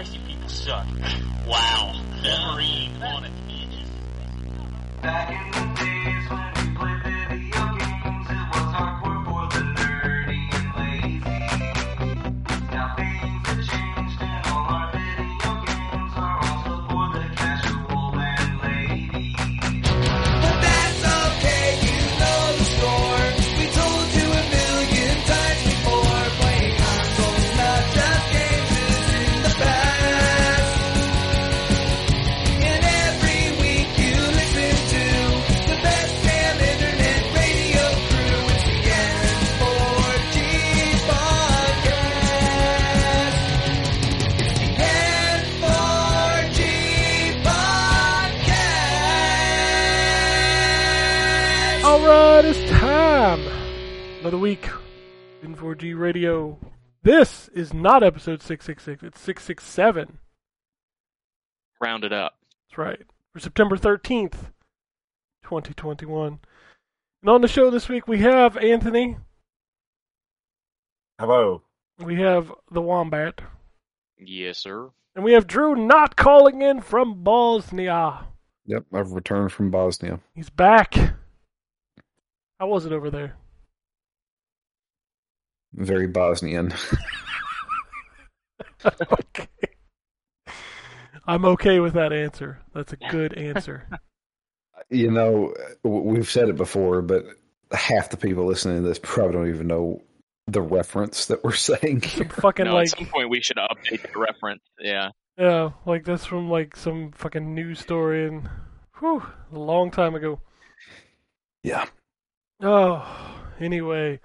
Christ, you people suck. wow. Wolverine on it. Back in the days when Another week in 4G Radio. This is not episode 666, it's 667. round it up. That's right. For September 13th, 2021. And on the show this week, we have Anthony, Hello. we have the Wombat, Yes, sir. and we have Drew not calling in from Bosnia. Yep, I've returned from Bosnia. He's back. How was it over there? Very Bosnian. okay. I'm okay with that answer. That's a good answer. you know, we've said it before, but half the people listening to this probably don't even know the reference that we're saying. Some fucking No, like at some point we should update the reference. Yeah. Yeah, like that's from like some fucking news story and whew, a long time ago. yeah. Oh, anyway.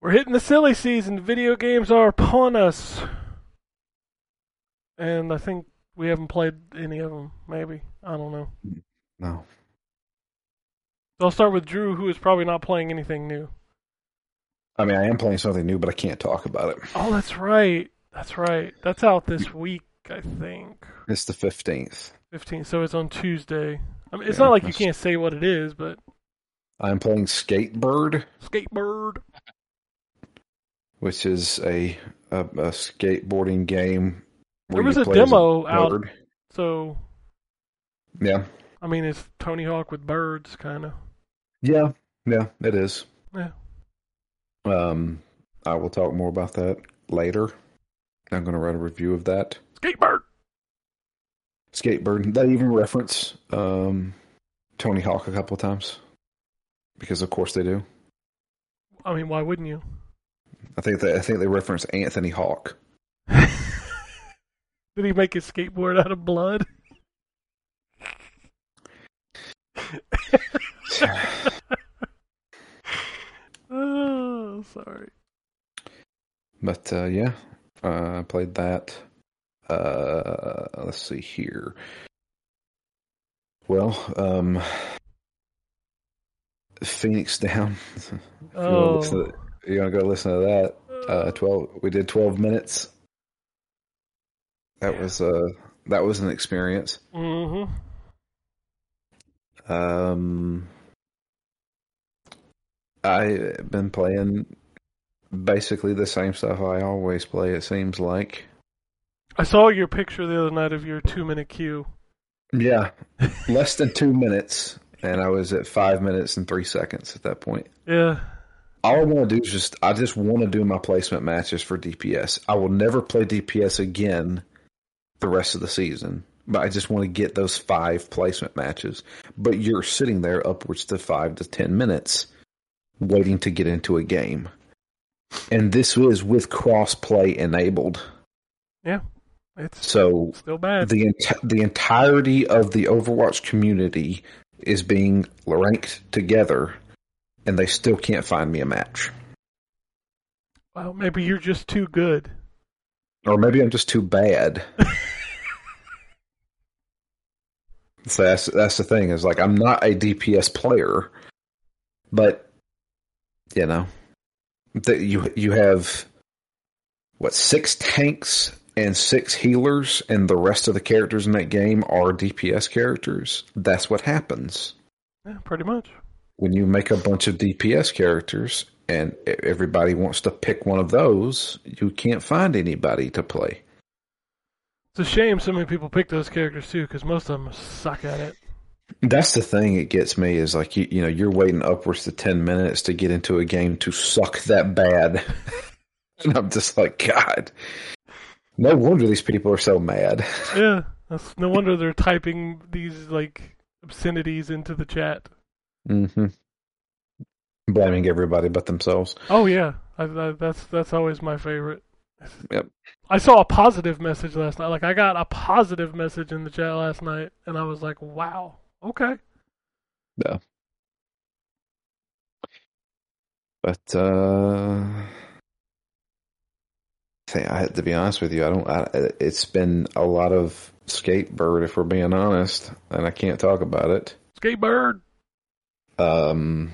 We're hitting the silly season. Video games are upon us. And I think we haven't played any of them, maybe. I don't know. No. So I'll start with Drew, who is probably not playing anything new. I mean, I am playing something new, but I can't talk about it. Oh, that's right. That's right. That's out this week, I think. It's the 15th. 15, so it's on Tuesday. I mean, it's Yeah, not like you can't say what it is, but I'm playing Skatebird, Skatebird. Which is a a, a skateboarding game. There was a demo out. So, Yeah. I mean, it's Tony Hawk with birds, kind of. Yeah. Yeah, it is. Yeah. Um, I will talk more about that later. I'm going to write a review of that. Skatebird. Skatebird. They even reference um, Tony Hawk a couple of times because, of course, they do. I mean, why wouldn't you? I think they, I think they reference Anthony Hawk. Did he make his skateboard out of blood? oh, sorry. But uh, yeah, uh, I played that. Uh, let's see here. Well, um, Phoenix Down. If you wanna Oh, you want to go listen to that? Uh, twelve. We did twelve minutes. That was uh that was an experience. mm-hmm. Um, I've been playing basically the same stuff I always play. It seems like. I saw your picture the other night of your two-minute queue. Yeah, less than two minutes, and I was at five minutes and three seconds at that point. Yeah, All I want to do is just I just want to do my placement matches for DPS. I will never play DPS again the rest of the season, but I just want to get those five placement matches. But you're sitting there upwards to five to ten minutes waiting to get into a game. And this is with cross play enabled. yeah. It's So still bad. the ent- the entirety of the Overwatch community is being ranked together, and they still can't find me a match. well, maybe you're just too good. Or maybe I'm just too bad. so that's that's the thing is like I'm not a DPS player, but you know, that you you have what six tanks and six healers, and the rest of the characters in that game are DPS characters. That's what happens Yeah, pretty much. When you make a bunch of DPS characters and everybody wants to pick one of those, you can't find anybody to play. It's a shame so many people pick those characters too, because most of them suck at it. That's the thing. It gets me is like you, you know you're waiting upwards to ten minutes to get into a game to suck that bad, and I'm just like God. No wonder these people are so mad. Yeah, that's no wonder they're typing these like obscenities into the chat. Hmm Blaming everybody but themselves. Oh yeah, I, I, that's that's always my favorite. Yep. I saw a positive message last night. Like I got a positive message in the chat last night, and I was like, "Wow, okay." Yeah. But uh say I had to be honest with you, I don't. I, it's been a lot of skatebird, if we're being honest, and I can't talk about it. Skatebird. Um,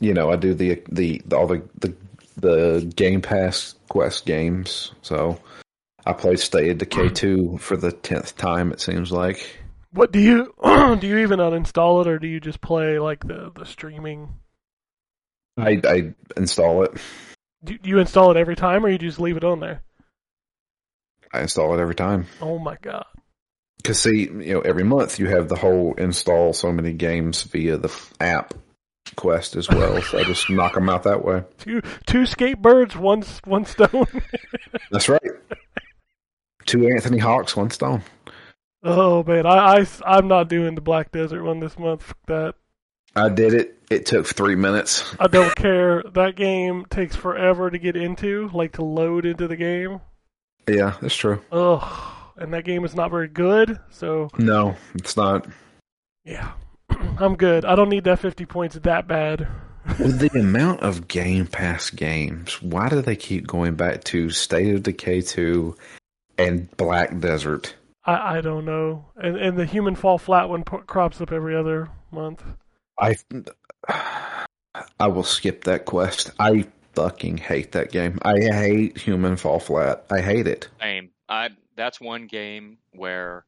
you know, I do the the, all the the the Game Pass Quest games, so I played State of Decay two for the tenth time. It seems like. What do you do? You even uninstall it, or do you just play like the the streaming? I I install it. Do do you install it every time, or you just leave it on there? I install it every time. Oh my god! Because see, you know, every month you have the whole install so many games via the app quest as well. so I just knock them out that way. Two two skatebirds, one one stone. That's right. Two Anthony Hawks, one stone. oh man, I, I am not doing the Black Desert one this month. Fuck that I did it. It took three minutes. I don't care. That game takes forever to get into, like to load into the game. Yeah, that's true. Ugh, and that game is not very good. So No, it's not. yeah, I'm good. I don't need that 50 points that bad. With the amount of Game Pass games, why do they keep going back to State of Decay 2 and Black Desert? I I don't know. And and the Human Fall Flat one po- crops up every other month. I I will skip that quest. I fucking hate that game. I hate Human Fall Flat. I hate it. Same. I that's one game where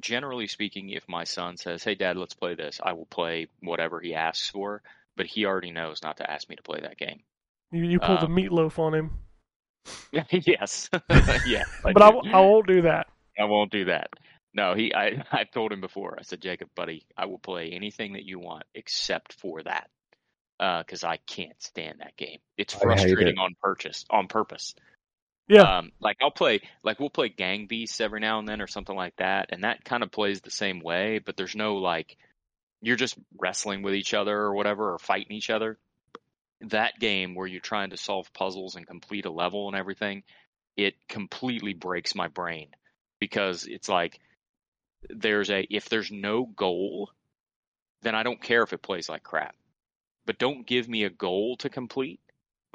generally speaking, if my son says, Hey dad, let's play this, I will play whatever he asks for, but he already knows not to ask me to play that game. You you pull the Um, meatloaf on him, yes. yeah. but I, do. w- I won't do that. I won't do that. No, he. I. I told him before. I said, Jacob, buddy, I will play anything that you want except for that, because I can't stand that game. It's frustrating it. on purchase, on purpose. Yeah, Um, like I'll play, like we'll play Gang Beasts every now and then or something like that, and that kind of plays the same way. But there's no like, you're just wrestling with each other or whatever, or fighting each other. That game where you're trying to solve puzzles and complete a level and everything, it completely breaks my brain because it's like there's a if there's no goal, then I don't care if it plays like crap. But don't give me a goal to complete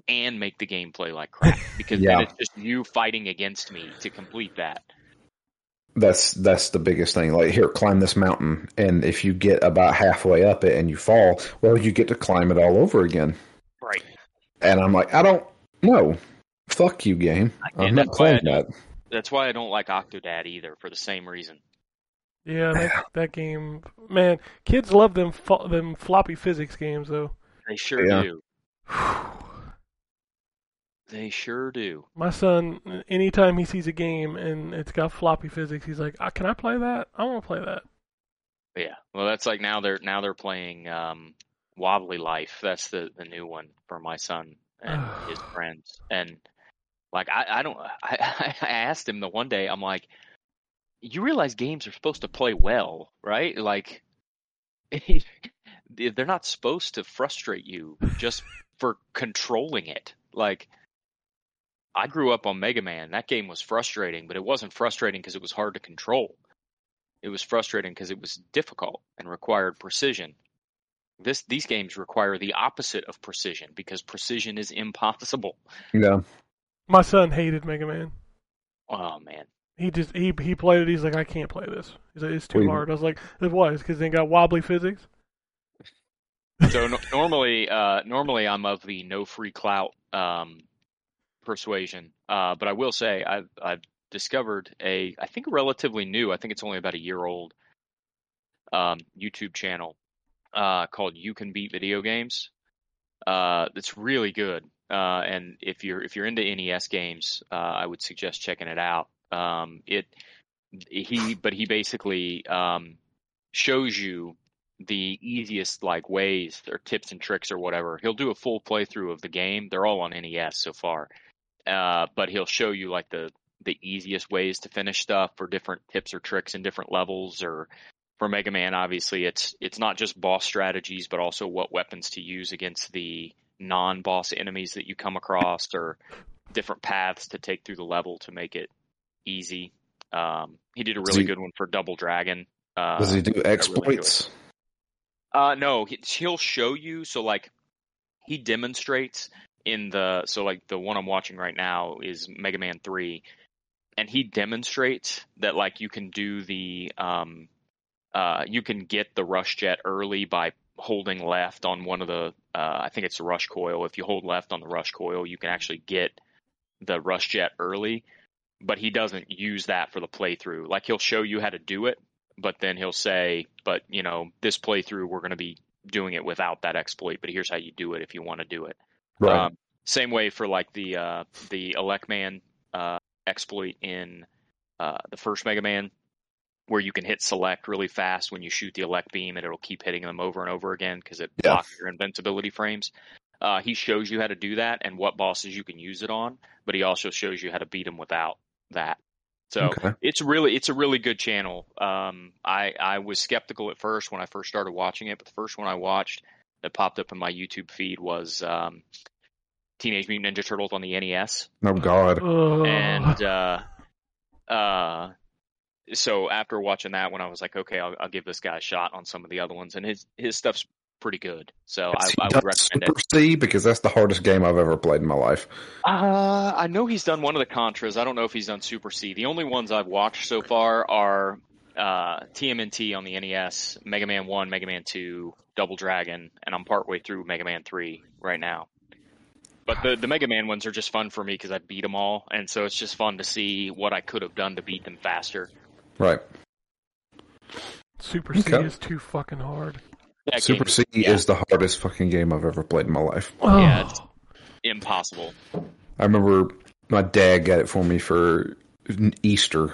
and make the game play like crap because Yeah. then it's just you fighting against me to complete that. That's that's the biggest thing. Like here, climb this mountain, and if you get about halfway up it and you fall, well, you get to climb it all over again. Right. And I'm like, I don't know. Fuck you, game. I'm not that's why I playing that. That's why I don't like Octodad either for the same reason. yeah. That, that game, man. Kids love them fo- them floppy physics games though. They sure Yeah. do. They sure do. My son, anytime he sees a game and it's got floppy physics, he's like, "Ah, "Can I play that? I want to play that." Yeah. Well, that's like now they're now they're playing um, Wobbly Life. That's the the new one for my son and his friends. And like I I don't I I asked him the one day I'm like, you realize games are supposed to play well, right? Like they're not supposed to frustrate you just for controlling it. Like I grew up on Mega Man. That game was frustrating, but it wasn't frustrating because it was hard to control. It was frustrating because it was difficult and required precision. This these games require the opposite of precision because precision is impossible. Yeah. My son hated Mega Man. Oh man. He just he he played it. He's like, "I can't play this. He's like, it's too Wait. hard." I was like, "It was because they got wobbly physics." So no, normally, uh, normally I'm of the no free clout um, persuasion, uh, but I will say I've, I've discovered a I think relatively new. I think it's only about a year old um, YouTube channel uh, called You Can Beat Video Games. Uh, that's really good, uh, and if you're if you're into NES games, uh, I would suggest checking it out. Um, it he but he basically um, shows you the easiest like ways or tips and tricks or whatever. He'll do a full playthrough of the game. They're all on NES so far, uh, but he'll show you like the the easiest ways to finish stuff for different tips or tricks in different levels. Or for Mega Man, obviously it's it's not just boss strategies, but also what weapons to use against the non-boss enemies that you come across, or different paths to take through the level to make it easy. Um, he did a really he- good one for Double Dragon. Uh, Does he do exploits? uh, no, he, he'll show you. So like, he demonstrates in the so like the one I'm watching right now is Mega Man Three, and he demonstrates that like you can do the um, uh, you can get the rush jet early by holding left on one of the uh, I think it's the rush coil. If you hold left on the rush coil, you can actually get the rush jet early. But he doesn't use that for the playthrough. Like he'll show you how to do it, but then he'll say, "But you know, this playthrough we're going to be doing it without that exploit. But here's how you do it if you want to do it." Right. Um, same way for like the uh, the Elecman uh, exploit in uh, the first Mega Man, where you can hit select really fast when you shoot the Elec Beam, and it'll keep hitting them over and over again because it Yeah. blocks your invincibility frames. Uh, he shows you how to do that and what bosses you can use it on, but he also shows you how to beat them without that. So Okay. it's really it's a really good channel. Um, I I was skeptical at first when I first started watching it, but the first one I watched that popped up in my YouTube feed was um, Teenage Mutant Ninja Turtles on the NES, oh God. Ugh. and uh, uh, so after watching that one, I was like, okay, I'll, I'll give this guy a shot on some of the other ones, and his his stuff's pretty good. So I, I would done recommend it. Super C because that's the hardest game I've ever played in my life. Uh, I know he's done one of the Contras. I don't know if he's done Super C. The only ones I've watched so far are uh, TMNT on the NES, Mega Man 1, Mega Man 2, Double Dragon, and I'm partway through Mega Man 3 right now. But the, the Mega Man ones are just fun for me because I beat them all, and so it's just fun to see what I could have done to beat them faster. Right. Super C Okay. is too fucking hard. That Super game C yeah. is the hardest fucking game I've ever played in my life. Yeah, Oh. it's impossible. I remember my dad got it for me for Easter,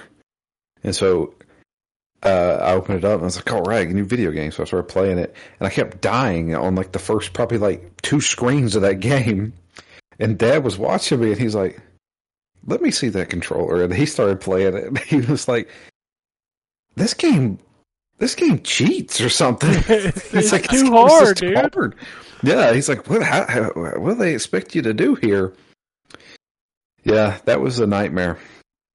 and so uh, I opened it up and I was like, "All right, a new video game." So I started playing it, and I kept dying on like the first probably like two screens of that game. And Dad was watching me, and he's like, "Let me see that controller." And he started playing it, and he was like, "This game." This game cheats or something. It's- it's like, too "This game is hard, dude." hard." Yeah, he's like, "What? How, how, what do they expect you to do here?" Yeah, that was a nightmare.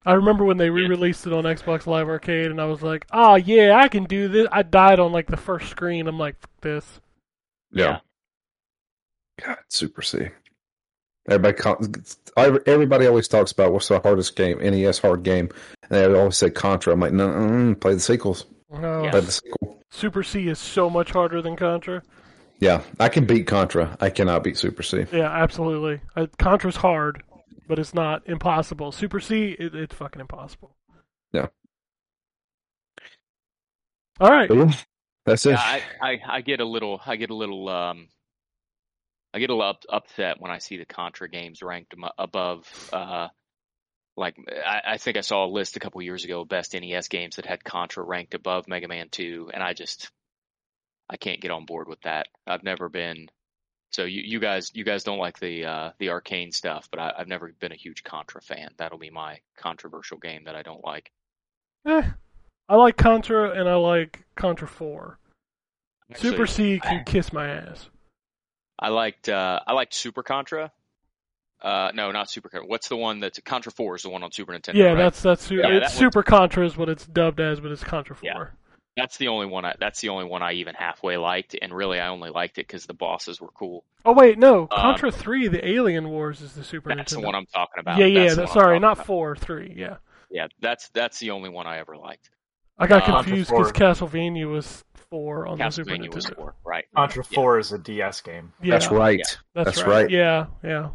I remember when they re-released it on Xbox Live Arcade, and I was like, "Oh yeah, I can do this." I died on like the first screen. I'm like, "Fuck this." Yeah. God, Super C. Everybody, call- everybody always talks about what's the hardest game, NES hard game, and they always say Contra. I'm like, no, no, no, play the sequels. Oh. No, Play the sequel. Super C is so much harder than Contra. Yeah, I can beat Contra. I cannot beat Super C. Yeah, absolutely. Contra's hard, but it's not impossible. Super C, it, it's fucking impossible. Yeah. All right. But that's it. Yeah, I, I, I get a little, I get a little, um, I get a little up, upset when I see the Contra games ranked above, uh, like I, I think I saw a list a couple years ago of best NES games that had Contra ranked above Mega Man 2, and I just, I can't get on board with that. I've never been. So you, you guys, you guys don't like the uh, the arcane stuff, but I, I've never been a huge Contra fan. That'll be my controversial game that I don't like. Eh, I like Contra, and I like Contra 4. Actually, Super C can kiss my ass. I liked uh, I liked Super Contra. Uh, no, not Super Contra. What's the one that's Contra Four is the one on Super Nintendo? Yeah, right? that's that's Yeah, it's that Super Contra is what it's dubbed as, but it's Contra 4. Yeah. That's the only one. I, that's the only one I even halfway liked, and really I only liked it because the bosses were cool. Oh wait, no, Um, Contra 3, the Alien Wars is the Super That's Nintendo. the one I'm talking about. yeah, yeah. That's the That, one I'm sorry, not about. 4, 3. Yeah, Yeah, that's that's the only one I ever liked. I got Uh, confused because Castlevania was 4 on the Super Castlevania was four, right? Contra Yeah. 4 is a DS game. Yeah, that's right. That's, That's right. right. Yeah, yeah.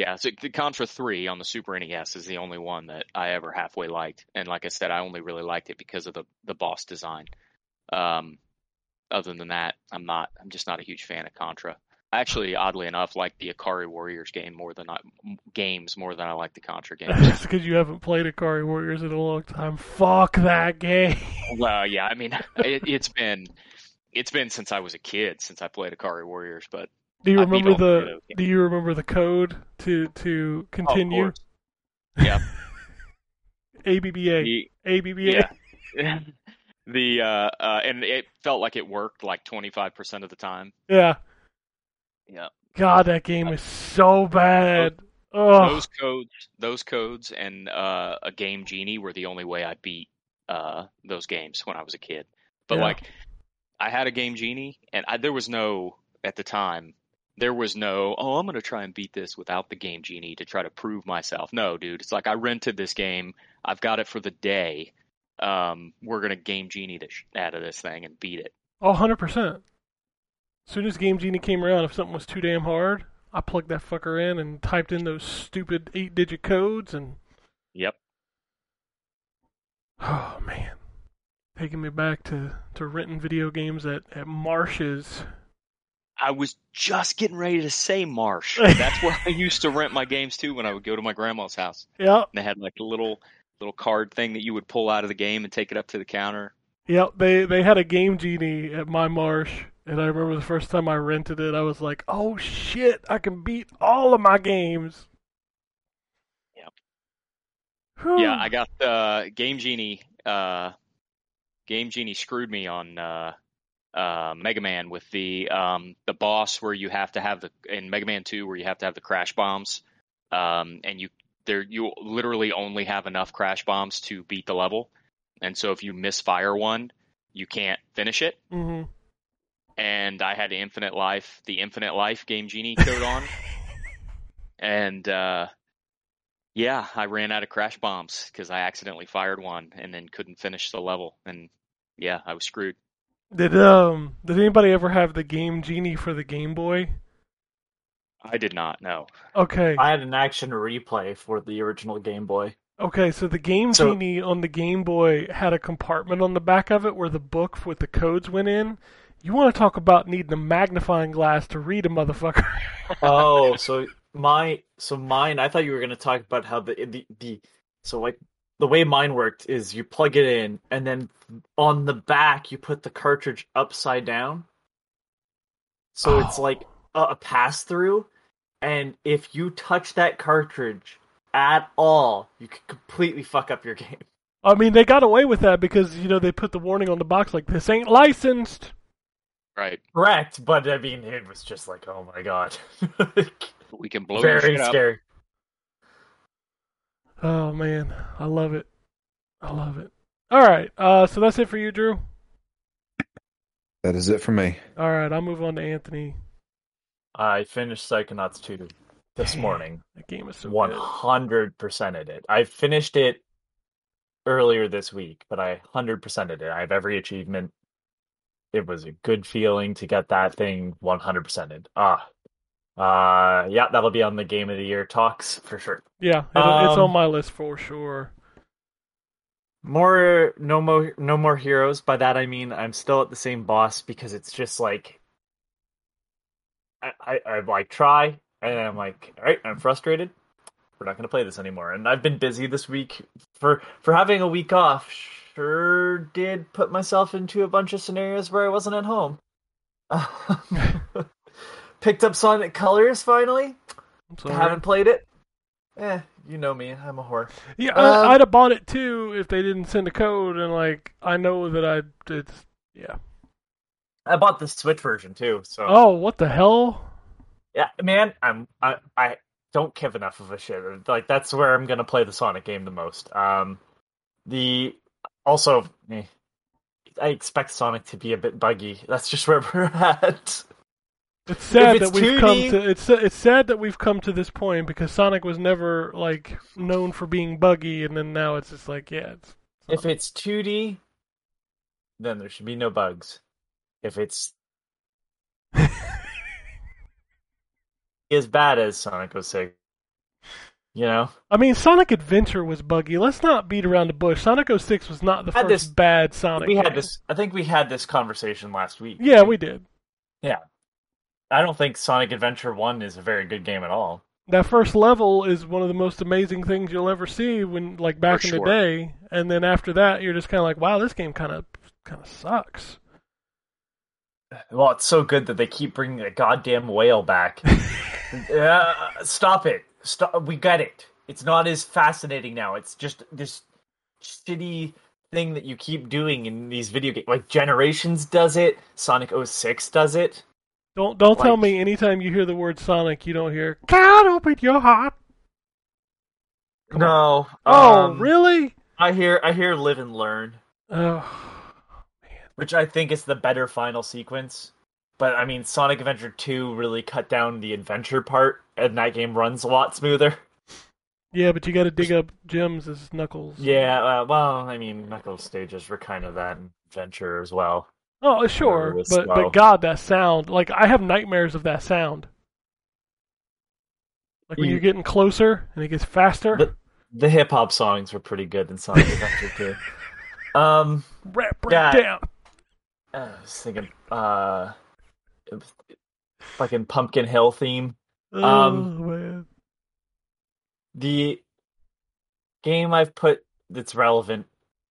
Yeah, so the Contra 3 on the Super NES is the only one that I ever halfway liked. And like I said, I only really liked it because of the, the boss design. Um, other than that, I'm not, I'm just not a huge fan of Contra. I actually, oddly enough, like the Ikari Warriors game more than I games more than I like the Contra games. Just because you haven't played Ikari Warriors in a long time. Fuck that game. well, yeah, I mean, it, it's been it's been since I was a kid since I played Ikari Warriors, but Do you I remember all three of the. Do you remember the code to to continue? course. yeah, ABBA. the, ABBA. yeah. the uh, uh, and it felt like it worked like twenty five percent of the time. Yeah. Yeah. God, that game is so bad. Oh, those codes those codes and uh, a game genie were the only way i beat uh, those games when i was a kid but Yeah. like i had a game genie and I, there was no at the time there was no oh i'm going to try and beat this without the game genie to try to prove myself no dude it's like i rented this game i've got it for the day um, we're going to game genie the sh- out of this thing and beat it Oh, 100%. As soon as Game Genie came around, if something was too damn hard, I plugged that fucker in and typed in those stupid eight digit codes and. yep Oh, man. Taking me back to, to renting video games at, at Marsh's. I was just getting ready to say Marsh. That's where I used to rent my games too when I would go to my grandma's house. Yep, And they had like a little little card thing that you would pull out of the game and take it up to the counter. yep. They, they had a Game Genie at my Marsh. And I remember the first time I rented it, I was like, oh shit, I can beat all of my games. Yep. Whew. Yeah, I got uh, Game Genie. Uh, Game Genie screwed me on uh, uh, Mega Man with the um, the boss where you have to have the in Mega Man Two where you have to have the crash bombs, um, and you there you literally only have enough crash bombs to beat the level, and so if you misfire one, you can't finish it. hmm and I had infinite life, the infinite life game genie code on, and uh, yeah, I ran out of crash bombs because I accidentally fired one and then couldn't finish the level, and yeah, I was screwed. Did um did anybody ever have the Game Genie for the Game Boy? I did not know. Okay. I had an action replay for the original Game Boy. Okay, so the Game So- Genie on the Game Boy had a compartment on the back of it where the book with the codes went in. You want to talk about needing a magnifying glass to read a motherfucker? Oh, so my so mine. I thought you were gonna talk about how the the the so like the way mine worked is you plug it in and then on the back you put the cartridge upside down. So oh. it's Oh. like a, a pass through, and if you touch that cartridge at all, you can completely fuck up your game. I mean, they got away with that because you know they put the warning on the box like this ain't licensed. Right, Correct, but I mean it was just like, oh my god, we can blow your very shit up. scary. Oh man, I love it. I love it. All right, uh, so that's it for you, Drew. That is it for me. All right, I'll move on to Anthony. I finished Psychonauts 2 this Damn. morning. That game is so One good. hundred percented it. I finished it earlier this week, but I hundred percented it. I have every achievement. It was a good feeling to get that thing one hundred percented. Ah, uh, yeah, that'll be on the game of the year talks for sure. Yeah, it, it's Um, on my list for sure. More, no more, no more heroes. By that I mean I'm still at the same boss because it's just like I, I, I like try and I'm like, all right, I'm frustrated. We're not going to play this anymore. And I've been busy this week for for having a week off. Sure, did put myself into a bunch of scenarios where I wasn't at home. Picked up Sonic Colors finally. Sorry. Haven't played it. Eh, you know me. I'm a whore. Yeah, Um, I, I'd have bought it too if they didn't send a code, and like I know that I did. Yeah. I bought the Switch version too. So Oh, what the hell? Yeah, man, I'm I, I don't give enough of a shit. Like that's where I'm gonna play the Sonic game the most. Um, the also, eh, I expect Sonic to be a bit buggy. That's just where we're at. It's sad it's that we've come 2D to it's it's sad that we've come to this point because Sonic was never like known for being buggy, and then now it's just like yeah, it's If it's 2D, then there should be no bugs. If it's as bad as Sonic 06, you know, I mean, Sonic Adventure was buggy. Let's not beat around the bush. Sonic 06 was not the Had first this- bad Sonic. we had this. I think we had this conversation last week. Yeah, we did. I don't think Sonic Adventure One is a very good game at all. That first level is one of the most amazing things you'll ever see when like back For in the day, and then after that you're just kind of like, wow, this game kind of kind of sucks. Well, it's so good that they keep bringing a goddamn whale back. uh, stop it! Stop. We get it. It's not as fascinating now. It's just this shitty thing that you keep doing in these video games. Like Generations does it. Sonic 06 does it. Don't don't tell me anytime you hear the word Sonic, you don't hear "God open your heart." Come no. Oh, um, really? I hear. I hear live and learn, Oh, man. which I think is the better final sequence. But I mean, Sonic Adventure 2 really cut down the adventure part, and that game runs a lot smoother. yeah, but you got to dig up gems as Knuckles. Yeah, uh, well, I mean, Knuckles stages were kind of that adventure as well. Oh, sure, was but but God, that sound! Like I have nightmares of that sound. Like when You- you're getting closer and it gets faster. The, the hip hop songs were pretty good in Sonic Adventure 2. Um, Rap yeah. breakdown. I was thinking, uh, fucking Pumpkin Hill theme. Oh Um, man. The game I've put that's relevant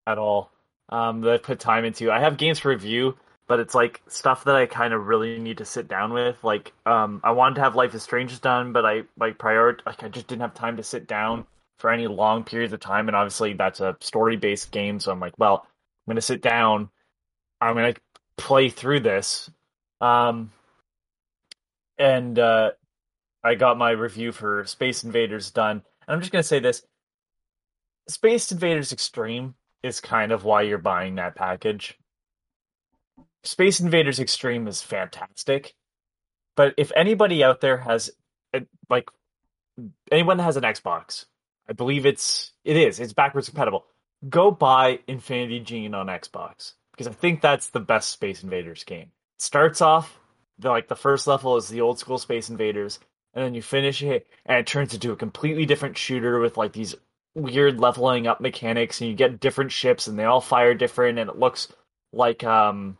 at all, um, that I've put time into. I have games for review, but it's like stuff that I kind of really need to sit down with. Like, um, I wanted to have Life is Strange done, but I like prior like I just didn't have time to sit down for any long periods of time. And obviously, that's a story based game, so I'm like, well, I'm gonna sit down. I'm gonna play through this. Um, and uh, I got my review for Space Invaders done. And I'm just gonna say this: Space Invaders Extreme is kind of why you're buying that package. Space Invaders Extreme is fantastic, but if anybody out there has, uh, like, anyone that has an Xbox, I believe it's it is it's backwards compatible. Go buy Infinity Gene on Xbox because I think that's the best Space Invaders game. It starts off the like the first level is the old school Space Invaders, and then you finish it and it turns into a completely different shooter with like these weird leveling up mechanics and you get different ships and they all fire different and it looks like um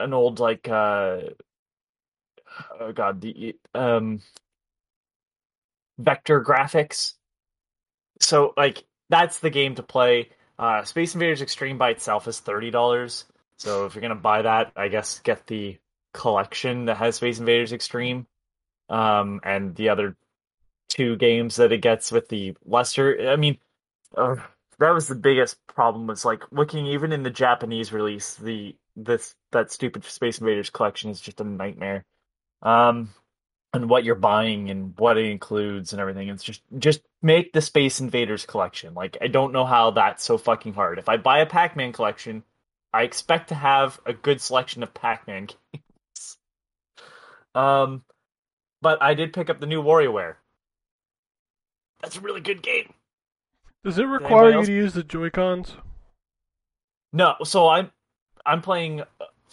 an old like uh oh god the um vector graphics. So like that's the game to play. Uh space invaders extreme by itself is $30 so if you're gonna buy that i guess get the collection that has space invaders extreme. Um and the other two games that it gets with the lesser i mean uh, that was the biggest problem was like looking even in the japanese release the this that stupid space invaders collection is just a nightmare. Um and what you're buying and what it includes and everything it's just just make the space invaders collection. Like i don't know how that's so fucking hard. If i buy a pac-man collection i expect to have a good selection of pac-man games. Um but i did pick up the new WarioWare. That's a really good game Does it require you to use the Joy Cons? No, so I'm I'm playing uh,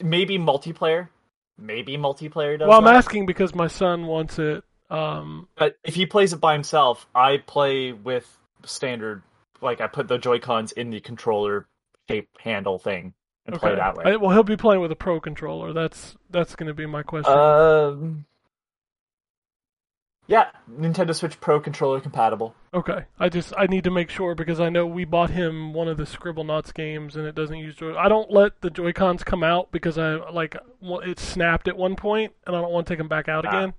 maybe multiplayer. Maybe multiplayer does Well, I'm that. asking because my son wants it. Um, But if he plays it by himself, I play with standard. Like I put the Joy Cons in the controller shape handle thing and play okay. that way. I, well, he'll be playing with a pro controller. That's that's going to be my question. Um. Yeah, Nintendo Switch Pro controller compatible. okay, I just I need to make sure because I know we bought him one of the Scribblenauts games and it doesn't use Joy. I don't let the Joy Cons come out because I like it snapped at one point and I don't want to take them back out Ah. again.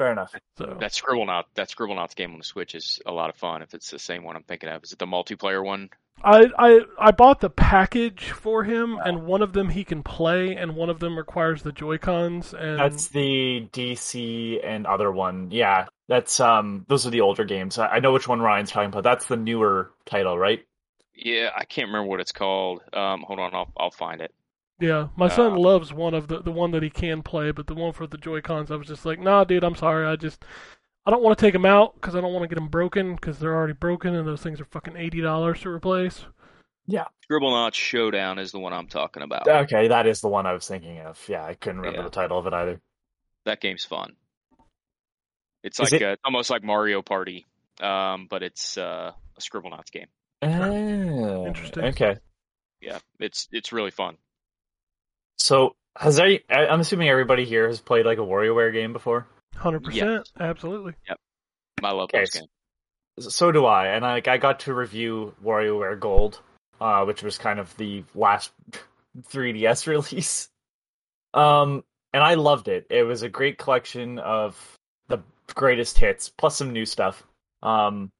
Fair enough. So That Scribblenauts that Scribblenauts game on the Switch is a lot of fun. If it's the same one I'm thinking of, is it the multiplayer one? I, I I bought the package for him, and one of them he can play, and one of them requires the Joy Cons. And That's the DC and other one. Yeah, that's um. Those are the older games. I, I know which one Ryan's talking about. That's the newer title, right? Yeah, I can't remember what it's called. Um, hold on, I'll I'll find it. Yeah, my son Uh, loves one of the the one that he can play, but the one for the Joy Cons, I was just like, nah, dude, I'm sorry, I just I don't want to take them out because I don't want to get them broken because they're already broken, and those things are fucking eighty dollars to replace. Yeah. Scribble Scribblenauts Showdown is the one I'm talking about. Okay, that is the one I was thinking of. Yeah, I couldn't remember Yeah. the title of it either. That game's fun. It's Is like it- uh almost like Mario Party, um, but it's uh, a Scribblenauts game. Ah, Interesting. Okay. Yeah, it's it's really fun. So Has I, I- I'm assuming everybody here has played like a WarioWare game before. Hundred percent, absolutely. Yep, I love Okay, those so- games. So do I, and I, like I got to review WarioWare Gold, uh, which was kind of the last 3DS release. Um, and I loved it. It was a great collection of the greatest hits, plus some new stuff. Um,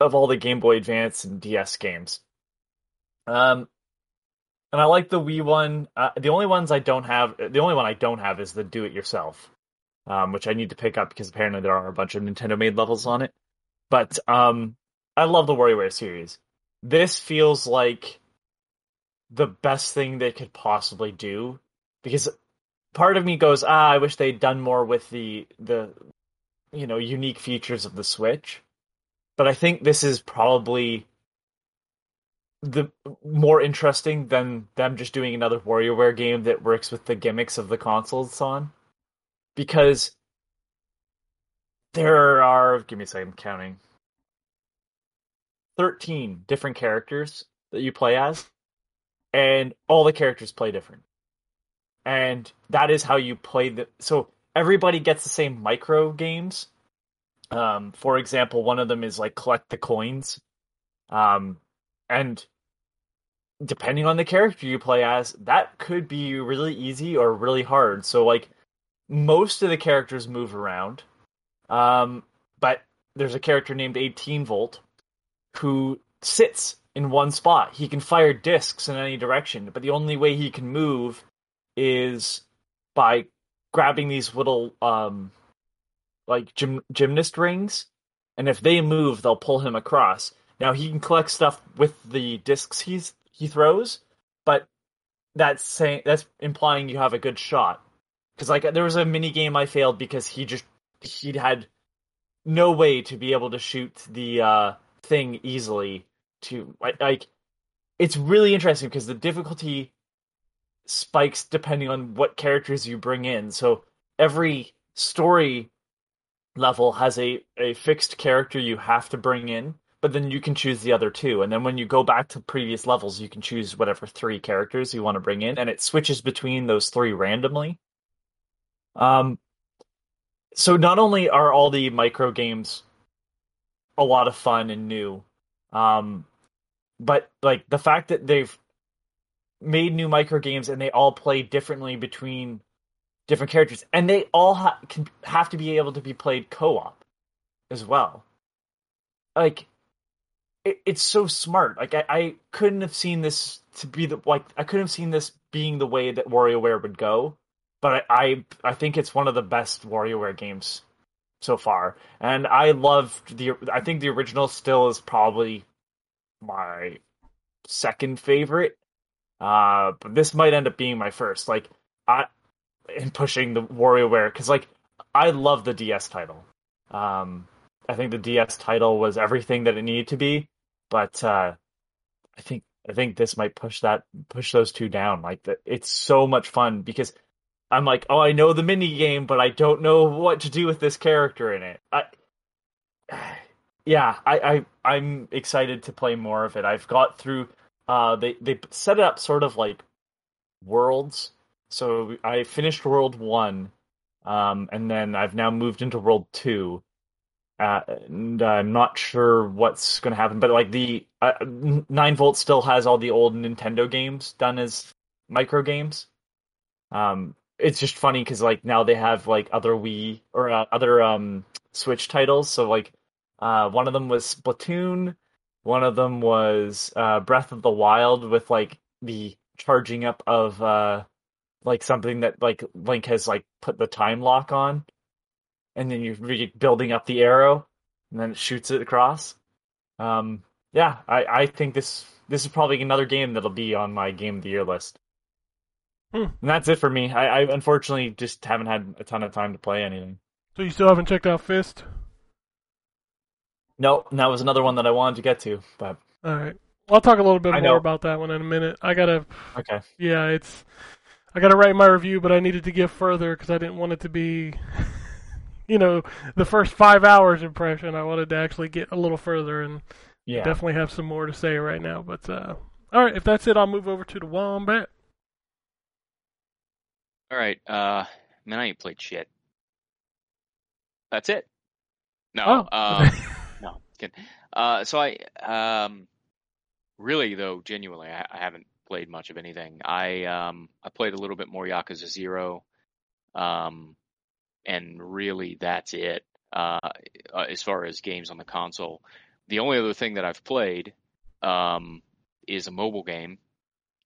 of all the Game Boy Advance and DS games. Um, and I like the Wii one. Uh, the only ones I don't have, the only one I don't have is the Do It Yourself, um, which I need to pick up because apparently there are a bunch of Nintendo made levels on it. But um, I love the WarioWare series. This feels like the best thing they could possibly do because part of me goes, ah, I wish they'd done more with the the you know unique features of the Switch. But I think this is probably the more interesting than them just doing another WarioWare game that works with the gimmicks of the console it's on. Because there are give me a second I'm counting. Thirteen different characters that you play as, and all the characters play different. And that is how you play the so everybody gets the same micro games. Um, for example, one of them is like collect the coins. Um, and depending on the character you play as, that could be really easy or really hard. So like most of the characters move around. Um, but there's a character named 18 Volt who sits in one spot. He can fire discs in any direction, but the only way he can move is by grabbing these little um like gym- gymnast rings and if they move they'll pull him across. Now he can collect stuff with the discs he's he throws, but that's saying that's implying you have a good shot. Cuz like there was a mini game I failed because he just he had no way to be able to shoot the uh thing easily to like it's really interesting because the difficulty spikes depending on what characters you bring in. So every story level has a, a fixed character you have to bring in, but then you can choose the other two. And then when you go back to previous levels, you can choose whatever three characters you want to bring in, and it switches between those three randomly. Um, so not only are all the micro games a lot of fun and new, um, but like the fact that they've made new micro games and they all play differently between different characters, and they all ha- can have to be able to be played co-op as well. Like, it, it's so smart. Like, I, I couldn't have seen this to be the like I couldn't have seen this being the way that WarioWare would go, but I, I I think it's one of the best WarioWare games so far, and I loved the. I think the original still is probably my second favorite. Uh, but this might end up being my first. Like I, in pushing the WarioWare because like I love the DS title. Um, I think the DS title was everything that it needed to be, but uh, I think I think this might push that push those two down. Like that, it's so much fun because I'm like, oh, I know the mini game, but I don't know what to do with this character in it. I, yeah, I, I I'm excited to play more of it. I've got through. Uh, they they set it up sort of like worlds. So I finished World One, um, and then I've now moved into World Two. Uh, and I'm not sure what's going to happen, but like the uh, Nine Volt still has all the old Nintendo games done as micro games. Um, it's just funny because like now they have like other Wii or uh, other um Switch titles. So like, uh, one of them was Splatoon, one of them was uh Breath of the Wild with like the charging up of uh like something that like Link has like put the time lock on, and then you're building up the arrow, and then it shoots it across. Um, yeah, I I think this this is probably another game that'll be on my game of the year list. Hmm. And that's it for me. I, I unfortunately just haven't had a ton of time to play anything. So you still haven't checked out Fist? No, that was another one that I wanted to get to, but All right. I'll talk a little bit I more know. about that one in a minute. I gotta, okay. yeah, it's, I gotta write my review, but I needed to get further because I didn't want it to be, you know, the first five hours impression. I wanted to actually get a little further and Yeah. definitely have some more to say right now. But uh, all right, if that's it, I'll move over to the wombat. All right. Uh, man, I ain't played shit. That's it. No. Oh. Uh, no. Kidding. Uh, so I um, really though, genuinely, I, I haven't played much of anything. I um, I played a little bit more Yakuza Zero, um, and really that's it. Uh, uh, as far as games on the console, the only other thing that I've played um, is a mobile game,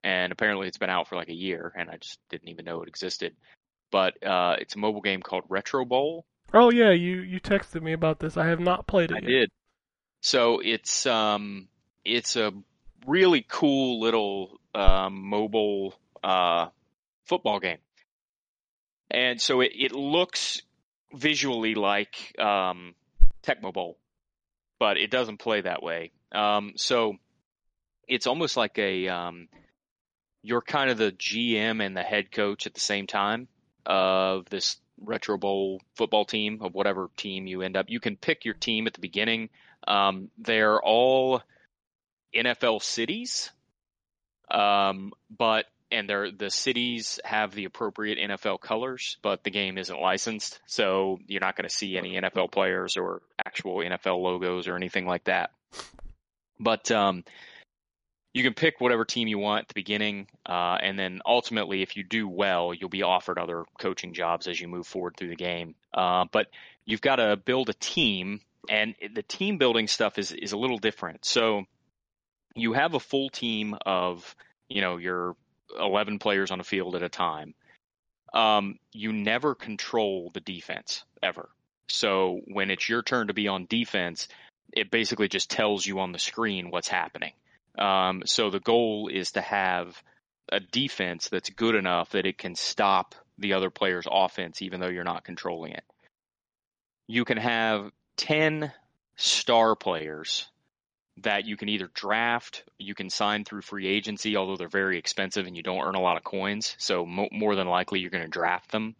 and apparently it's been out for like a year, and I just didn't even know it existed. But uh, it's a mobile game called Retro Bowl. oh yeah, you you texted me about this. I have not played it I yet. did. So it's um it's a really cool little um, mobile uh, football game, and so it, it looks visually like um, Tecmo Bowl, but it doesn't play that way. Um, so it's almost like a um, you're kind of the GM and the head coach at the same time of this retro bowl football team of whatever team you end up. You can pick your team at the beginning. Um, they're all NFL cities, um, but and they're the cities have the appropriate NFL colors, but the game isn't licensed, so you're not going to see any NFL players or actual NFL logos or anything like that. But um, you can pick whatever team you want at the beginning, uh, and then ultimately, if you do well, you'll be offered other coaching jobs as you move forward through the game. Uh, but you've got to build a team, and the team building stuff is is a little different. So you have a full team of you know your 11 players on a field at a time. Um, you never control the defense ever. So when it's your turn to be on defense, it basically just tells you on the screen what's happening. Um, so the goal is to have a defense that's good enough that it can stop the other player's offense, even though you're not controlling it. You can have 10 star players that you can either draft, you can sign through free agency, although they're very expensive and you don't earn a lot of coins. So mo- more than likely you're going to draft them.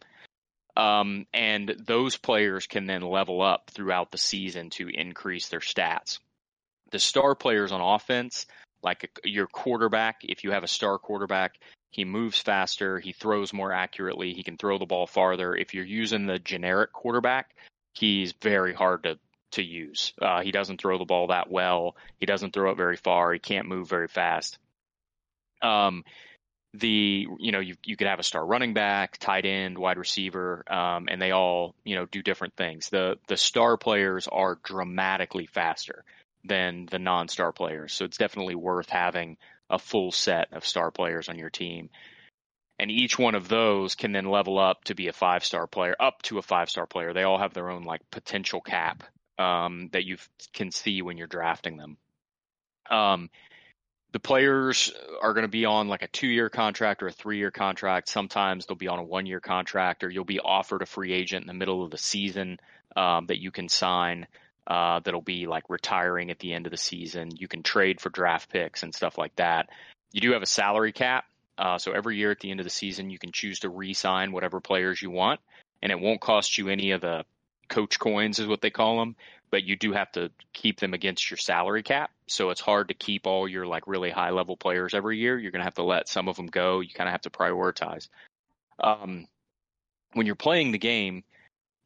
Um, and those players can then level up throughout the season to increase their stats. The star players on offense, like your quarterback, if you have a star quarterback, he moves faster, he throws more accurately, he can throw the ball farther. If you're using the generic quarterback, he's very hard to to use. Uh, he doesn't throw the ball that well. He doesn't throw it very far. He can't move very fast. Um, the you know you you could have a star running back, tight end, wide receiver, um, and they all you know do different things. The the star players are dramatically faster than the non-star players, so it's definitely worth having a full set of star players on your team. And each one of those can then level up to be a five star player, up to a five star player. They all have their own like potential cap um, that you can see when you're drafting them. Um, the players are going to be on like a two year contract or a three year contract. Sometimes they'll be on a one year contract, or you'll be offered a free agent in the middle of the season um, that you can sign. Uh, that'll be like retiring at the end of the season. You can trade for draft picks and stuff like that. You do have a salary cap. Uh, so every year at the end of the season, you can choose to re sign whatever players you want, and it won't cost you any of the coach coins, is what they call them but you do have to keep them against your salary cap. So it's hard to keep all your like really high level players every year. You're going to have to let some of them go. You kind of have to prioritize. Um, when you're playing the game,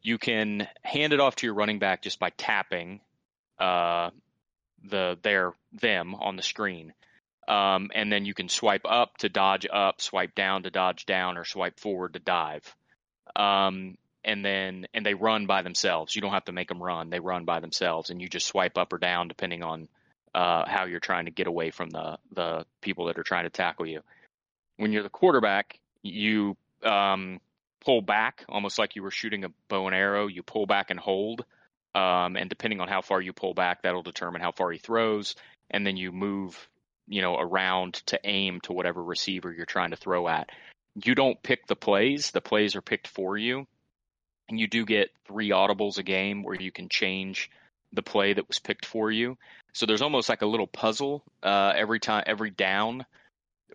you can hand it off to your running back just by tapping uh, the their them on the screen. Um, and then you can swipe up to dodge up, swipe down to dodge down, or swipe forward to dive. Um, and then and they run by themselves. You don't have to make them run; they run by themselves, and you just swipe up or down depending on uh, how you're trying to get away from the the people that are trying to tackle you. When you're the quarterback, you um, pull back almost like you were shooting a bow and arrow. You pull back and hold, um, and depending on how far you pull back, that'll determine how far he throws. And then you move, you know, around to aim to whatever receiver you're trying to throw at. You don't pick the plays; the plays are picked for you and you do get three audibles a game where you can change the play that was picked for you. So there's almost like a little puzzle uh, every time, every down,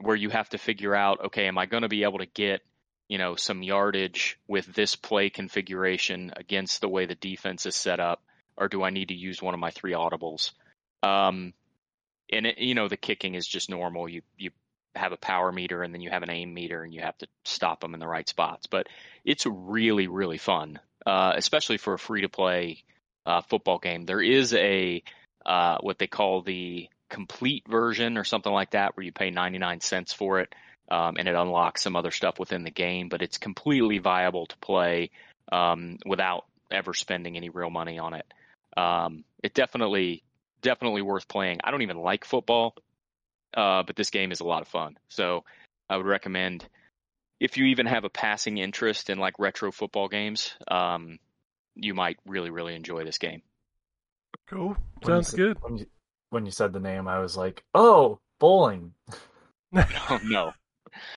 where you have to figure out, okay, am I going to be able to get, you know, some yardage with this play configuration against the way the defense is set up, or do I need to use one of my three audibles? Um, and it, you know, the kicking is just normal. You you have a power meter and then you have an aim meter and you have to stop them in the right spots. But it's really really fun, uh, especially for a free to play uh, football game. There is a uh, what they call the complete version or something like that, where you pay 99 cents for it, um, and it unlocks some other stuff within the game. But it's completely viable to play um, without ever spending any real money on it. Um, it definitely definitely worth playing. I don't even like football, uh, but this game is a lot of fun. So I would recommend if you even have a passing interest in like retro football games, um, you might really really enjoy this game. Cool. When you Sounds said- good. When you, when you said the name, I was like, "Oh, bowling," Oh no.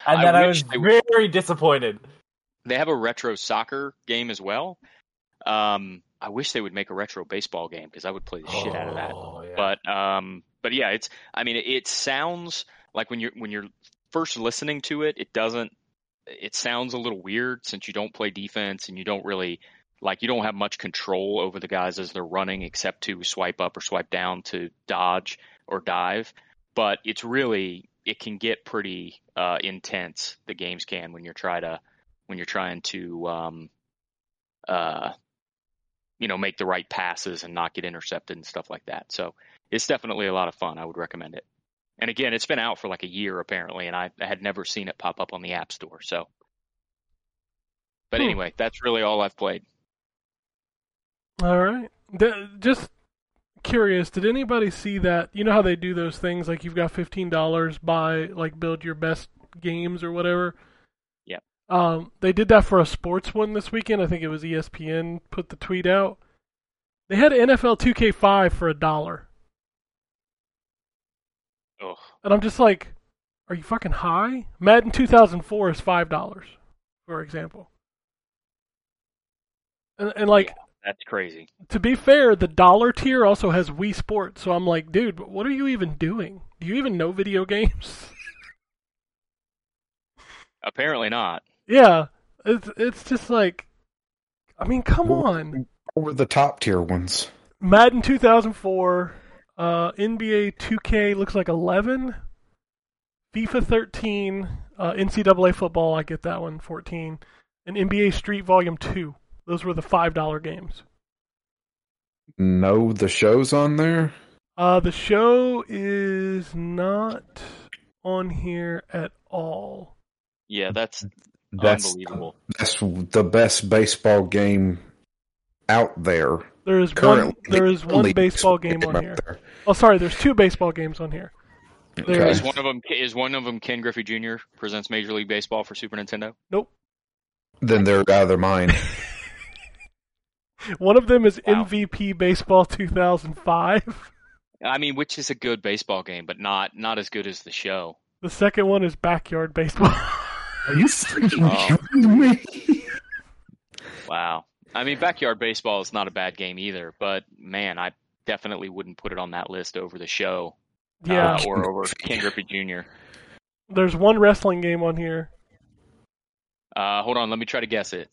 and I then I, wish was they would- very disappointed. They have a retro soccer game as well. Um, I wish they would make a retro baseball game because I would play the shit out of that. Oh, yeah. But um, but yeah, it's. I mean, it, sounds like when you're when you're first listening to it, it doesn't. It sounds a little weird since you don't play defense and you don't really like you don't have much control over the guys as they're running except to swipe up or swipe down to dodge or dive. But it's really it can get pretty uh, intense. The games can when you're try to when you're trying to um, uh, you know make the right passes and not get intercepted and stuff like that. So it's definitely a lot of fun. I would recommend it. And again, it's been out for like a year apparently, and I, I had never seen it pop up on the App Store. So, but Hmm. anyway, that's really all I've played. All right. D- just curious, did anybody see that? You know how they do those things like you've got fifteen dollars, buy like build your best games or whatever. Um, they did that for a sports one this weekend. I think it was ESPN put the tweet out. They had NFL 2K5 for a dollar, Ugh. and I'm just like, are you fucking high? Madden 2004 is five dollars, for example. And, and like, That's crazy. to be fair, the dollar tier also has Wii Sports, so I'm like, dude, what are you even doing? Do you even know video games? Apparently not. Yeah, it's it's just like, I mean, come on, What were the top tier ones. Madden 2004, uh, NBA 2K looks like 11, FIFA 13, uh, NCAA football, I get that one, 14, and NBA Street Volume 2. Those were the five dollar games. No, the show's on there. Uh, the show is not on here at all. Yeah, that's That's unbelievable. that's the best baseball game out there. There is one. Currently, There is one baseball game on here. there. Oh, sorry. There's two baseball games on here. There Okay. Is one of them is one of them Ken Griffey Jr. presents Major League Baseball for Super Nintendo? Nope. Then they're out of their mind. One of them is Wow. MVP Baseball 2005. I mean, which is a good baseball game, but not not as good as the show. The second one is Backyard Baseball. Are you freaking Oh. kidding me? Wow. I mean, backyard baseball is not a bad game either, but man, I definitely wouldn't put it on that list over the show. yeah. uh, or over Ken Griffey Jr. There's one wrestling game on here. Uh, hold on, let me try to guess it.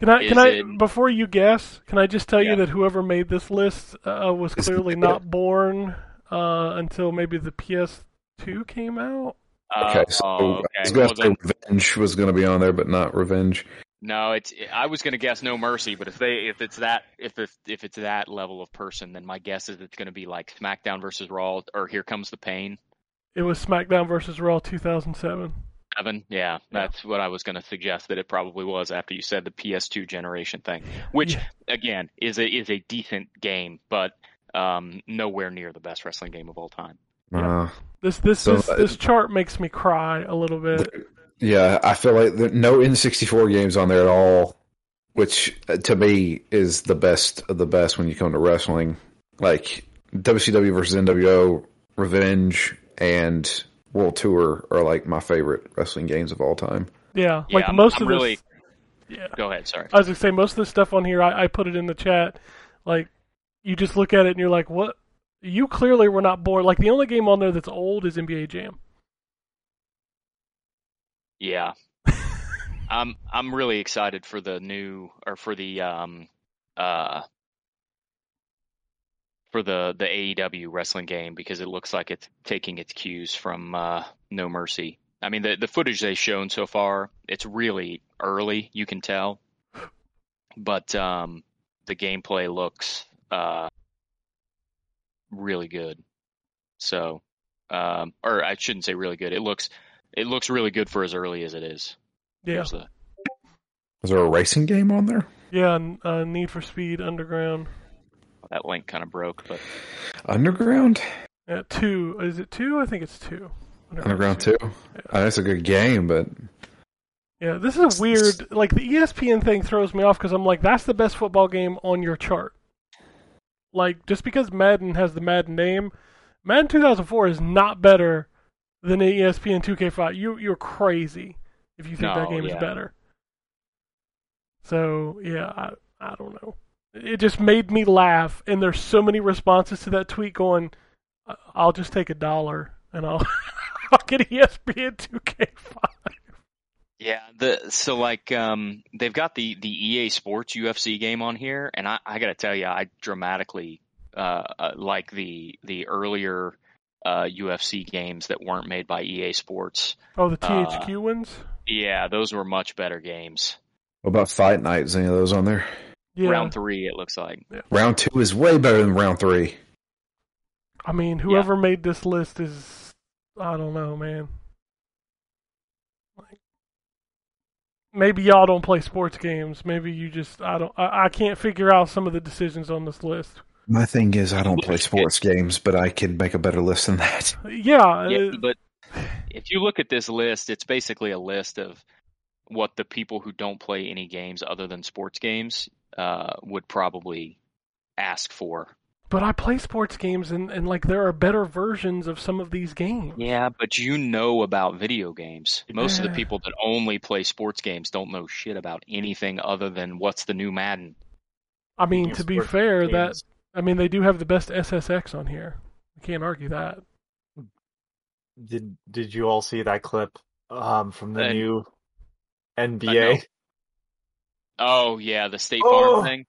Can I? Is Can I? it- Before you guess, can I just tell Yeah. you that whoever made this list uh, was clearly not born uh, until maybe the PS2 came out. Uh, Okay, so oh, I was going Well, to say Revenge was going to be on there, but not Revenge. no, it's. I was going to guess No Mercy, but if they, if it's that, if it's, if it's that level of person, then my guess is it's going to be like SmackDown versus Raw or Here Comes the Pain. It was SmackDown versus Raw 2007. Seven, yeah, that's what I was going to suggest that it probably was after you said the PS2 generation thing, which Yeah. again is a is a decent game, but um, nowhere near the best wrestling game of all time. Yeah. Uh, This this So, this, uh, this chart makes me cry a little bit. yeah, I feel like there, no N64 games on there at all, which uh, to me is the best of the best when you come to wrestling. Like WCW versus NWO, Revenge, and World Tour are like my favorite wrestling games of all time. Yeah, Yeah, like I'm- most I'm of really- this. Yeah, Go ahead, sorry. I was gonna say most of the stuff on here. I, I put it in the chat. Like, you just look at it and you're like, "What? You clearly were not born." Like the only game on there that's old is NBA Jam. Yeah. I'm I'm really excited for the new or for the um uh for the the AEW wrestling game because it looks like it's taking its cues from uh, No Mercy. I mean, the the footage they've shown so far, it's really early. You can tell, but um, the gameplay looks uh, really good. So, um, or I shouldn't say really good. It looks it looks really good for as early as it is. Yeah, the- Is there a racing game on there? yeah. Uh, Need for Speed Underground. that link kind of broke, but Underground? Yeah, two. Is it two? I think it's two. Underground 2? Oh, that's a good game, but Yeah, this is weird. Like the ESPN thing throws me off because I'm like, that's the best football game on your chart. Like just because Madden has the Madden name, Madden 2004 is not better than the ESPN 2K5. You you're crazy if you think that game yeah. is better. So yeah, I I don't know. It just made me laugh, and there's so many responses to that tweet going, "I- "I'll just take a dollar and I'll I'll get ESPN 2K5." Yeah, the so like um they've got the the EA Sports UFC game on here, and I I gotta tell you, I dramatically uh, uh like the the earlier uh UFC games that weren't made by EA Sports. Oh, the Uh, THQ ones. Yeah, those were much better games. what about Fight Night? Is any of those on there? Yeah, Round three, it looks like. Round 2 is way better than round 3. I mean, whoever made this list is, I don't know, man. Like, maybe y'all don't play sports games. Maybe you just, I don't, I, I can't figure out some of the decisions on this list. My thing is, I don't play sports games, but I could make a better list than that. Yeah, Yeah, uh, but if you look at this list, it's basically a list of what the people who don't play any games other than sports games uh would probably ask for. But I play sports games, and and like there are better versions of some of these games. Yeah, but you know about video games. Most of the people that only play sports games don't know shit about anything other than what's the new Madden. I mean, to be sports fair, that I mean they do have the best SSX on here. I can't argue that. did did you all see that clip um from the Uh, new NBA? Oh yeah, the State Oh. Farm thing.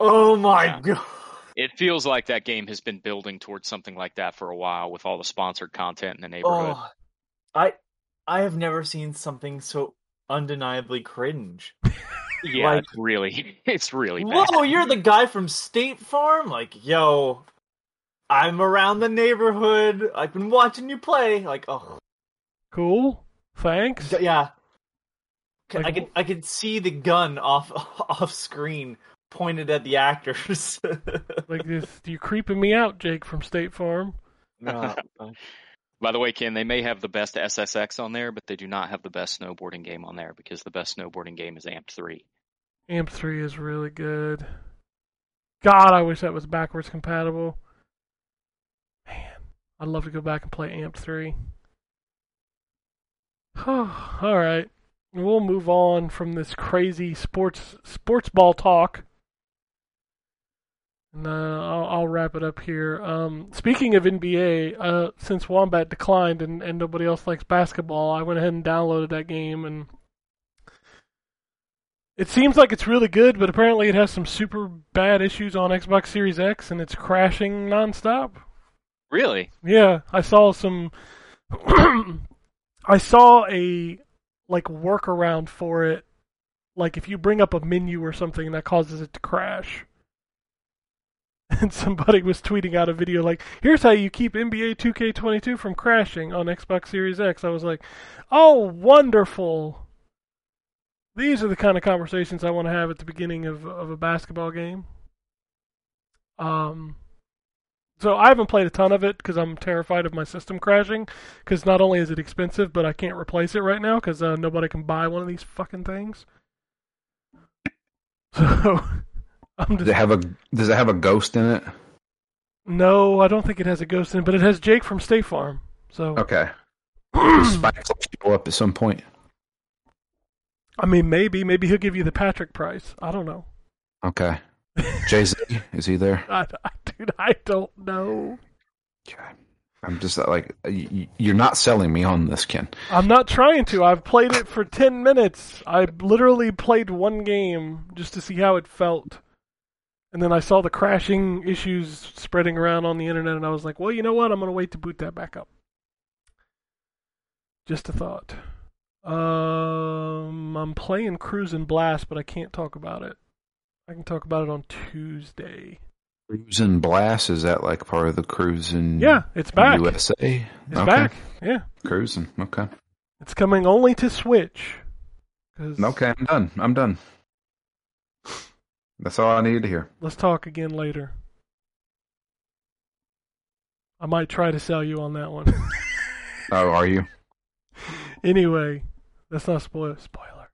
Oh my Yeah. god! It feels like that game has been building towards something like that for a while with all the sponsored content in the neighborhood. Oh, I I have never seen something so undeniably cringe. yeah, like- it's really, it's really bad. Whoa, you're the guy from State Farm? Like, yo, I'm around the neighborhood. I've been watching you play. Like, oh, Cool. Thanks. d- yeah. C- I Like, could I could see the gun off off screen pointed at the actors. Like this, you're creeping me out, Jake from State Farm. No, By the way, Ken, they may have the best SSX on there, but they do not have the best snowboarding game on there because the best snowboarding game is Amp 3. Amp 3 is really good. God, I wish that was backwards compatible. Man, I'd love to go back and play Amp 3. All right. We'll move on from this crazy sports sports ball talk. And uh, I'll, I'll wrap it up here. Um, speaking of NBA, uh, since Wombat declined and, and nobody else likes basketball, I went ahead and downloaded that game and it seems like it's really good, but apparently it has some super bad issues on Xbox Series X and it's crashing nonstop. Really? Yeah, I saw some. I saw a like workaround for it. Like if you bring up a menu or something, that causes it to crash. And somebody was tweeting out a video like, "Here's how you keep NBA 2K22 from crashing on Xbox Series X." I was like, "Oh, wonderful! These are the kind of conversations I want to have at the beginning of of a basketball game." Um, so I haven't played a ton of it because I'm terrified of my system crashing. Because not only is it expensive, but I can't replace it right now because uh, nobody can buy one of these fucking things. So I'm Does it have a Does it have a ghost in it? no, I don't think it has a ghost in it, but it has Jake from State Farm. So Okay. Spikes show up at some point? I mean, maybe maybe he'll give you the Patrick price. I don't know. Okay. Jay Z is he there? I, I, dude, I don't know. Okay. I'm just like you're not selling me on this, Ken. I'm not trying to. I've played it for 10 minutes. I literally played one game just to see how it felt. And then I saw the crashing issues spreading around on the internet, and I was like, well, you know what? I'm going to wait to boot that back up. Just a thought. Um, I'm playing Cruis'n Blast, but I can't talk about it. I can talk about it on Tuesday. Cruis'n Blast is that like part of the Cruis'n Yeah, it's back. USA? It's okay. back. Yeah, Cruising. Okay. it's coming only to Switch. Okay, I'm done. I'm done. That's all I needed to hear. Let's talk again later. I might try to sell you on that one. Oh, are you? anyway, that's not spoil spoiler.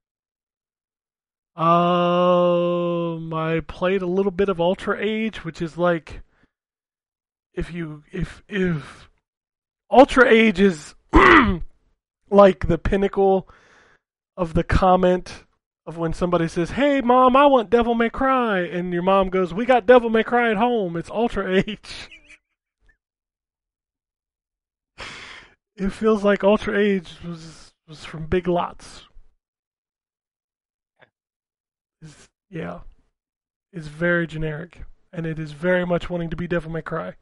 Um, I played a little bit of Ultra Age, which is like if you if if Ultra Age is like the pinnacle of the comment of when somebody says, "Hey, mom, I want Devil May Cry," and your mom goes, "We got Devil May Cry at home. It's Ultra Age." it feels like Ultra Age was was from Big Lots. It's, yeah, it's very generic, and it is very much wanting to be Devil May Cry.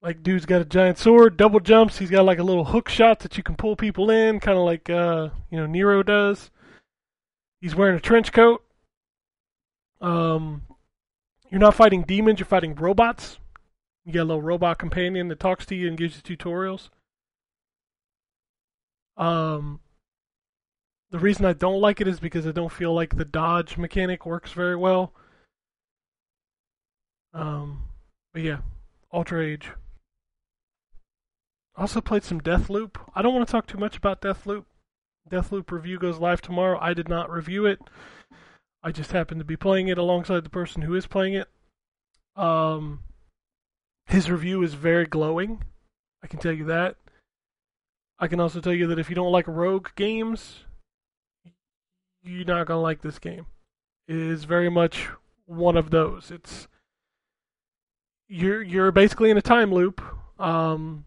Like, dude's got a giant sword, double jumps. He's got like a little hook shot that you can pull people in, kind of like uh, you know Nero does. He's wearing a trench coat. Um, you're not fighting demons; you're fighting robots. You got a little robot companion that talks to you and gives you tutorials. Um, the reason I don't like it is because I don't feel like the dodge mechanic works very well. Um, but yeah, Ultra Age. Also played some Deathloop. I don't want to talk too much about Deathloop. Deathloop review goes live tomorrow. I did not review it. I just happened to be playing it alongside the person who is playing it. Um, his review is very glowing. I can tell you that. I can also tell you that if you don't like rogue games, you're not gonna like this game. It is very much one of those. It's you're you're basically in a time loop. Um,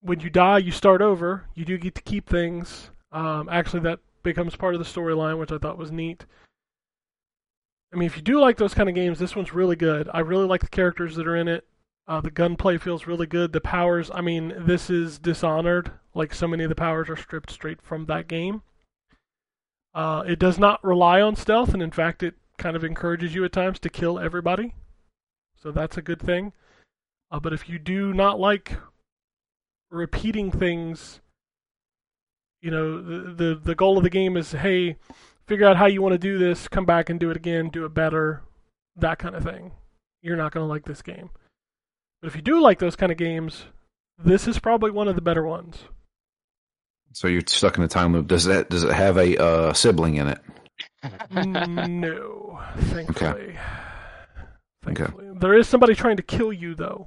when you die, you start over. You do get to keep things. Um, actually, that becomes part of the storyline, which I thought was neat. I mean, if you do like those kind of games, this one's really good. I really like the characters that are in it. Uh, the gunplay feels really good. The powers, I mean, this is Dishonored. Like so many of the powers are stripped straight from that game. Uh, it does not rely on stealth, and in fact, it kind of encourages you at times to kill everybody. So that's a good thing. Uh, but if you do not like repeating things, you know, the, the the goal of the game is, hey, figure out how you want to do this, come back and do it again, do it better, that kind of thing. You're not going to like this game. But if you do like those kind of games, this is probably one of the better ones. So you're stuck in a time loop. Does that does it have a uh, sibling in it? no, thankfully. Okay. Thankfully. There is somebody trying to kill you though,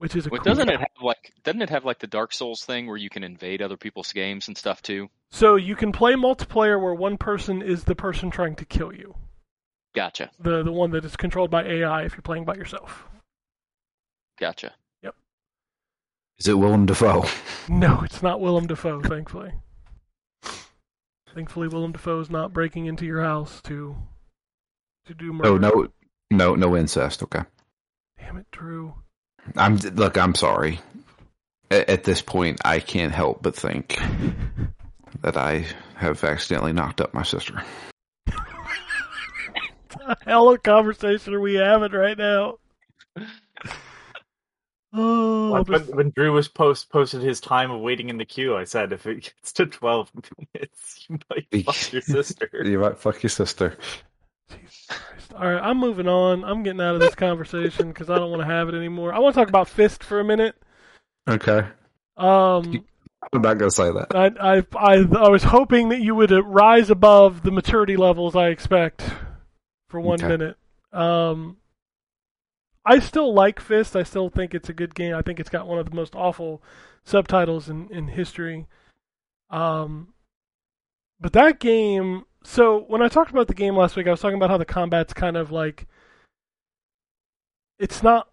which is a Well, cool doesn't it have like doesn't it have like the Dark Souls thing where you can invade other people's games and stuff too? So you can play multiplayer where one person is the person trying to kill you. Gotcha, The the one that is controlled by AI if you're playing by yourself. gotcha. Yep. Is it Willem Dafoe? No, it's not Willem Dafoe, thankfully. Thankfully Willem Dafoe is not breaking into your house to to do oh, murder. Oh no, no, no incest. Okay. Damn it, Drew. I'm look. I'm sorry. At, at this point, I can't help but think that I have accidentally knocked up my sister. the hell of a conversation are we having right now? Oh, When, when Drew was post posted his time of waiting in the queue, I said if it gets to twelve minutes, you might fuck your sister. You might fuck your sister. All right, I'm moving on. I'm getting out of this conversation because I don't want to have it anymore. I want to talk about Fist for a minute. Okay. Um, I'm not gonna say that. I, I, I, I was hoping that you would uh, rise above the maturity levels I expect for one Okay. minute. Um, I still like Fist. I still think it's a good game. I think it's got one of the most awful subtitles in, in history. Um, but that game. So when I talked about the game last week, I was talking about how the combat's kind of like it's not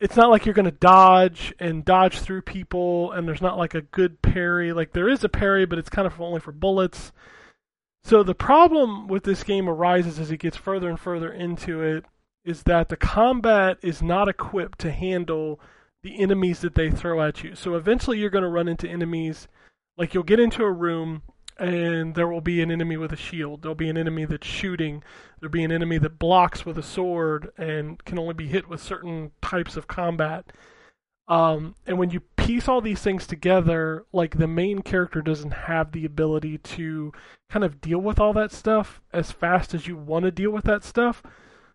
it's not like you're going to dodge and dodge through people and there's not like a good parry like there is a parry but it's kind of only for bullets So the problem with this game arises as it gets further and further into it is that the combat is not equipped to handle the enemies that they throw at you. So eventually you're going to run into enemies like you'll get into a room and there will be an enemy with a shield. There'll be an enemy that's shooting. There'll be an enemy that blocks with a sword and can only be hit with certain types of combat. Um, and when you piece all these things together, like the main character doesn't have the ability to kind of deal with all that stuff as fast as you want to deal with that stuff.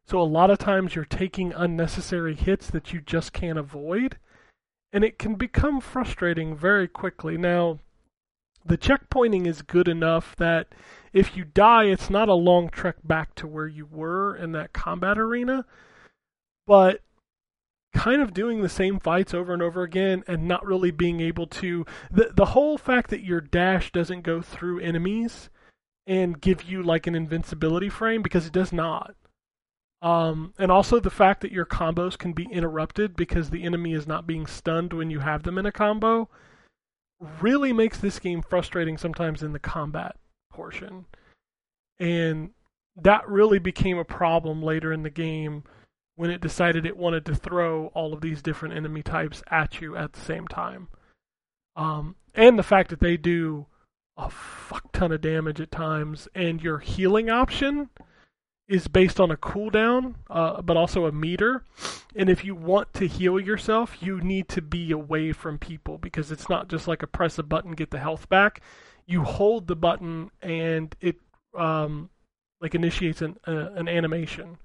So a lot of times you're taking unnecessary hits that you just can't avoid. And it can become frustrating very quickly. Now, the checkpointing is good enough that if you die, it's not a long trek back to where you were in that combat arena. But kind of doing the same fights over and over again and not really being able to the the whole fact that your dash doesn't go through enemies and give you like an invincibility frame because it does not. Um, and also the fact that your combos can be interrupted because the enemy is not being stunned when you have them in a combo really makes this game frustrating sometimes in the combat portion. And that really became a problem later in the game when it decided it wanted to throw all of these different enemy types at you at the same time. Um, and the fact that they do a fuck ton of damage at times, and your healing option is based on a cooldown, uh, but also a meter. And if you want to heal yourself, you need to be away from people because it's not just like a press a button, get the health back. You hold the button, and it um, like initiates an uh, an animation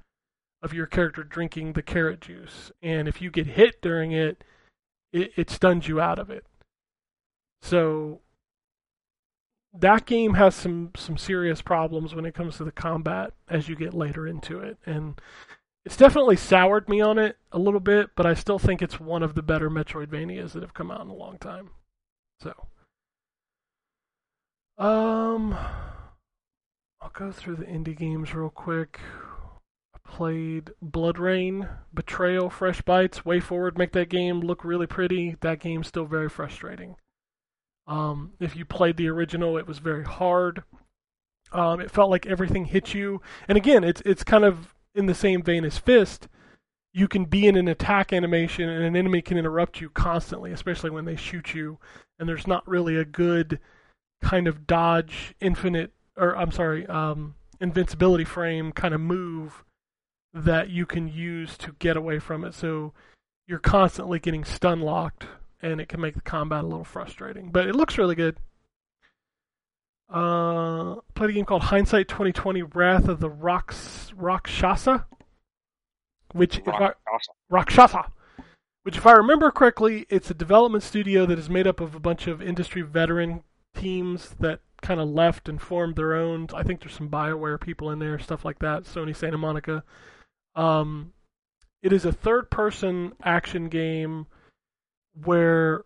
of your character drinking the carrot juice. And if you get hit during it, it, it stuns you out of it. So that game has some some serious problems when it comes to the combat as you get later into it. And it's definitely soured me on it a little bit but i still think it's one of the better metroidvanias that have come out in a long time. So um i'll go through the indie games real quick. I played blood rain betrayal fresh bites WayForward make that game look really pretty. That game's still very frustrating um, if you played the original, it was very hard. Um, it felt like everything hit you. And again, it's it's kind of in the same vein as Fist. You can be in an attack animation, and an enemy can interrupt you constantly, especially when they shoot you. And there's not really a good kind of dodge, infinite, or I'm sorry, um, invincibility frame kind of move that you can use to get away from it. So you're constantly getting stun locked and it can make the combat a little frustrating. But it looks really good. Uh, played a game called Hindsight 2020: Wrath of the Rocks Rakshasa, which I, Rakshasa, which if I remember correctly, it's a development studio that is made up of a bunch of industry veteran teams that kind of left and formed their own. I think there's some Bioware people in there, stuff like that. Sony Santa Monica. Um, it is a third-person action game where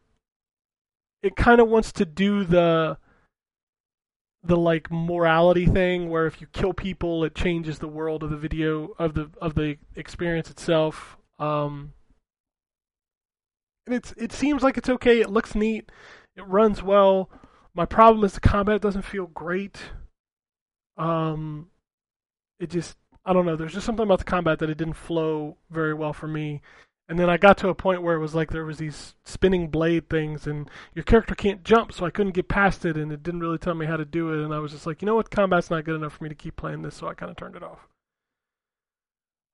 it kind of wants to do the the like morality thing where if you kill people it changes the world of the video of the of the experience itself um and it's it seems like it's okay it looks neat it runs well. My problem is the combat doesn't feel great. Um it just i don't know there's just something about the combat that it didn't flow very well for me and then I got to a point where it was like there was these spinning blade things, and your character can't jump, so I couldn't get past it, and it didn't really tell me how to do it. And I was just like, you know what, combat's not good enough for me to keep playing this, so I kind of turned it off.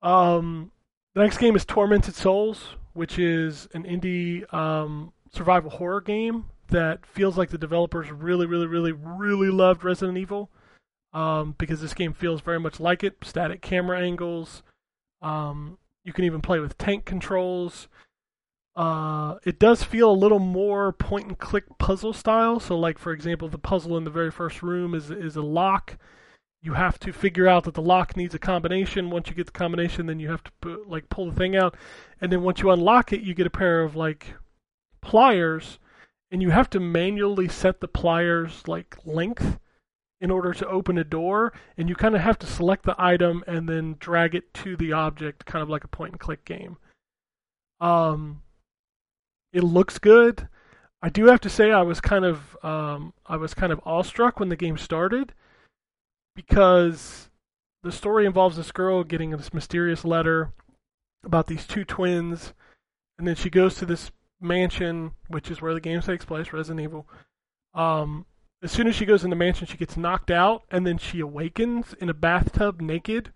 Um, the next game is Tormented Souls, which is an indie um, survival horror game that feels like the developers really, really, really, really loved Resident Evil. Um, because this game feels very much like it. Static camera angles. Um, you can even play with tank controls. Uh, it does feel a little more point and click puzzle style. So, like for example, the puzzle in the very first room is is a lock. You have to figure out that the lock needs a combination. Once you get the combination, then you have to put, like pull the thing out, and then once you unlock it, you get a pair of like pliers, and you have to manually set the pliers like length in order to open a door, and you kind of have to select the item and then drag it to the object, kind of like a point and click game. Um, it looks good. I do have to say I was kind of um, I was kind of awestruck when the game started because the story involves this girl getting this mysterious letter about these two twins, and then she goes to this mansion, which is where the game takes place, Resident Evil. Um, as soon as she goes in the mansion, she gets knocked out, and then she awakens in a bathtub naked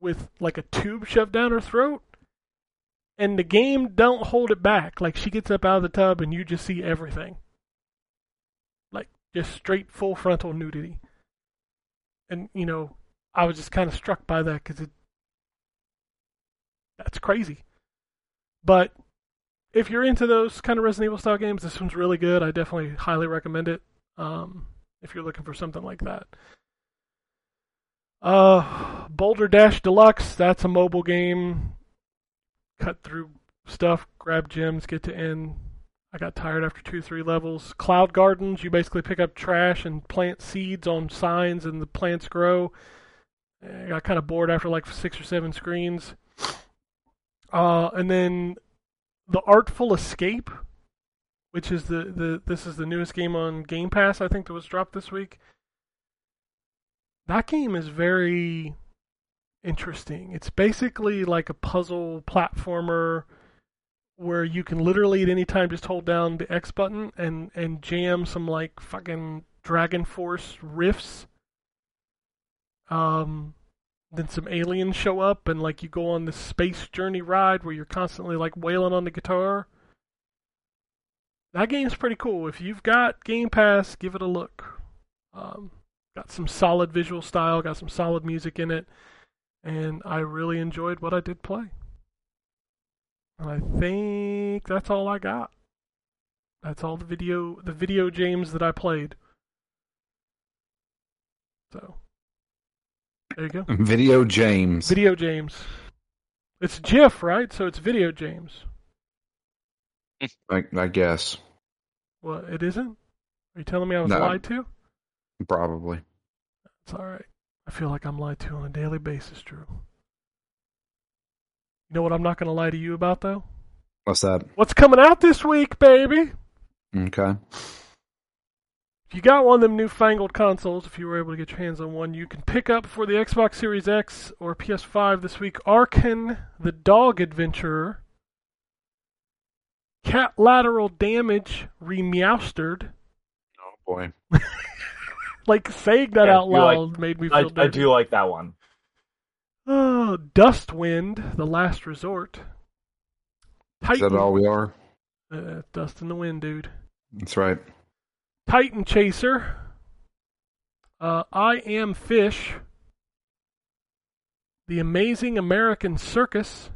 with like a tube shoved down her throat. And the game don't hold it back. Like she gets up out of the tub, and you just see everything. Like just straight full frontal nudity. And you know, I was just kind of struck by that because it that's crazy. But if you're into those kind of Resident Evil style games, this one's really good. I definitely highly recommend it. Um, if you're looking for something like that. Uh, Boulder Dash Deluxe. That's a mobile game. Cut through stuff, grab gems, get to end. I got tired after two, three levels. Cloud Gardens. You basically pick up trash and plant seeds on signs, and the plants grow. I got kind of bored after like six or seven screens. Uh, and then the Artful Escape, which is the, the this is the newest game on Game Pass, I think that was dropped this week. That game is very interesting. It's basically like a puzzle platformer where you can literally at any time just hold down the X button and and jam some like fucking Dragon Force riffs. Um then some aliens show up and like you go on this space journey ride where you're constantly like wailing on the guitar. That game's pretty cool. If you've got Game Pass, give it a look. Um, got some solid visual style, got some solid music in it, and I really enjoyed what I did play. And I think that's all I got. That's all the video the video games that I played. So there you go. Video James. Video James. It's GIF, right? So it's Video James. I, I guess. What? It isn't? Are you telling me I was No. lied to? Probably. It's all right. I feel like I'm lied to on a daily basis, Drew. You know what I'm not going to lie to you about, though? What's that? What's coming out this week, baby? Okay. If you got one of them newfangled consoles, if you were able to get your hands on one, you can pick up for the Xbox Series X or PS5 this week Arkin the Dog Adventurer, Cat Lateral Damage Remeowstered. Oh boy. Like saying that Yeah, out you like- loud made me I, feel I dirty. do like that one. Oh, Dustwind, The Last Resort. Is that all we are? Uh, dust in the wind, dude. That's right. Titan Chaser. Uh, I Am Fish. The Amazing American Circus.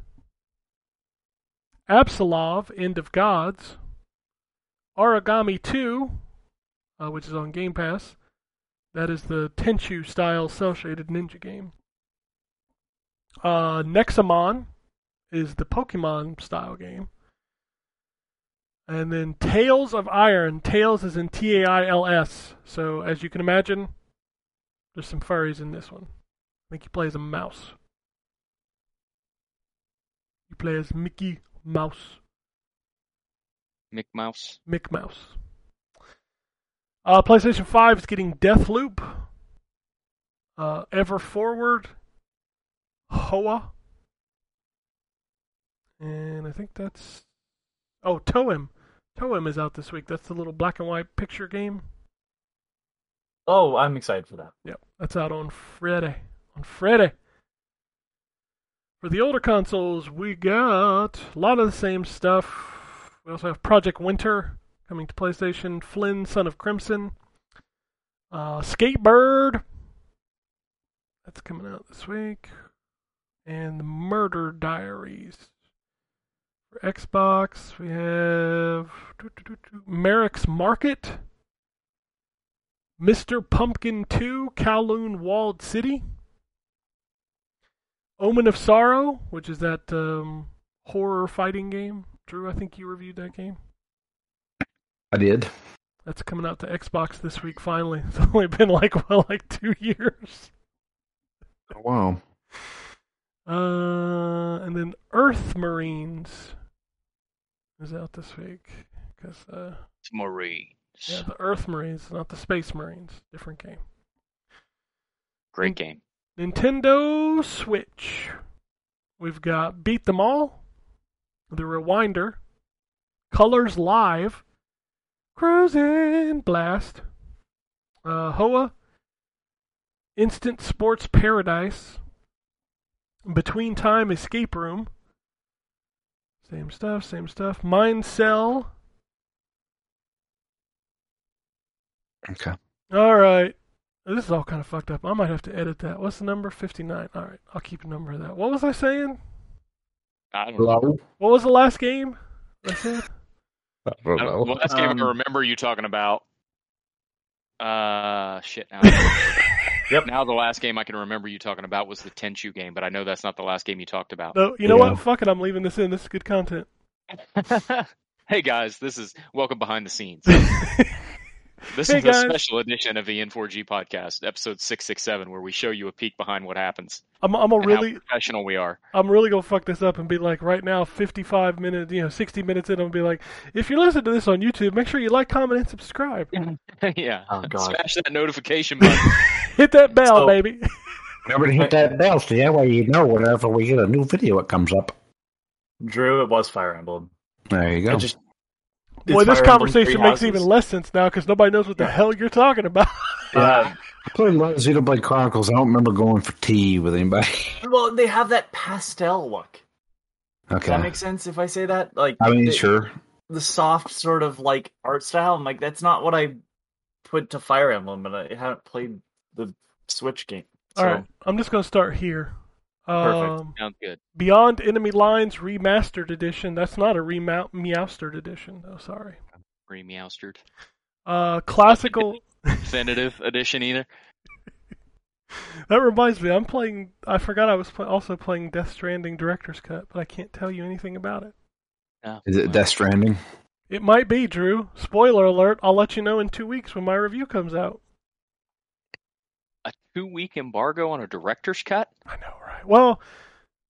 Absolov, End of Gods. Origami 2, uh, which is on Game Pass. That is the Tenchu style cell shaded ninja game. Uh, Nexomon is the Pokemon style game. And then Tails of Iron. Tails is in T A I L S. So as you can imagine, there's some furries in this one. I think you play as a mouse. You play as Mickey Mouse. Mick Mouse. Mick Mouse. Uh, PlayStation 5 is getting Deathloop. Uh, Ever Forward. Hoa. And I think that's. Oh, Toem. Toem is out this week. That's the little black and white picture game. Oh, I'm excited for that. Yep, that's out on Friday. On Friday. For the older consoles, we got a lot of the same stuff. We also have Project Winter coming to PlayStation, Flynn, Son of Crimson, uh, Skatebird. That's coming out this week. And the Murder Diaries. For Xbox, we have Merrick's Market. Mr. Pumpkin 2, Kowloon Walled City. Omen of Sorrow, which is that um, horror fighting game. Drew, I think you reviewed that game. I did. That's coming out to Xbox this week finally. It's only been like well like two years. Oh, wow. Uh, and then Earth Marines is out this week because uh, It's Marines. yeah, the Earth Marines, not the Space Marines, different game. Great game. Nintendo Switch. We've got Beat Them All, The Rewinder, Colors Live, Cruis'n Blast, uh, Hoa, Instant Sports Paradise, Between Time Escape Room. Same stuff, same stuff. Mind Cell. Okay. All right. This is all kind of fucked up. I might have to edit that. What's the number? 59. All right. I'll keep a number of that. What was I saying? I don't know. What was the last game? I said? I don't know. don't- the last game Um, I remember you talking about. Uh, shit. Now, Yep. Now the last game I can remember you talking about was the Tenchu game, but I know that's not the last game you talked about. No, you know Yeah. what? Fuck it. I'm leaving this in. This is good content. hey guys, this is welcome behind the scenes. This Hey, is a special edition of the N4G podcast, episode six six seven, where we show you a peek behind what happens I'm, I'm gonna really, professional we are. I'm really gonna fuck this up and be like, right now, 55 minutes, you know, 60 minutes in, I'm gonna be like, if you're listening to this on YouTube, make sure you like, comment, and subscribe. yeah, Oh, God. smash that notification button. Hit that bell, So- baby. Remember to hit that bell so that way you know whenever we get a new video it comes up. Drew, it was Fire Emblem. There you I go. just Boy, this conversation makes Houses. even less sense now because nobody knows what the hell you're talking about. yeah. I played a lot of Xenoblade Chronicles. I don't remember going for tea with anybody. well, they have that pastel look. Does Okay. that make sense if I say that? Like, I mean, the, sure. the soft sort of like art style. I'm like, that's not what I put to Fire Emblem, and I haven't played the Switch game. So, All right, I'm just gonna start here. Perfect. Um, Sounds good. Beyond Enemy Lines Remastered Edition. That's not a remount Meowstered edition, though. Sorry. Re meowstered. Uh, classical. Definitive edition either. That reminds me, I'm playing. I forgot I was pl- also playing Death Stranding Director's Cut, but I can't tell you anything about it. No. Is it Death Stranding? It might be Drew. Spoiler alert! I'll let you know in two weeks when my review comes out. A two week embargo on a director's cut? I know, right? Well,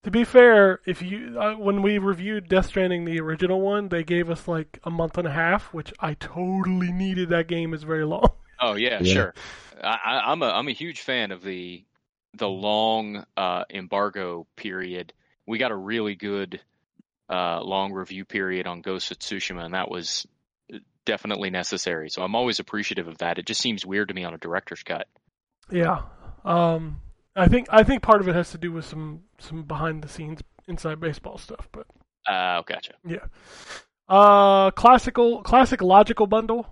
to be fair, if you uh, when we reviewed Death Stranding, the original one, they gave us like a month and a half, which I totally needed. That game is very long. Oh yeah, Yeah. sure. I, I, I'm a I'm a huge fan of the the long uh, embargo period. We got a really good uh, long review period on Ghost of Tsushima, and that was definitely necessary. So I'm always appreciative of that. It just seems weird to me on a director's cut. Yeah. Um, I think I think part of it has to do with some some behind the scenes inside baseball stuff, but Uh, gotcha. yeah. Uh, classical classic logical bundle.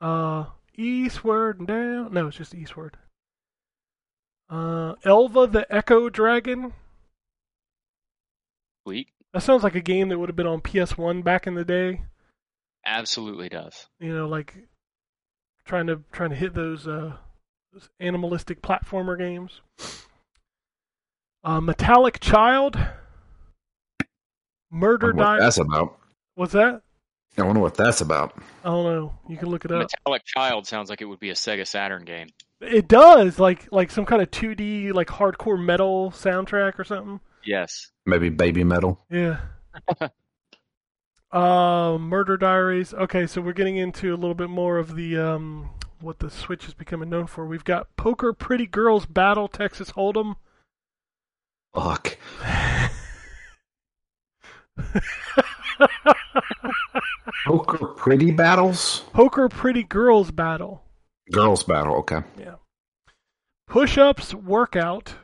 Uh, eastward and down. No, it's just eastward. Uh, Elva the Eco Dragon. Sweet. That sounds like a game that would have been on PS1 back in the day. Absolutely does. You know, like trying to trying to hit those uh those animalistic platformer games. Uh, Metallic Child. Murder wonder what Diary. that's about. What's that? I wonder what that's about. I don't know. You can look it up. Metallic Child sounds like it would be a Sega Saturn game. It does like like some kind of 2D like hardcore metal soundtrack or something. Yes. Maybe Baby Metal. Yeah. uh, Murder Diaries. Okay, so we're getting into a little bit more of the um what the Switch is becoming known for. We've got Poker Pretty Girls Battle Texas Hold'em. Fuck. Poker Pretty Battles? Poker Pretty Girls Battle. Girls Battle, okay. Yeah. Push Ups Workout.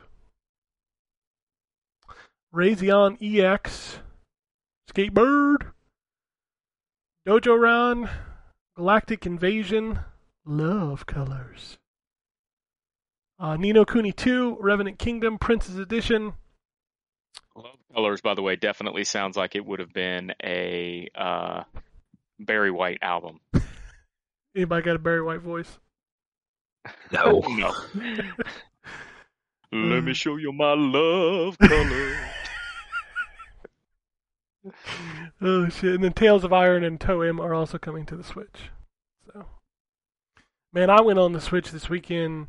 Razion EX. Skatebird. Dojo Run. Galactic Invasion. Love Colors. Uh, Ni no Kuni 2. Revenant Kingdom. Princess Edition. Love Colors, by the way, definitely sounds like it would have been a uh, Barry White album. Anybody got a Barry White voice? No. no. Let me show you my love color. Oh shit! And then Tails of Iron and Toem are also coming to the Switch. Man, I went on the Switch this weekend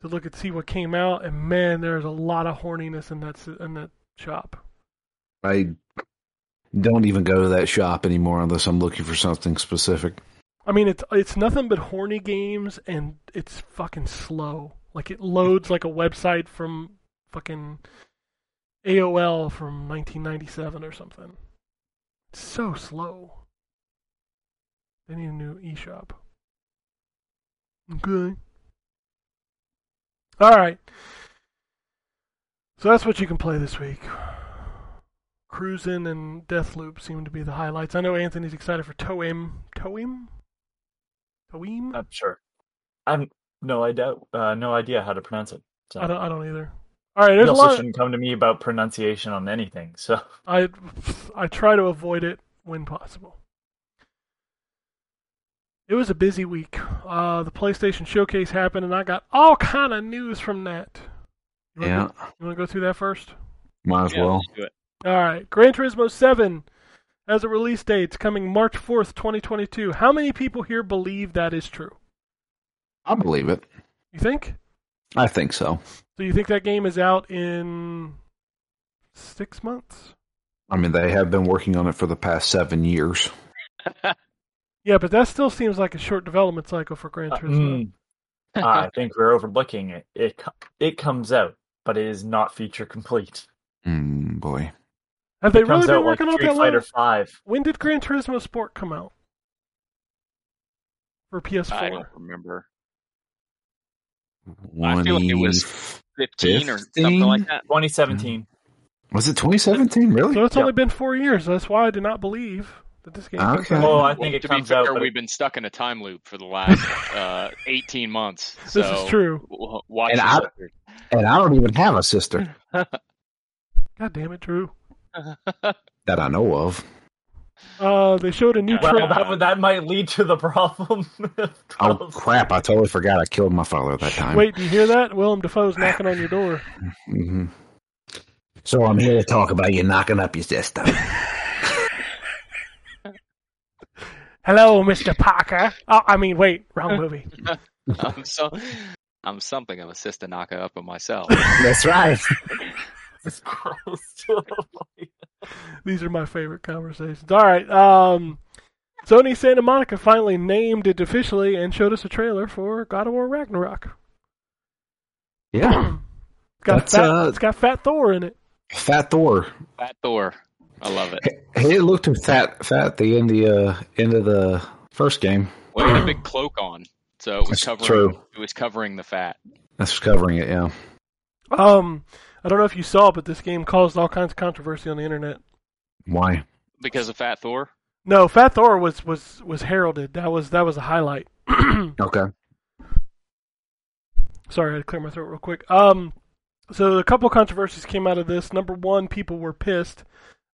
to look and see what came out, and man, there's a lot of horniness in that in that shop. I don't even go to that shop anymore unless I'm looking for something specific. I mean, it's it's nothing but horny games, and it's fucking slow. Like it loads like a website from fucking AOL from 1997 or something. It's so slow. They need a new eShop. Okay. All right. So that's what you can play this week. Cruis'n and Deathloop seem to be the highlights. I know Anthony's excited for Toem. Toem? Toem? I'm sure. I'm no idea. Uh, no idea how to pronounce it. So. I don't. I don't either. All right. You There's a also lot. shouldn't come to me about pronunciation on anything. So I I try to avoid it when possible. It was a busy week. Uh, the PlayStation Showcase happened, and I got all kind of news from that. You Yeah, go- you want to go through that first? might as Yeah, well. let's do it. All right. Gran Turismo 7 has a release date. It's coming March 4th, 2022. How many people here believe that is true? I believe it. You think? I think so. So you think that game is out in six months? I mean, they have been working on it for the past seven years. Yeah, but that still seems like a short development cycle for Gran Uh, Turismo. mm, I think we're overlooking it. It it comes out, but it is not feature complete. Mm, boy. Have they it comes really been out like working on Street that Fighter long? Five. When did Gran Turismo Sport come out? For PS4. I don't remember. I feel like it was 15 or something like that. 2017. Was it 2017? Really? So it's Yep. only been four years. That's why I did not believe that this game comes Okay. Well, I Well, think it to be comes fair, out. We've been stuck in a time loop for the last uh, 18 months. This is true. Watch And I- And I don't even have a sister God damn it, Drew. That I know of. Uh, they showed a new well, trailer. that that might lead to the problem. Oh, crap. I totally forgot I killed my father that time. Wait, do you hear that? Willem Dafoe's knocking on your door. hmm So I'm here to talk about you knocking up your sister. Hello, Mr. Parker. Oh, I mean, wait, wrong movie. I'm so I'm something of a sister knocker up on myself. That's right. It's gross. These are my favorite conversations. All right. Um, Sony Santa Monica finally named it officially and showed us a trailer for God of War Ragnarok. Yeah. It's got That's, fat, uh, it's got Fat Thor in it. Fat Thor. Fat Thor. I love it. He looked fat, fat at the end of the, uh, end of the first game. Well, he had a big cloak on, so it was That's covering. true. It was covering the fat. That's covering it, yeah. Um, I don't know if you saw, but this game caused all kinds of controversy on the internet. Why? Because of Fat Thor? No, Fat Thor was was was heralded. That was that was a highlight. Okay. Sorry, I had to clear my throat real quick. Um, so a couple controversies came out of this. Number one, people were pissed.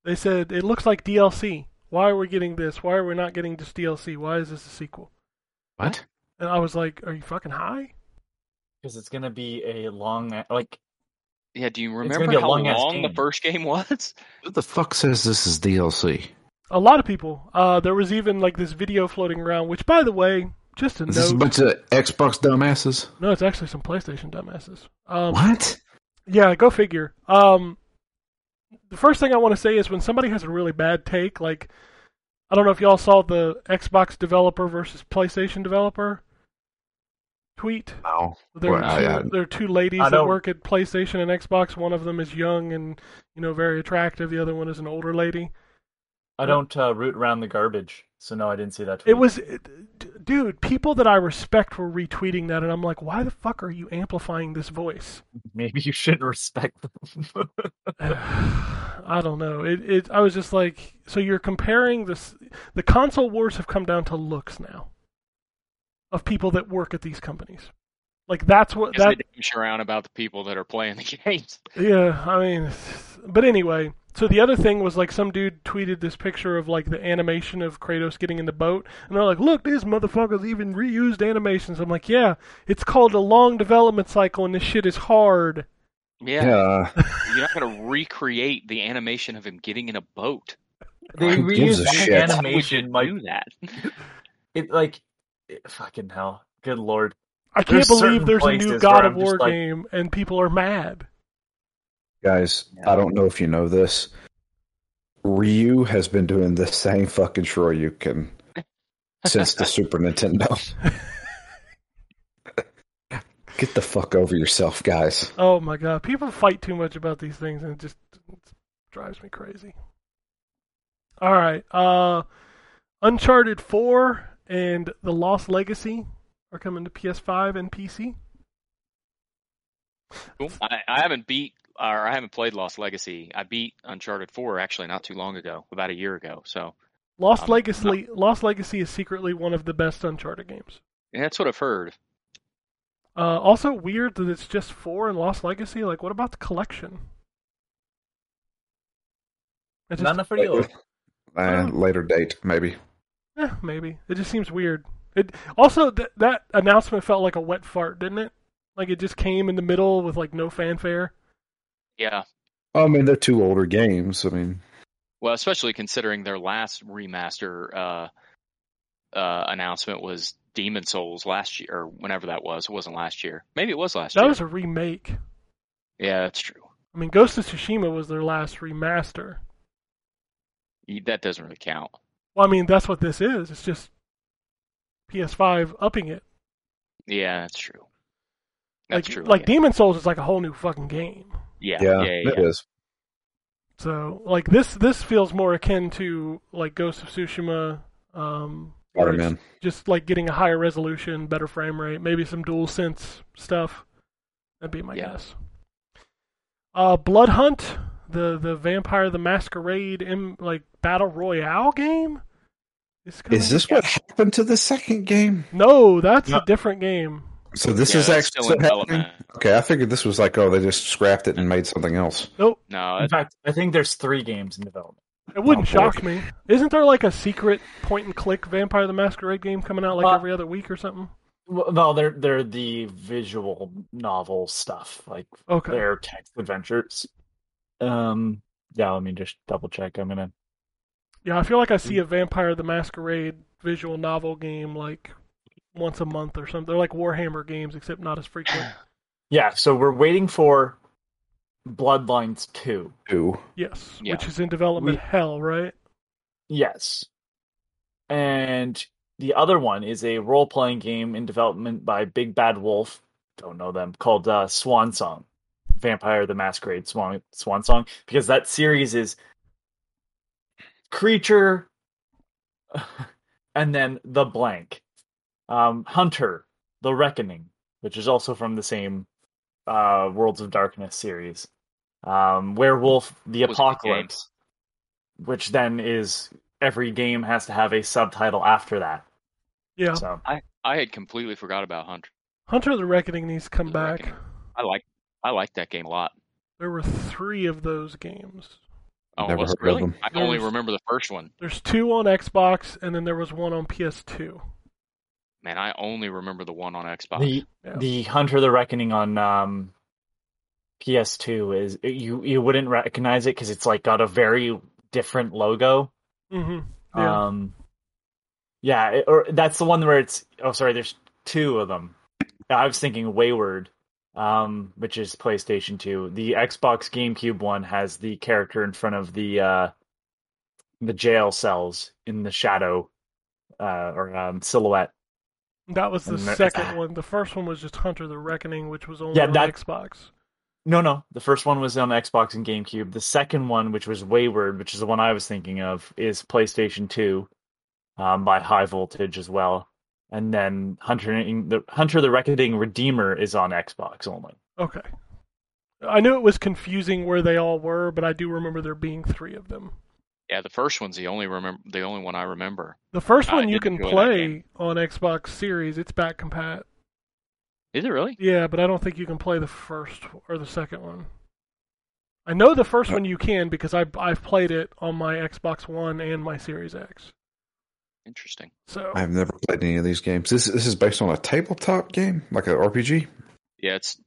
They said it looks like DLC. Why are we getting this? Why are we not getting just DLC? Why is this a sequel? What? And I was like, are you fucking high? Because it's gonna be a long, like Yeah, do you remember how long-ass long the first game was? Who the fuck says this is DLC? A lot of people. Uh, there was even like this video floating around. Which, by the way, just a Is this a bunch of Xbox dumbasses? No, it's actually some PlayStation dumbasses. Um, What? Yeah, go figure. Um, the first thing I want to say is when somebody has a really bad take, like I don't know if y'all saw the Xbox developer versus PlayStation developer tweet. No. There are, Well, I- two, I- there are two ladies that work at PlayStation and Xbox. One of them is young and you know very attractive. The other one is an older lady. I don't uh, root around the garbage, so no, I didn't see that. Tweet. It was, it- d- dude. People that I respect were retweeting that, and I'm like, why the fuck are you amplifying this voice? maybe you shouldn't respect them. I don't know. It, it. I was just like, so you're comparing this. The console wars have come down to looks now. Of people that work at these companies, like that's what Because that. they damn sure around about the people that are playing the games. Yeah, I mean, but anyway. So the other thing was like some dude tweeted this picture of like the animation of Kratos getting in the boat, and they're like, "Look, these motherfuckers even reused animations." I'm like, "Yeah, it's called a long development cycle, and this shit is hard." Yeah, Yeah. you're not going to recreate the animation of him getting in a boat. they Who gives reused a shit? Why animation. Like do that? it, like it, fucking hell. Good lord. I can't There's believe there's a new God of War like- game and people are mad. Guys, I don't know if you know this. Ryu has been doing the same fucking Shoryuken since the Super Nintendo. Get the fuck over yourself, guys. Oh my god, people fight too much about these things and it just it drives me crazy. All right, uh Uncharted 4 and The Lost Legacy are coming to PS5 and PC. Cool. I, I haven't beat or I haven't played Lost Legacy. I beat Uncharted 4 actually not too long ago, about a year ago. So Lost Um, Legacy Lost Legacy is secretly one of the best Uncharted games. yeah, that's what I've heard. Uh, also weird that it's just 4 and Lost Legacy. Like what about the collection? It just, Not enough for you. Uh, later date, maybe. eh, maybe. It just seems weird. It also th- that announcement felt like a wet fart, didn't it? Like it just came in the middle with like no fanfare. Yeah. I mean, they're two older games. I mean, Well, especially considering their last remaster uh, uh, announcement was Demon's Souls last year, or whenever that was. It wasn't last year. Maybe it was last That year. That was a remake. Yeah, that's true. I mean, Ghost of Tsushima was their last remaster. That doesn't really count. Well, I mean, that's what this is. It's just PS5 upping it. Yeah, that's true. That's like, true. Like yeah. Demon's Souls is like a whole new fucking game. Yeah, yeah, yeah, yeah, it is. So, like this, this feels more akin to like Ghost of Tsushima. Um, where just like getting a higher resolution, better frame rate, maybe some dual sense stuff. That'd be my Yeah. guess. Uh, Blood Hunt, the the Vampire the Masquerade in like battle royale game. Is. Is this what happened to the second game? No, that's No. a different game. So this Yeah, is actually still in happening? development. Okay, I figured this was like, oh, they just scrapped it and made something else. Nope, No, In it, fact, I think there's three games in development. it wouldn't Oh, shock me. Isn't there like a secret point and click Vampire the Masquerade game coming out like Uh, every other week or something? Well, no, they're they're the visual novel stuff, like Okay. their text adventures. Um, yeah, let me just double check. I'm gonna. Yeah, I feel like I Mm. see a Vampire the Masquerade visual novel game like once a month or something. They're like Warhammer games, except not as frequent. Yeah, so we're waiting for Bloodlines two. Two. Yes, Yeah. which is in development We- hell, right? Yes, and the other one is a role playing game in development by Big Bad Wolf. Don't know them called uh, Swan Song, Vampire the Masquerade Swan Swan Song, because that series is creature, and then the blank, um, Hunter, the Reckoning, which is also from the same uh, Worlds of Darkness series, um, Werewolf, the That was a good game. Apocalypse, which then is every game has to have a subtitle after that. Yeah. So I I had completely forgot about Hunter. Hunter the Reckoning needs to come The back. Reckoning. I like I like that game a lot. There were three of those games. Oh, Never was it heard of really? them. I There only remember the first one. There's two on Xbox, and then there was one on PS2. Man, I only remember the one on Xbox. the Yeah. the Hunter the Reckoning on um, PS2 is you you wouldn't recognize it because it's like got a very different logo. Mm-hmm. Yeah. Um, yeah, it- or that's the one where it's. Oh, sorry. There's two of them. I was thinking Wayward, um, which is PlayStation Two. The Xbox GameCube one has the character in front of the uh, the jail cells in the shadow, uh, or um, silhouette. That was the and second one. The first one was just Hunter the Reckoning, which was only Yeah, on that- Xbox. No, no. The first one was on Xbox and GameCube. The second one, which was Wayward, which is the one I was thinking of, is PlayStation Two, um, by High Voltage as well. And then Hunter the Hunter the Reckoning Redeemer is on Xbox only. Okay. I knew it was confusing where they all were, but I do remember there being three of them. Yeah, the first one's the only remember the only one I remember. The first I one you can play on Xbox Series. It's back compat. Is it really? Yeah, but I don't think you can play the first or the second one. I know the first one you can because I I've played it on my Xbox One and my Series X. Interesting. So I've never played any of these games. This this is based on a tabletop game, like an RPG. Yeah, it's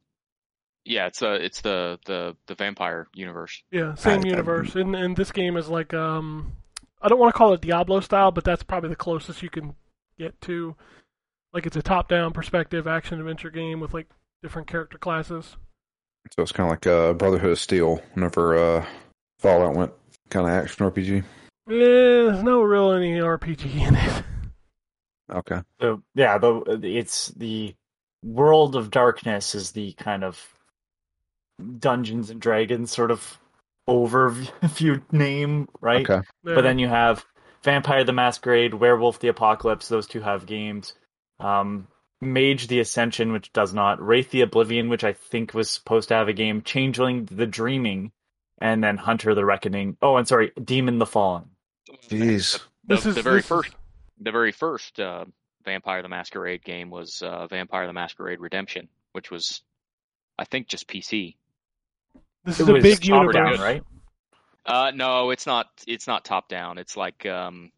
yeah, it's uh it's the the the vampire universe. yeah, same I- I- universe. And and this game is like um, I don't want to call it Diablo style, but that's probably the closest you can get to. Like it's a top-down perspective action adventure game with like different character classes. So it's kind of like uh, Brotherhood of Steel. Whenever uh, Fallout went kind of action RPG. Eh, there's no real any RPG in it. Okay. So yeah, the it's the World of Darkness is the kind of Dungeons and Dragons sort of overview name, right? Okay. But then you have Vampire the Masquerade, Werewolf the Apocalypse. Those two have games. Um, Mage the Ascension, which does not. Wraith the Oblivion, which I think was supposed to have a game. Changeling the Dreaming, and then Hunter the Reckoning. Oh, and sorry, Demon the Fallen. Jeez. The, This is the very this first, the very first uh, Vampire the Masquerade game was uh, Vampire the Masquerade Redemption, which was, I think, just PC. This It is a was big top universe, down, right? Uh, no, it's not. It's not top down. It's like um,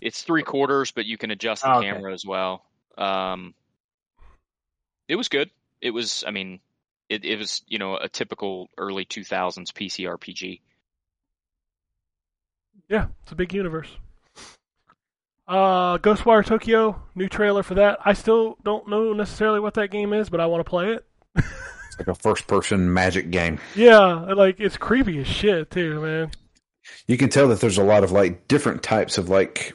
it's three quarters, but you can adjust the Oh, okay. camera as well. Um, it was good. It was. I mean, it it was you know a typical early two thousands PC RPG. Yeah, it's a big universe. Uh, Ghostwire Tokyo, new trailer for that. I still don't know necessarily what that game is, but I want to play it. It's like a first person magic game. Yeah, like it's creepy as shit too, man. You can tell that there's a lot of like different types of like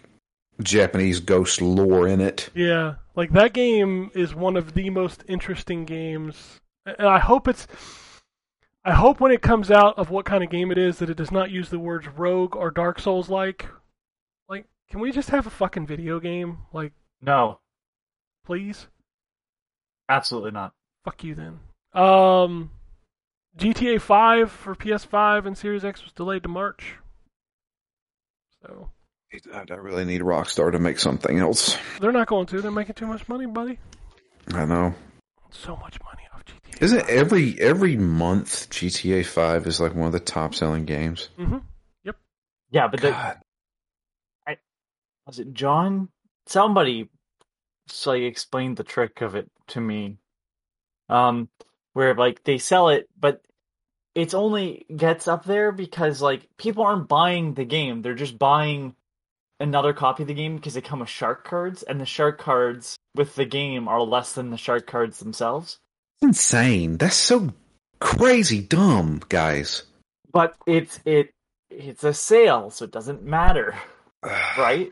Japanese ghost lore in it. Yeah, like that game is one of the most interesting games, and I hope it's. I hope when it comes out of what kind of game it is that it does not use the words rogue or Dark Souls like. Like, can we just have a fucking video game? Like, No, please. absolutely not. Fuck you then. Um, GTA 5 for PS5 and Series X was delayed to March. So I I really need Rockstar to make something else. they're not going to. They're making too much money, buddy. I know. So much money off GTA. Isn't every every month GTA Five is like one of the top selling games? Mm-hmm. Yep. Yeah, but the, God. was it John? Somebody so like explained the trick of it to me. Um, where like they sell it, but it's only gets up there because like people aren't buying the game; they're just buying another copy of the game because they come with shark cards, and the shark cards with the game are less than the shark cards themselves. insane. That's so crazy dumb, guys. But it's it it's a sale, so it doesn't matter, right?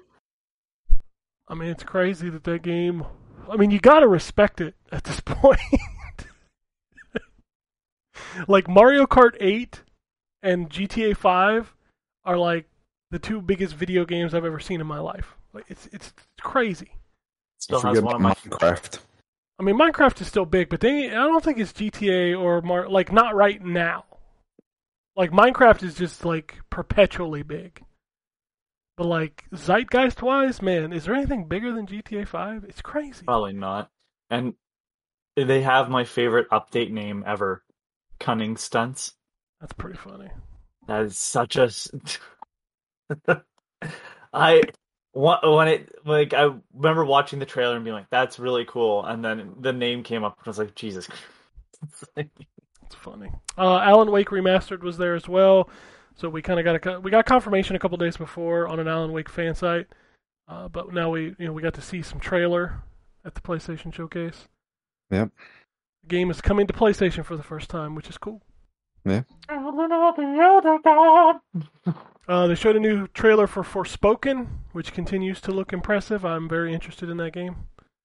I mean, it's crazy that that game. I mean, you gotta respect it at this point. Like Mario Kart 8 and GTA 5 are like the two biggest video games I've ever seen in my life. Like it's it's crazy. Still has one of my Minecraft. I mean, Minecraft is still big, but they I don't think it's GTA or Mar- like not right now. Like Minecraft is just like perpetually big. But like zeitgeist wise, man, is there anything bigger than GTA 5? It's crazy. Probably not. And they have my favorite update name ever, Cunning Stunts. That's pretty funny. That is such a. I wa- when it like I remember watching the trailer and being like, "That's really cool," and then the name came up and I was like, "Jesus." It's funny. Uh, Alan Wake remastered was there as well, so we kind of got a we got confirmation a couple days before on an Alan Wake fan site, uh, but now we you know we got to see some trailer at the PlayStation showcase. Yep. The game is coming to PlayStation for the first time, which is cool. Yeah. Uh, they showed a new trailer for Forspoken, which continues to look impressive. I'm very interested in that game.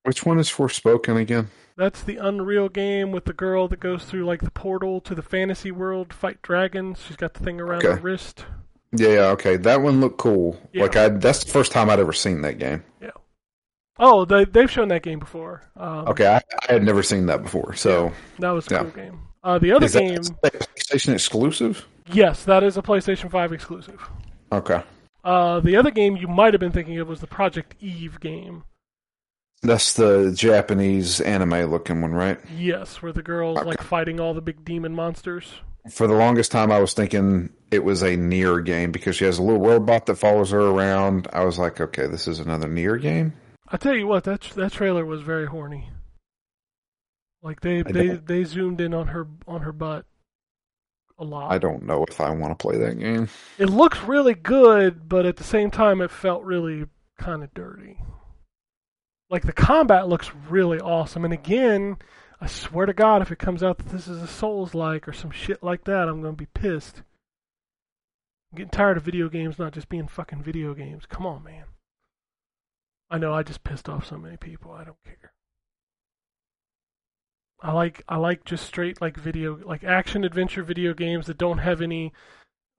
Which one is Forspoken again? That's the Unreal game with the girl that goes through like the portal to the fantasy world, fight dragons. She's got the thing around her wrist. Yeah, yeah, okay. That one looked cool. Yeah. Like I that's the first time I'd ever seen that game. Oh, they, they've shown that game before. Um, Okay, I, I had never seen that before. So That was a Yeah. cool game. Uh, the other is that game, PlayStation exclusive? yes, that is a PlayStation 5 exclusive. Okay. Uh, the other game you might have been thinking of was the Project Eve game. That's the Japanese anime looking one, right? Yes, where the girl's Okay. like fighting all the big demon monsters. For the longest time, I was thinking it was a NieR game because she has a little robot that follows her around. I was like, okay, this is another NieR game. I tell you what, that that trailer was very horny. Like they I they don't- they zoomed in on her on her butt a lot. I don't know if I want to play that game. It looks really good, but at the same time, it felt really kind of dirty. Like the combat looks really awesome, and again, I swear to God, if it comes out that this is a Souls like or some shit like that, I'm gonna be pissed. I'm getting tired of video games not just being fucking video games. Come on, man. I know I just pissed off so many people. I don't care. I like I like just straight like video like action adventure video games that don't have any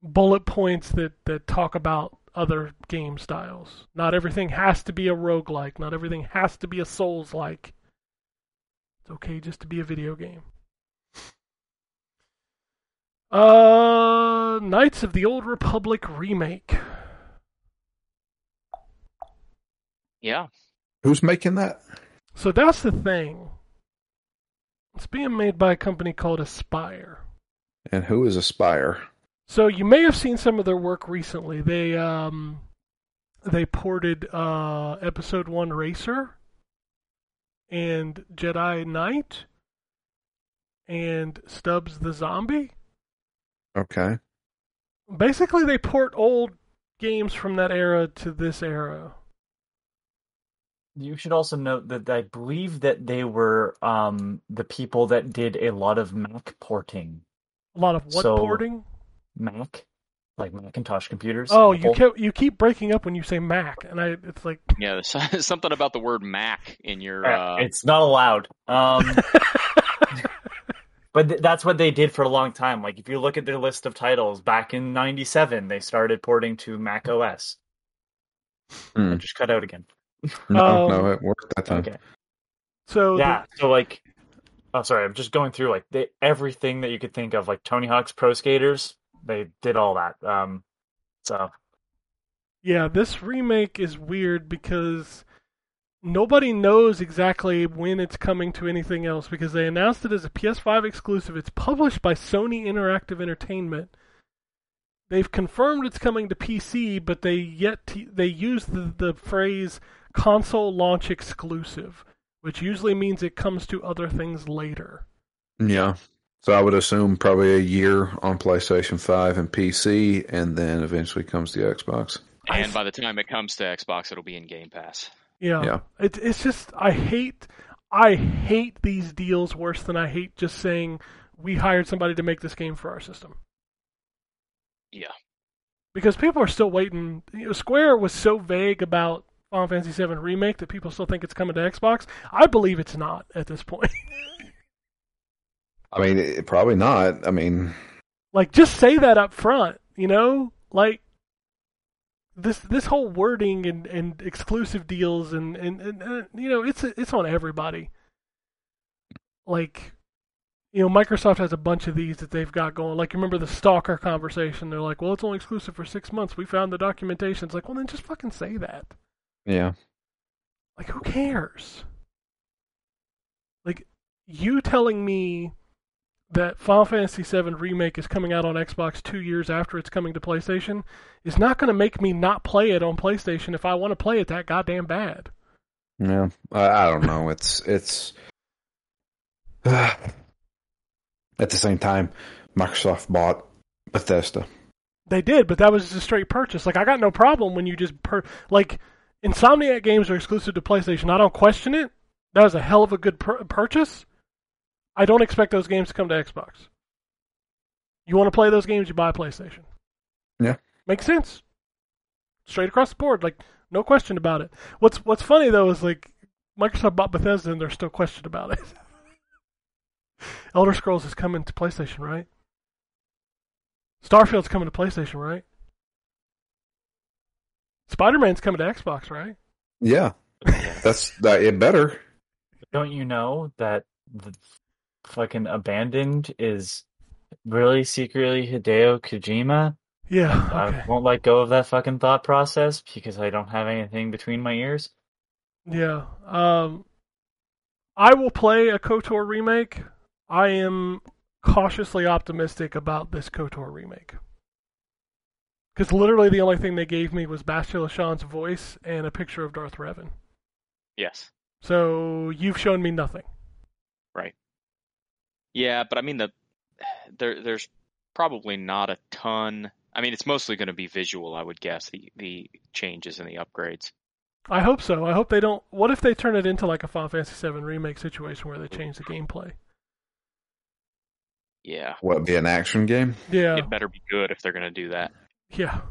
bullet points that that talk about other game styles. Not everything has to be a roguelike, not everything has to be a souls like. It's okay just to be a video game. Uh Knights of the Old Republic remake. Yeah. Who's making that? So that's the thing. It's being made by a company called Aspyr. And who is Aspyr? So you may have seen some of their work recently. They um they ported uh episode 1 Racer and Jedi Knight and Stubbs the Zombie. Okay. Basically they port old games from that era to this era. You should also note that I believe that they were um, the people that did a lot of Mac porting. A lot of what So- porting? Mac, like Macintosh computers. Oh, you Apple. keep, you keep breaking up when you say Mac and I it's like Yeah, there's something about the word Mac in your. Uh, Uh, it's not allowed. Um, but th- that's what they did for a long time. Like if you look at their list of titles, back in '97, they started porting to Mac OS. Hmm. I just cut out again. No, Um, no, it worked that time. Okay. so the- Yeah. So like, oh sorry, I'm just going through like they, everything that you could think of, like Tony Hawk's Pro Skaters. They did all that. Um, so Yeah, this remake is weird because nobody knows exactly when it's coming to anything else because they announced it as a PS5 exclusive. It's published by Sony Interactive Entertainment. They've confirmed it's coming to PC, but they yet to, they use the, the phrase console launch exclusive, which usually means it comes to other things later. Yeah. So I would assume probably a year on PlayStation 5 and PC, and then eventually comes the Xbox. and by the time it comes to Xbox, it'll be in Game Pass. Yeah. Yeah. It's it's just I hate I hate these deals worse than I hate just saying we hired somebody to make this game for our system. Yeah. Because people are still waiting. You know, Square was so vague about Final Fantasy VII remake that people still think it's coming to Xbox. I believe it's not at this point. I mean, it, probably not. I mean, like just say that up front, you know? Like this this whole wording and, and exclusive deals and, and, and, you know, it's it's on everybody. Like you know, Microsoft has a bunch of these that they've got going. Like, you remember the Stalker conversation? They're like, "Well, it's only exclusive for six months. We found the documentation." It's like, well, then just fucking say that. Yeah. Like, who cares? Like, you telling me that Final Fantasy VII Remake is coming out on Xbox two years after it's coming to PlayStation is not going to make me not play it on PlayStation if I want to play it that goddamn bad. Yeah. I, I don't know. It's, it's, at the same time, Microsoft bought Bethesda. They did, but that was just a straight purchase. Like, I got no problem when you just per like Insomniac games are exclusive to PlayStation. I don't question it. That was a hell of a good pur- purchase. I don't expect those games to come to Xbox. You want to play those games, you buy a PlayStation. Yeah. Makes sense. Straight across the board, like no question about it. What's What's funny though is like Microsoft bought Bethesda and there's still question about it. Elder Scrolls is coming to PlayStation, right? Starfield's coming to PlayStation, right? Spider Man's coming to Xbox, right? Yeah. That's, that, it better. Don't you know that the fucking abandoned is really secretly Hideo Kojima? Yeah. I won't let go of that fucking thought process because I don't have anything between my ears. Yeah. Um, I will play a KOTOR remake. I am cautiously optimistic about this KOTOR remake. Because literally the only thing they gave me was Bastila Shan's voice and a picture of Darth Revan. Yes. So you've shown me nothing. Right. Yeah, but I mean the there there's probably not a ton. I mean, it's mostly going to be visual, I would guess. The the changes and the upgrades. I hope so. I hope they don't. What if they turn it into like a Final Fantasy VII remake situation where they change the gameplay? Yeah. What, be an action game? Yeah. It better be good if they're going to do that. Yeah.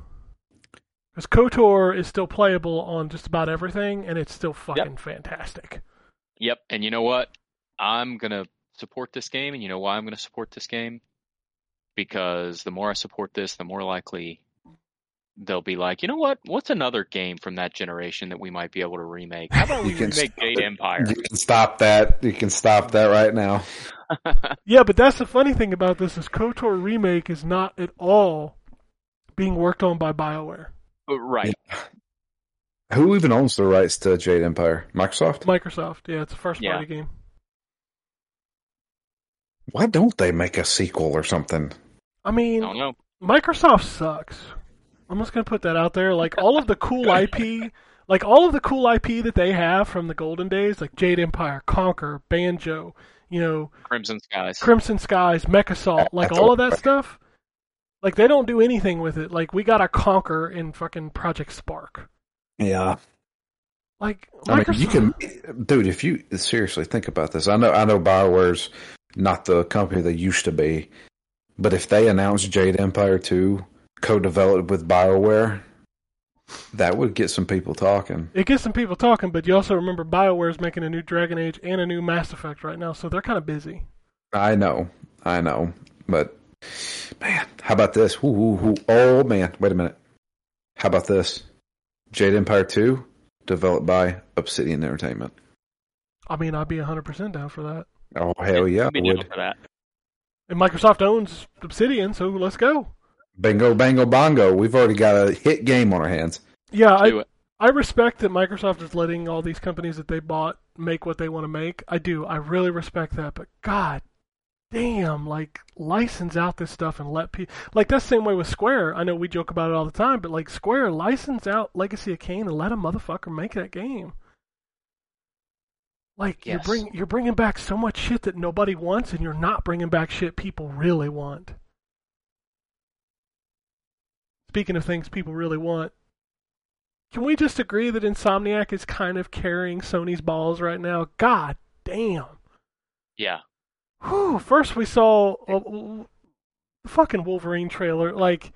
Because KOTOR is still playable on just about everything, and it's still fucking fantastic. Yep. And you know what? I'm going to support this game, and you know why I'm going to support this game? Because the more I support this, the more likely they'll be like, you know what? What's another game from that generation that we might be able to remake? How about we can remake stop Jade. Empire? You can stop that. You can stop that right now. Yeah, but that's the funny thing about this is KOTOR remake is not at all being worked on by BioWare. Uh, right. Who even owns the rights to Jade Empire? Microsoft? Microsoft, yeah, it's a first Yeah. party game. Why don't they make a sequel or something? I I mean, don't know. Microsoft sucks. I'm just gonna put that out there. Like all of the cool IP, like all of the cool IP that they have from the golden days, like Jade Empire, Conker, Banjo, you know, Crimson Skies. Crimson Skies, MechAssault, like all of that stuff. Like they don't do anything with it. Like we got a Conker in fucking Project Spark. Yeah. Like I mean, you can, dude. If you seriously think about this, I know, I know, Bioware's not the company they used to be, but if they announced Jade Empire two, co-developed with Bioware, that would get some people talking. it gets some people talking. But you also remember Bioware's making a new Dragon Age and a new Mass Effect right now, so they're kind of busy. I know, I know, but man, how about this? Ooh, ooh, ooh. Oh man, wait a minute. How about this? Jade Empire two, developed by Obsidian Entertainment. I mean, I'd be 100% down for that. Oh hell yeah, I'd Be down would. for that. And Microsoft owns Obsidian, so let's go. Bingo, bango, bongo. We've already got a hit game on our hands. Yeah, I, I respect that Microsoft is letting all these companies that they bought make what they want to make. I do. I really respect that. But God damn, like license out this stuff and let people like that's the same way with Square. I know we joke about it all the time, but like Square license out Legacy of Kain and let a motherfucker make that game. Like you're Yes. bring you're bringing back so much shit that nobody wants, and you're not bringing back shit people really want. Speaking of things people really want, can we just agree that Insomniac is kind of carrying Sony's balls right now? God damn. Yeah. Whew, first we saw a, the fucking Wolverine trailer. Like,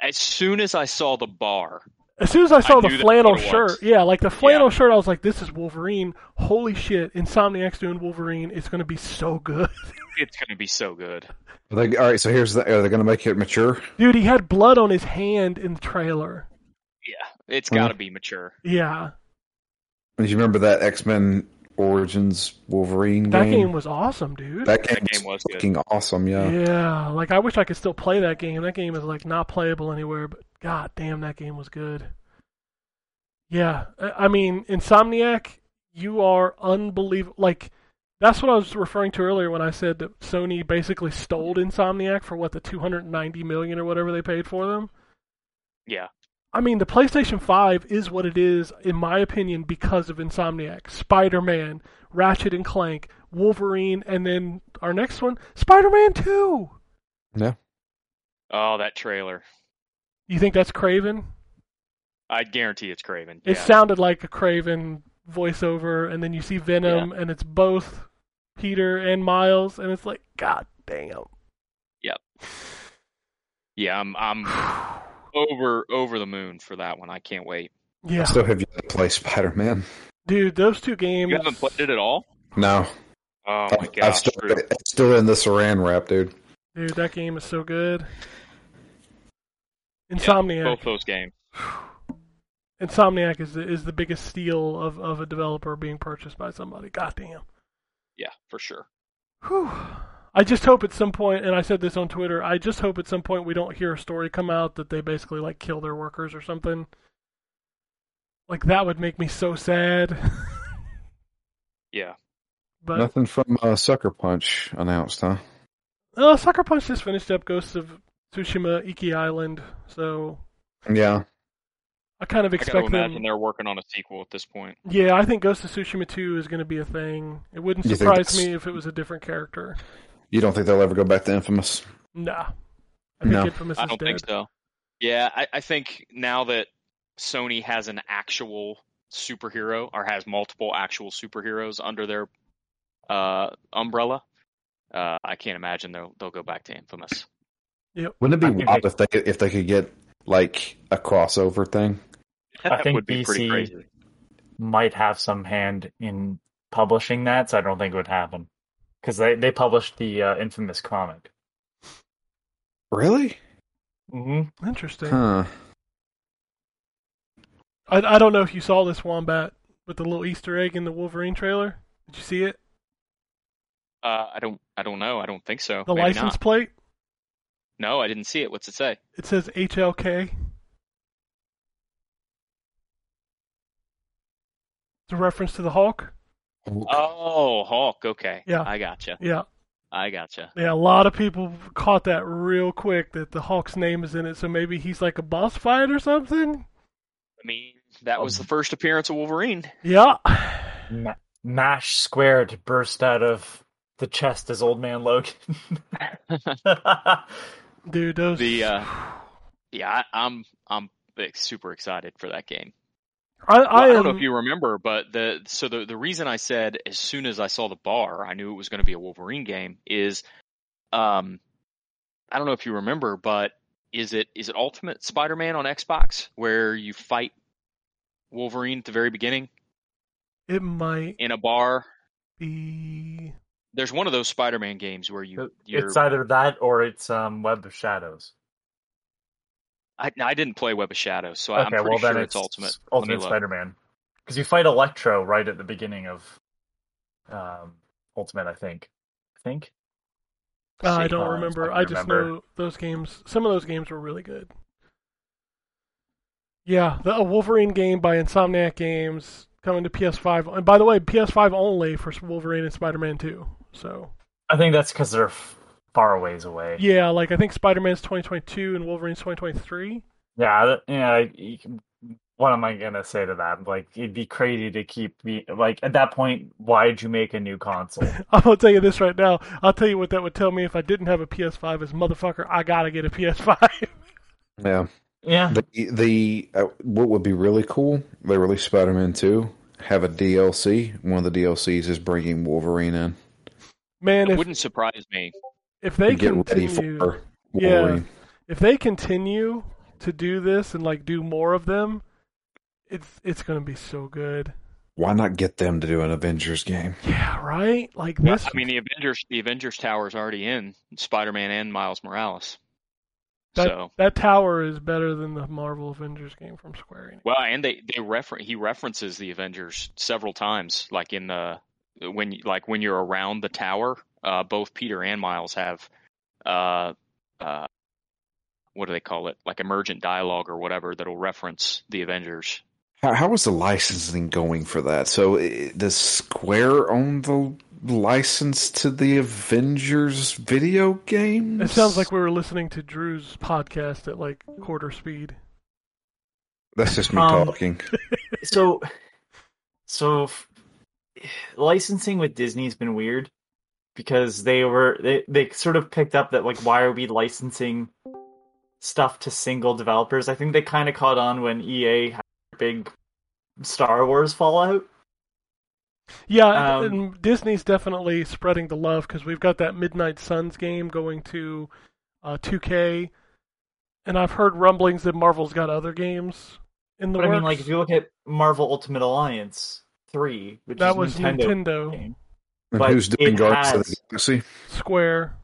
As soon as I saw the bar, as soon as I saw I the flannel shirt, yeah, like the flannel shirt, I was like, this is Wolverine. Holy shit, Insomniac's doing Wolverine. It's going to be so good. it's going to be so good. Are they, all right, so here's the. Are they going to make it mature? Dude, he had blood on his hand in the trailer. Yeah. it's got to be mature. Yeah, Do you remember that X Men Origins Wolverine that game? game was awesome, dude. that game, That game was was good. fucking awesome. Yeah. Yeah, like I wish I could still play that game. That game is like not playable anywhere, but god damn, that game was good. Yeah, I I mean, Insomniac, you are unbelievable. Like that's what I was referring to earlier when I said that Sony basically stole Insomniac for what the 290 million or whatever they paid for them. Yeah. I mean, the PlayStation 5 is what it is, in my opinion, because of Insomniac. Spider Man, Ratchet and Clank, Wolverine, and then our next one, Spider Man 2. Yeah. Oh, that trailer. You think that's Kraven? I guarantee it's Kraven. It yeah. sounded like a Kraven voiceover, and then you see Venom, and it's both Peter and Miles, and it's like, God damn. Yep. Yeah, I'm I'm over over the moon for that one. I can't wait. I Yeah, still have yet to play Spider Man. dude, those two games. You haven't played it at all? No, Oh my I've still, it's still in the Saran wrap, dude. Dude, that game is so good. Yeah, Insomniac. both those games. Insomniac is the, is the biggest steal of, of a developer being purchased by somebody. Goddamn. Yeah, for sure. Whew. I just hope at some point, and I said this on Twitter, I just hope at some point we don't hear a story come out that they basically like kill their workers or something. Like that would make me so sad. Yeah. but Nothing from uh, Sucker Punch announced, huh? uh, Sucker Punch just finished up Ghosts of Tsushima Iki Island, so Yeah. I kind of I gotta expect imagine them. they're working on a sequel at this point. Yeah, I think Ghost of Tsushima 2 is going to be a thing. It wouldn't surprise me if it was a different character. You don't think they'll ever go back to Infamous? Nah. I think No. Infamous I don't dead. think so. Yeah, I, I think now that Sony has an actual superhero or has multiple actual superheroes under their uh, umbrella, uh, I can't imagine they'll they'll go back to Infamous. Wouldn't it be think wild if they if they could get like a crossover thing? I That think would be pretty DC crazy. might have some hand in publishing that, so I don't think it would happen. Because they they published the uh, infamous comic. Really? Mm-hmm. Interesting. Huh. I, I don't know if you saw this wombat with the little Easter egg in the Wolverine trailer. Did you see it? Uh, I don't. I don't know. I don't think so. The Maybe license not. plate. No, I didn't see it. What's it say? It says HLK. It's a reference to the Hulk. Oh, Hulk. Okay. Yeah. I gotcha. Yeah, I gotcha. yeah. A lot of people caught that real quick that the Hulk's name is in it. So maybe he's like a boss fight or something. I mean, that was the first appearance of Wolverine. Yeah. Ma- Mash squared burst out of the chest as Old Man Logan. Dude, those. The uh, yeah, I, I'm I'm super excited for that game. I, Well, I, I, don't know if you remember, but the so the the reason I said as soon as I saw the bar, I knew it was going to be a Wolverine game. Is um, I don't know if you remember, but is it is it Ultimate Spider-Man on Xbox where you fight Wolverine at the very beginning It might in a bar? be. There's one of those Spider-Man games where you you're, it's either that or it's um, Web of Shadows. I, I didn't play Web of Shadows, so I'm okay, pretty well sure then it's, Ultimate. Ultimate. Spider-Man. Because you fight Electro right at the beginning of um, Ultimate, I think. I think. Uh, I don't remember. I I just remember. know those games. Some of those games were really good. Yeah, the a Wolverine game by Insomniac Games coming to PS5. And by the way, PS5 only for Wolverine and Spider-Man 2. So I think that's because they're f- far ways away. yeah, like I think Spider-Man's 2022 and Wolverine's 2023. Yeah, yeah. you can- What am I gonna say to that? Like, it'd be crazy to keep be like at that point. Why'd you make a new console? I'm gonna tell you this right now. I'll tell you what that would tell me if I didn't have a PS5 is motherfucker. I gotta get a PS5. Yeah. yeah, The the uh, what would be really cool? They released Spider Man Two. Have a DLC. One of the DLCs is bringing Wolverine in. Man, It if wouldn't surprise me. If they get ready continue, for Yeah. If they continue to do this and like do more of them, it's it's gonna be so good. Why not get them to do an Avengers game? Yeah, right. Like Well, this. I mean, the Avengers, the Avengers Tower is already in Spider-Man and Miles Morales. that so that tower is better than the Marvel Avengers game from Square Enix. well, and they they refer he references the Avengers several times, like in the when you- like when you're around the tower. Uh, both Peter and Miles have uh uh what do they call it? Like emergent dialogue or whatever that'll reference the Avengers. How, how is the licensing going for that? So i- does Square own the license to the Avengers video games? It sounds like we were listening to Drew's podcast at like quarter speed. that's just me Um, talking. so so f- licensing with Disney's been weird because they were they, they sort of picked up that like why are we licensing stuff to single developers? I think they kind of caught on when EA had their big Star Wars fallout. Yeah, Um, and Disney's definitely spreading the love because we've got that Midnight Suns game going to uh, 2K, and I've heard rumblings that Marvel's got other games in the But I works. mean, like if you look at Marvel Ultimate Alliance three, which that is was Nintendo, Nintendo, game, And but who's doing it Guardians of has- the Galaxy? Square.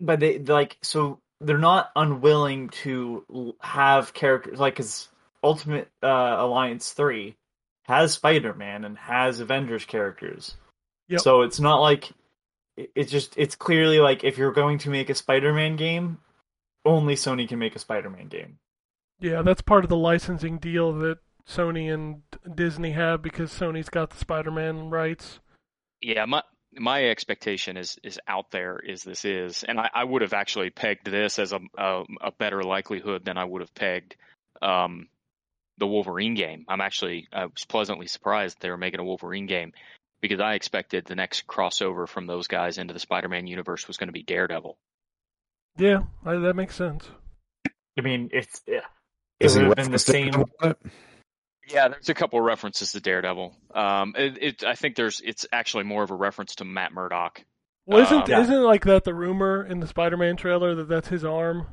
but they like so they're not unwilling to have characters like because Ultimate uh, Alliance three has Spider Man and has Avengers characters. Yep. So it's not like it's just it's clearly like if you're going to make a Spider Man game, only Sony can make a Spider Man game. Yeah, that's part of the licensing deal that Sony and Disney have because Sony's got the Spider-Man rights. Yeah, my my expectation is is out there as this is, and I, I would have actually pegged this as a, a a better likelihood than I would have pegged um, the Wolverine game. I'm actually I was pleasantly surprised they were making a Wolverine game because I expected the next crossover from those guys into the Spider-Man universe was going to be Daredevil. Yeah, I, that makes sense. I mean, it's yeah, it Is he would have been the referenced it same. Yeah, there's a couple references to Daredevil. Um, it, it I think there's it's actually more of a reference to Matt Murdock. Well, isn't Um, Yeah. isn't like that the rumor in the Spider-Man trailer that that's his arm?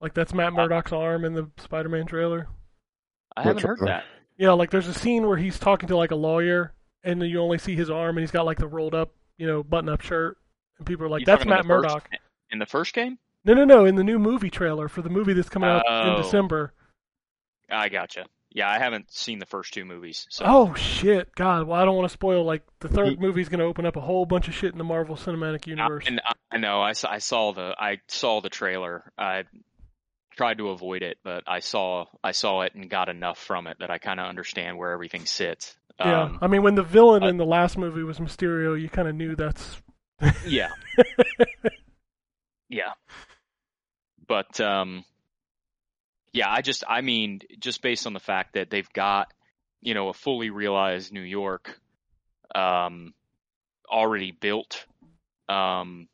Like that's Matt Murdock's arm in the Spider-Man trailer. I haven't heard that. Yeah, like there's a scene where he's talking to like a lawyer, and then you only see his arm, and he's got like the rolled up, you know, button up shirt, and people are like, You "That's Matt in the first- Murdock." in the first game. No, no, no. In the new movie trailer for the movie that's coming out in Oh. December. I gotcha. Yeah, I haven't seen the first two movies. So Oh shit, God! Well, I don't want to spoil. Like the third movie is going to open up a whole bunch of shit in the Marvel Cinematic I, Universe. and I- I know I, saw- I saw the I saw the trailer. I tried to avoid it, but I saw I saw it and got enough from it that I kind of understand where everything sits. yeah, Um, I mean, when the villain I- in the last movie was Mysterio, you kind of knew that's. yeah, yeah. But um, yeah, I just I mean, just based on the fact that they've got you know a fully realized New York, um, already built, um,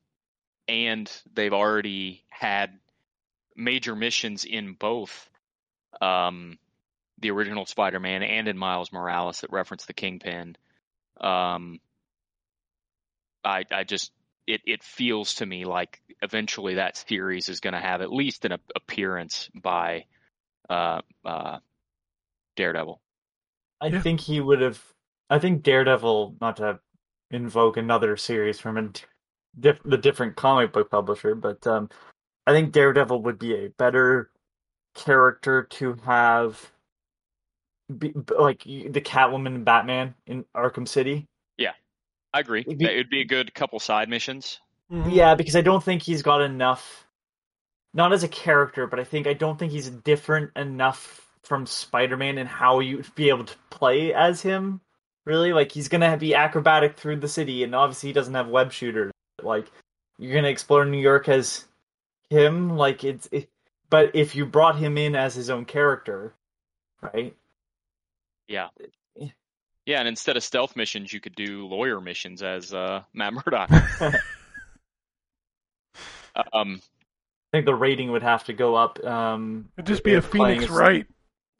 and they've already had major missions in both um, the original Spider-Man and in Miles Morales that reference the Kingpin. Um, I I just it it feels to me like eventually that series is going to have at least an ap- appearance by uh, uh, Daredevil. I Yeah. think he would have. I think Daredevil, not to invoke another series from a d- diff, the different comic book publisher, but um, I think Daredevil would be a better character to have, be, like the Catwoman and Batman in Arkham City. I agree. It'd be- It would be a good couple side missions. Mhm. Yeah, because I don't think he's got enough. Not as a character, but I think I don't think he's different enough from Spider-Man and how you'd be able to play as him. Really, like he's gonna be acrobatic through the city, and obviously he doesn't have web shooters. Like you're gonna explore New York as him, like it's. It, but if you brought him in as his own character, right? Yeah. Yeah, and instead of stealth missions, you could do lawyer missions as uh, Matt Murdock. um, I think the rating would have to go up. Um, It'd just be a Phoenix as- Wright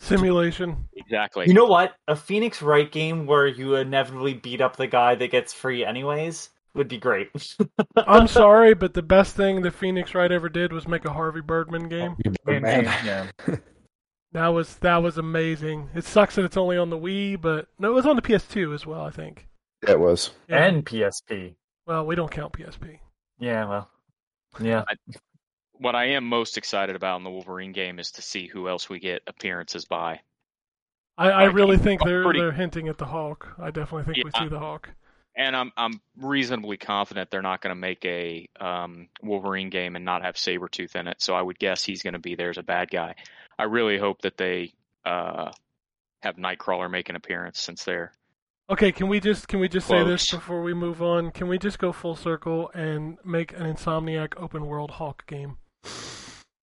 simulation. exactly. You know what? A Phoenix Wright game where you inevitably beat up the guy that gets free anyways would be great. I'm sorry, but the best thing that Phoenix Wright ever did was make a Harvey Birdman game. Man. yeah. That was that was amazing. It sucks that it's only on the Wii, but no, it was on the PS2 as well. I think. Yeah, it was. Yeah. And PSP. well, we don't count PSP. Yeah, well. Yeah. what I am most excited about in the Wolverine game is to see who else we get appearances by. I, I Like, really think they're pretty- they're hinting at the Hulk. I definitely think we see the Hulk. And I'm I'm reasonably confident they're not going to make a um, Wolverine game and not have Sabretooth in it. So I would guess he's going to be there as a bad guy. I really hope that they uh, have Nightcrawler make an appearance since they're Okay, can we just can we just say this before we move on? Can we just go full circle and make an Insomniac open world Hulk game?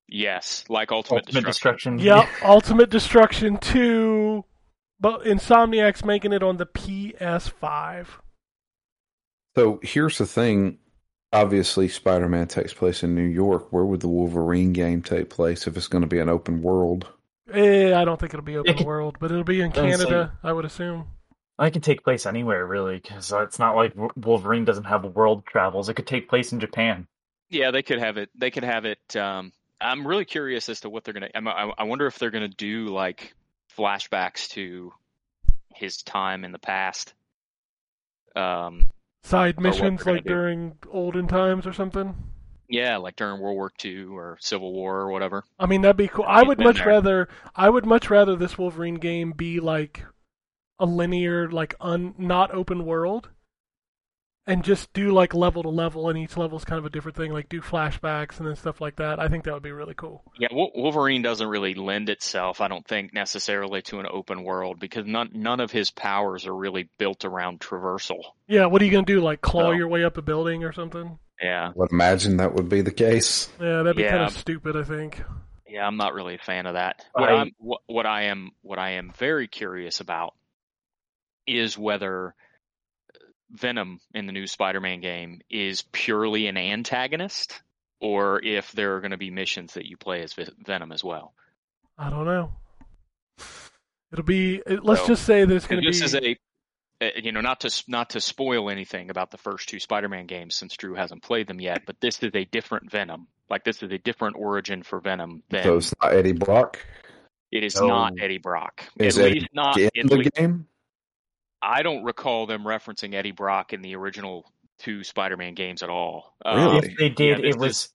yes, like Ultimate, Ultimate Destruction. Destruction. Yep, Ultimate Destruction 2, but Insomniac's making it on the PS5. So here's the thing. Obviously, Spider Man takes place in New York. Where would the Wolverine game take place if it's going to be an open world? Eh, I don't think it'll be open could- world, but it'll be in Doesn't Canada, I would assume. I can take place anywhere, really, because it's not like Wolverine doesn't have world travels. It could take place in Japan. Yeah, they could have it. They could have it. Um, I'm really curious as to what they're gonna. I'm- I, I wonder if they're gonna do like flashbacks to his time in the past. Um, Side missions like during olden times or something. yeah, like during World War II or Civil War or whatever. I mean, that'd be cool. I would much there. rather I would much rather this Wolverine game be like a linear like un not open world and just do like level to level and each level is kind of a different thing like do flashbacks and then stuff like that. I think that would be really cool. Yeah, Wolverine doesn't really lend itself, I don't think, necessarily to an open world because none none of his powers are really built around traversal. Yeah, what are you going to do like claw No. your way up a building or something? Yeah, I would imagine that would be the case. Yeah, that'd be Yeah. kind of stupid, I think. yeah, I'm not really a fan of that. What, I- I'm, what, what I am, what I am very curious about is whether Venom in the new Spider-Man game is purely an antagonist, or if there are going to be missions that you play as Venom as well. I don't know. It'll be let's So, just say that it's going to this be is a you know not to not to spoil anything about the first two Spider-Man games since Drew hasn't played them yet, but this is a different Venom. Like this is a different origin for Venom than So it's not Eddie Brock it is No. not Eddie Brock. Is at Eddie least not in at the least, game. I don't recall them referencing Eddie Brock in the original two Spider-Man games at all. Really? Um, If they did, this it was is-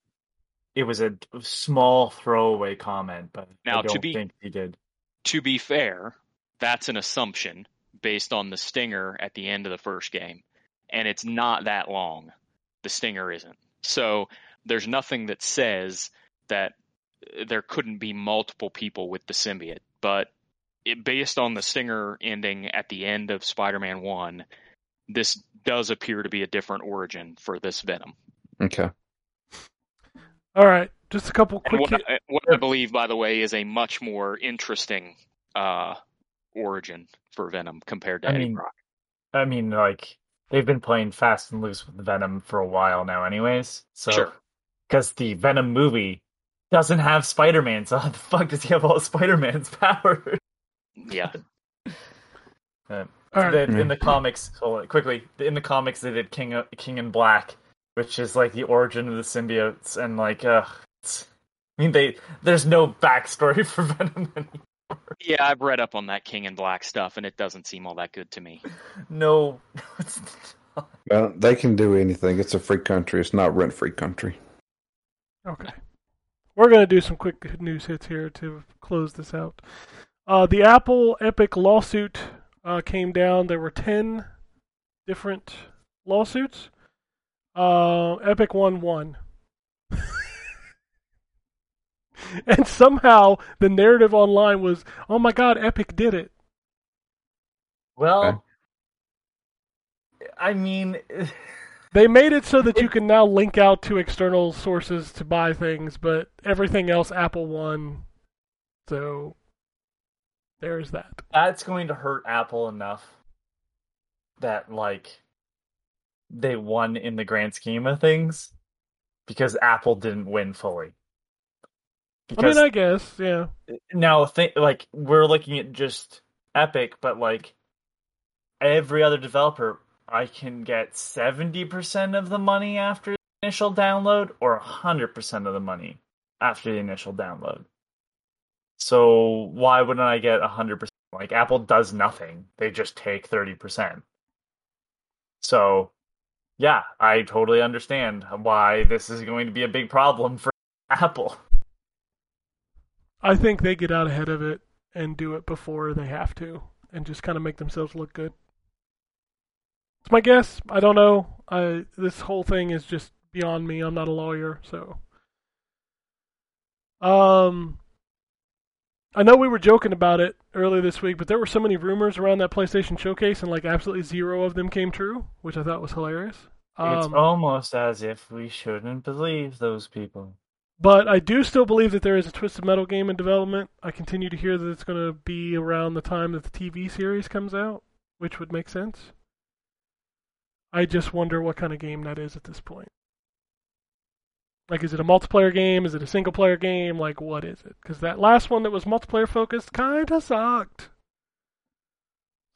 it was a small throwaway comment, but Now, I to don't be- think he did. to be fair, that's an assumption based on the stinger at the end of the first game, and it's not that long. The stinger isn't. So there's nothing that says that there couldn't be multiple people with the symbiote, but it, based on the stinger ending at the end of Spider-Man One, this does appear to be a different origin for this Venom. Okay. All right, just a couple quick. what, I, what I believe, by the way, is a much more interesting uh, origin for Venom compared to I Eddie mean, Brock. I mean, like they've been playing fast and loose with Venom for a while now, anyways. So, Sure. because the Venom movie doesn't have Spider Man, so how the fuck does he have all Spider Man's powers? Yeah. Uh, All right, the- in the comics, hold on, quickly, in the comics they did King King in Black, which is like the origin of the symbiotes, and like, uh, it's, I mean, they there's no backstory for Venom. anymore. Yeah, I've read up on that King in Black stuff, and it doesn't seem all that good to me. no, it's not. Well, they can do anything. It's a free country. It's not rent free country. Okay. We're going to do some quick news hits here to close this out. Uh, the Apple Epic lawsuit uh, came down. There were 10 different lawsuits. Uh, Epic won one. and somehow the narrative online was, oh my god, Epic did it. Well, I mean, They made it so that you can now link out to external sources to buy things, but everything else Apple won. So there's that. that's going to hurt Apple enough that like they won in the grand scheme of things because Apple didn't win fully. I mean, I guess, yeah. now think like we're looking at just Epic, but like every other developer, I can get seventy percent of the money after the initial download, or hundred percent of the money after the initial download. So why wouldn't I get hundred percent? Like Apple does nothing; they just take thirty percent. So, yeah, I totally understand why this is going to be a big problem for Apple. I think they get out ahead of it and do it before they have to, and just kind of make themselves look good. It's my guess. I don't know. I this whole thing is just beyond me. I'm not a lawyer, so. Um, I know we were joking about it earlier this week, but there were so many rumors around that PlayStation showcase, and like absolutely zero of them came true, which I thought was hilarious. It's Um, almost as if we shouldn't believe those people. But I do still believe that there is a Twisted Metal game in development. I continue to hear that it's going to be around the time that the TV series comes out, which would make sense. I just wonder what kind of game that is at this point. Like, is it a multiplayer game? Is it a single player game? Like, what is it? Because that last one that was multiplayer focused kind of sucked.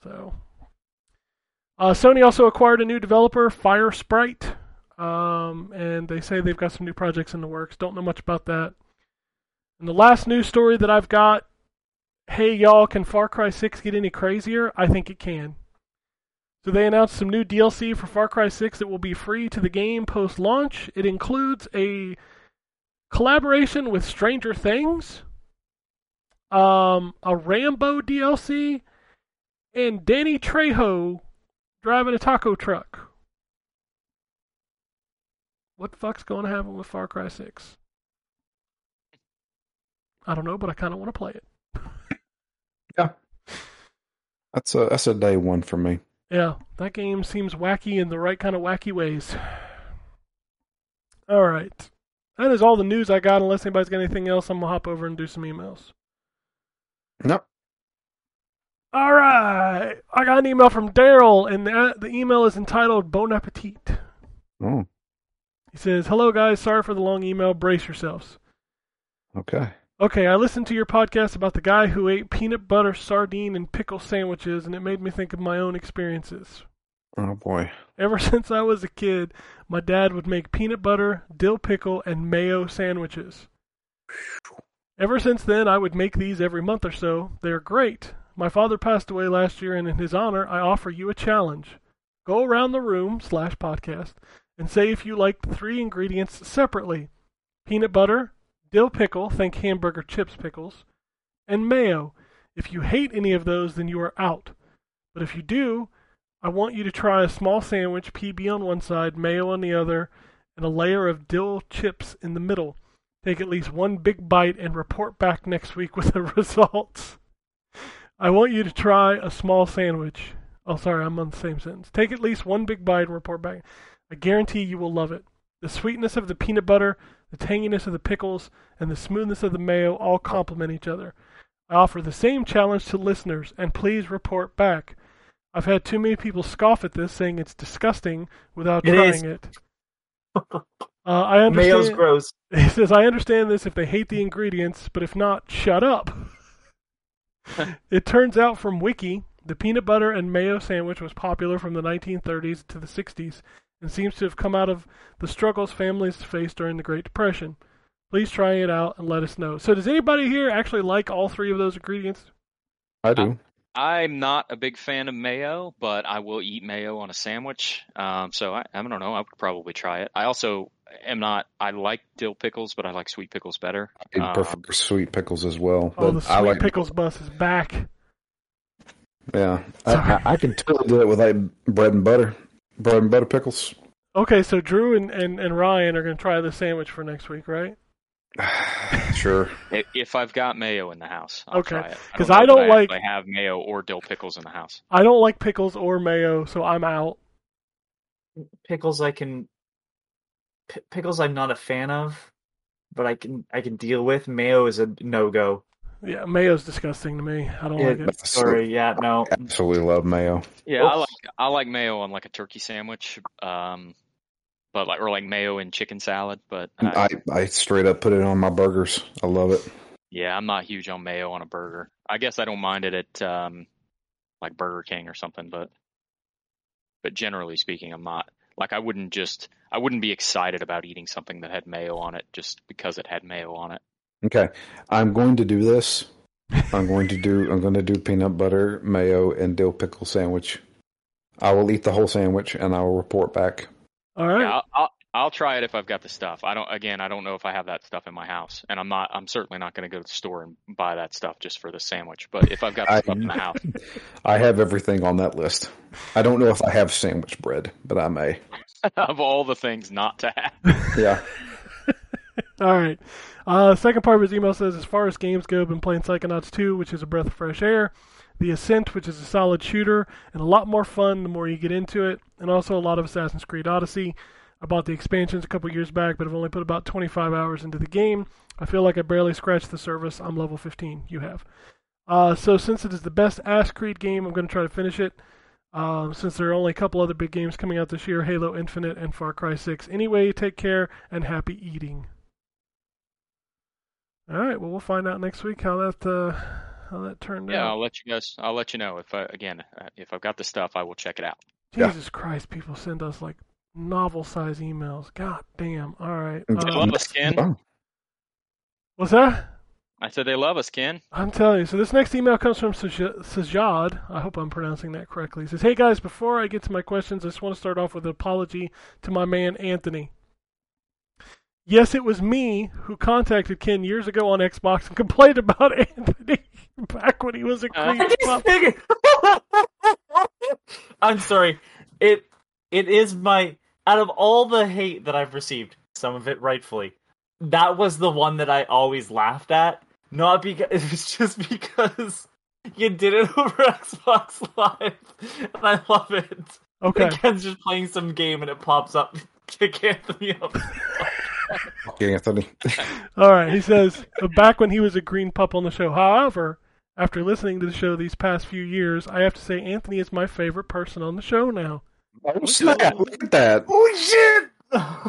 So. Uh, Sony also acquired a new developer, Firesprite. Um, and they say they've got some new projects in the works. Don't know much about that. And the last news story that I've got hey, y'all, can Far Cry 6 get any crazier? I think it can. So they announced some new DLC for Far Cry 6 that will be free to the game post launch. It includes a collaboration with Stranger Things, um, a Rambo DLC, and Danny Trejo driving a taco truck. What the fuck's going to happen with Far Cry 6? I don't know, but I kind of want to play it. Yeah. That's a that's a day one for me. Yeah, that game seems wacky in the right kind of wacky ways. All right. That is all the news I got. Unless anybody's got anything else, I'm going to hop over and do some emails. Nope. All right. I got an email from Daryl, and the, uh, the email is entitled Bon Appetit. Oh, He says, Hello, guys. Sorry for the long email. Brace yourselves. okay. Okay, I listened to your podcast about the guy who ate peanut butter, sardine, and pickle sandwiches, and it made me think of my own experiences. Oh boy. Ever since I was a kid, my dad would make peanut butter, dill pickle, and mayo sandwiches. Ever since then, I would make these every month or so. They're great, My father passed away last year, and in his honor, I offer you a challenge. Go around the room slash podcast and say if you like the three ingredients separately: peanut butter, dill pickle, think hamburger chips pickles, and mayo. If you hate any of those, then you are out. But if you do, I want you to try a small sandwich, PB on one side, mayo on the other, and a layer of dill chips in the middle. Take at least one big bite and report back next week with the results. I want you to try a small sandwich. Oh, sorry, I'm on the same sentence. Take at least one big bite and report back. I guarantee you will love it. The sweetness of the peanut butter, the tanginess of the pickles, and the smoothness of the mayo all complement each other. I offer the same challenge to listeners, and please report back. I've had too many people scoff at this, saying it's disgusting without It trying is. it. Uh, I understand. Mayo's gross. He says, I understand this if they hate the ingredients, but if not, shut up. it turns out from Wiki, the peanut butter and mayo sandwich was popular from the 1930s to the 60s and seems to have come out of the struggles families faced during the Great Depression. Please try it out and let us know. So, does anybody here actually like all three of those ingredients? I do. I'm not a big fan of mayo, but I will eat mayo on a sandwich. Um, so I, I don't know. I would probably try it. I also am not. I like dill pickles, but I like sweet pickles better. I Um, prefer sweet pickles as well. Oh, But the I sweet like pickles bus is back. Yeah, I, I, I can totally do it with like bread and butter, bread and butter pickles. Okay, so Drew and, and, and Ryan are going to try the sandwich for next week, right? sure. If I've got mayo in the house, I'll Okay, try it. 'cause know I don't like- I have mayo or dill pickles in the house. I don't like pickles or mayo, so I'm out. Pickles I can P- pickles I'm not a fan of, but I can I can deal with. Mayo is a no go. Yeah, mayo's disgusting to me. I don't like it. Sorry, yeah, no. I Absolutely love mayo. Yeah, I like I like mayo on like a turkey sandwich, um, but like or like mayo in chicken salad. But I, I, I straight up put it on my burgers. I love it. yeah, I'm not huge on mayo on a burger. I guess I don't mind it at um, like Burger King or something, but but generally speaking, I'm not. Like I wouldn't just I wouldn't be excited about eating something that had mayo on it just because it had mayo on it. Okay, I'm going to do this. I'm going to do. I'm going to do peanut butter, mayo, and dill pickle sandwich. I will eat the whole sandwich and I will report back. All right. Yeah, I'll, I'll I'll try it if I've got the stuff. I don't. Again, I don't know if I have that stuff in my house, and I'm not. I'm certainly not going to go to the store and buy that stuff just for the sandwich. But if I've got the I- stuff in the house, I have everything on that list. I don't know if I have sandwich bread, but I may. of all the things not to have, Yeah. All right. Uh, second part of his email says, as far as games go, I've been playing Psychonauts 2, which is a breath of fresh air. The Ascent, which is a solid shooter and a lot more fun the more you get into it, and also a lot of Assassin's Creed Odyssey. I bought the expansions a couple years back, but I've only put about 25 hours into the game. I feel like I barely scratched the surface. I'm level 15. You have. Uh, so since it is the best Ass Creed game, I'm going to try to finish it. Um, since there are only a couple other big games coming out this year, Halo Infinite and Far Cry 6. Anyway, take care and happy eating. All right. Well, we'll find out next week how that uh, how that turned yeah, out. Yeah, I'll let you guys. I'll let you know if I again uh, if I've got the stuff, I will check it out. Yeah. Jesus Christ! People send us like novel size emails. God damn. All right. They Um, love us, Ken. Oh, what's that? I said they love us, Ken. I'm telling you. So this next email comes from Sajad. I hope I'm pronouncing that correctly. He says, "Hey guys, before I get to my questions, I just want to start off with an apology to my man Anthony. Yes, it was me who contacted Ken years ago on Xbox and complained about Anthony back when he was a Uh, creep. I'm sorry. It it is my out of all the hate that I've received, some of it rightfully. That was the one that I always laughed at. Not because it was just because you did it over Xbox Live, and I love it. Okay. Ken's just playing some game and it pops up. Kick Anthony up. okay, Anthony. All right, he says back when he was a green pup on the show. However, after listening to the show these past few years, I have to say Anthony is my favorite person on the show now. Oh, snap. Look at that. Oh shit!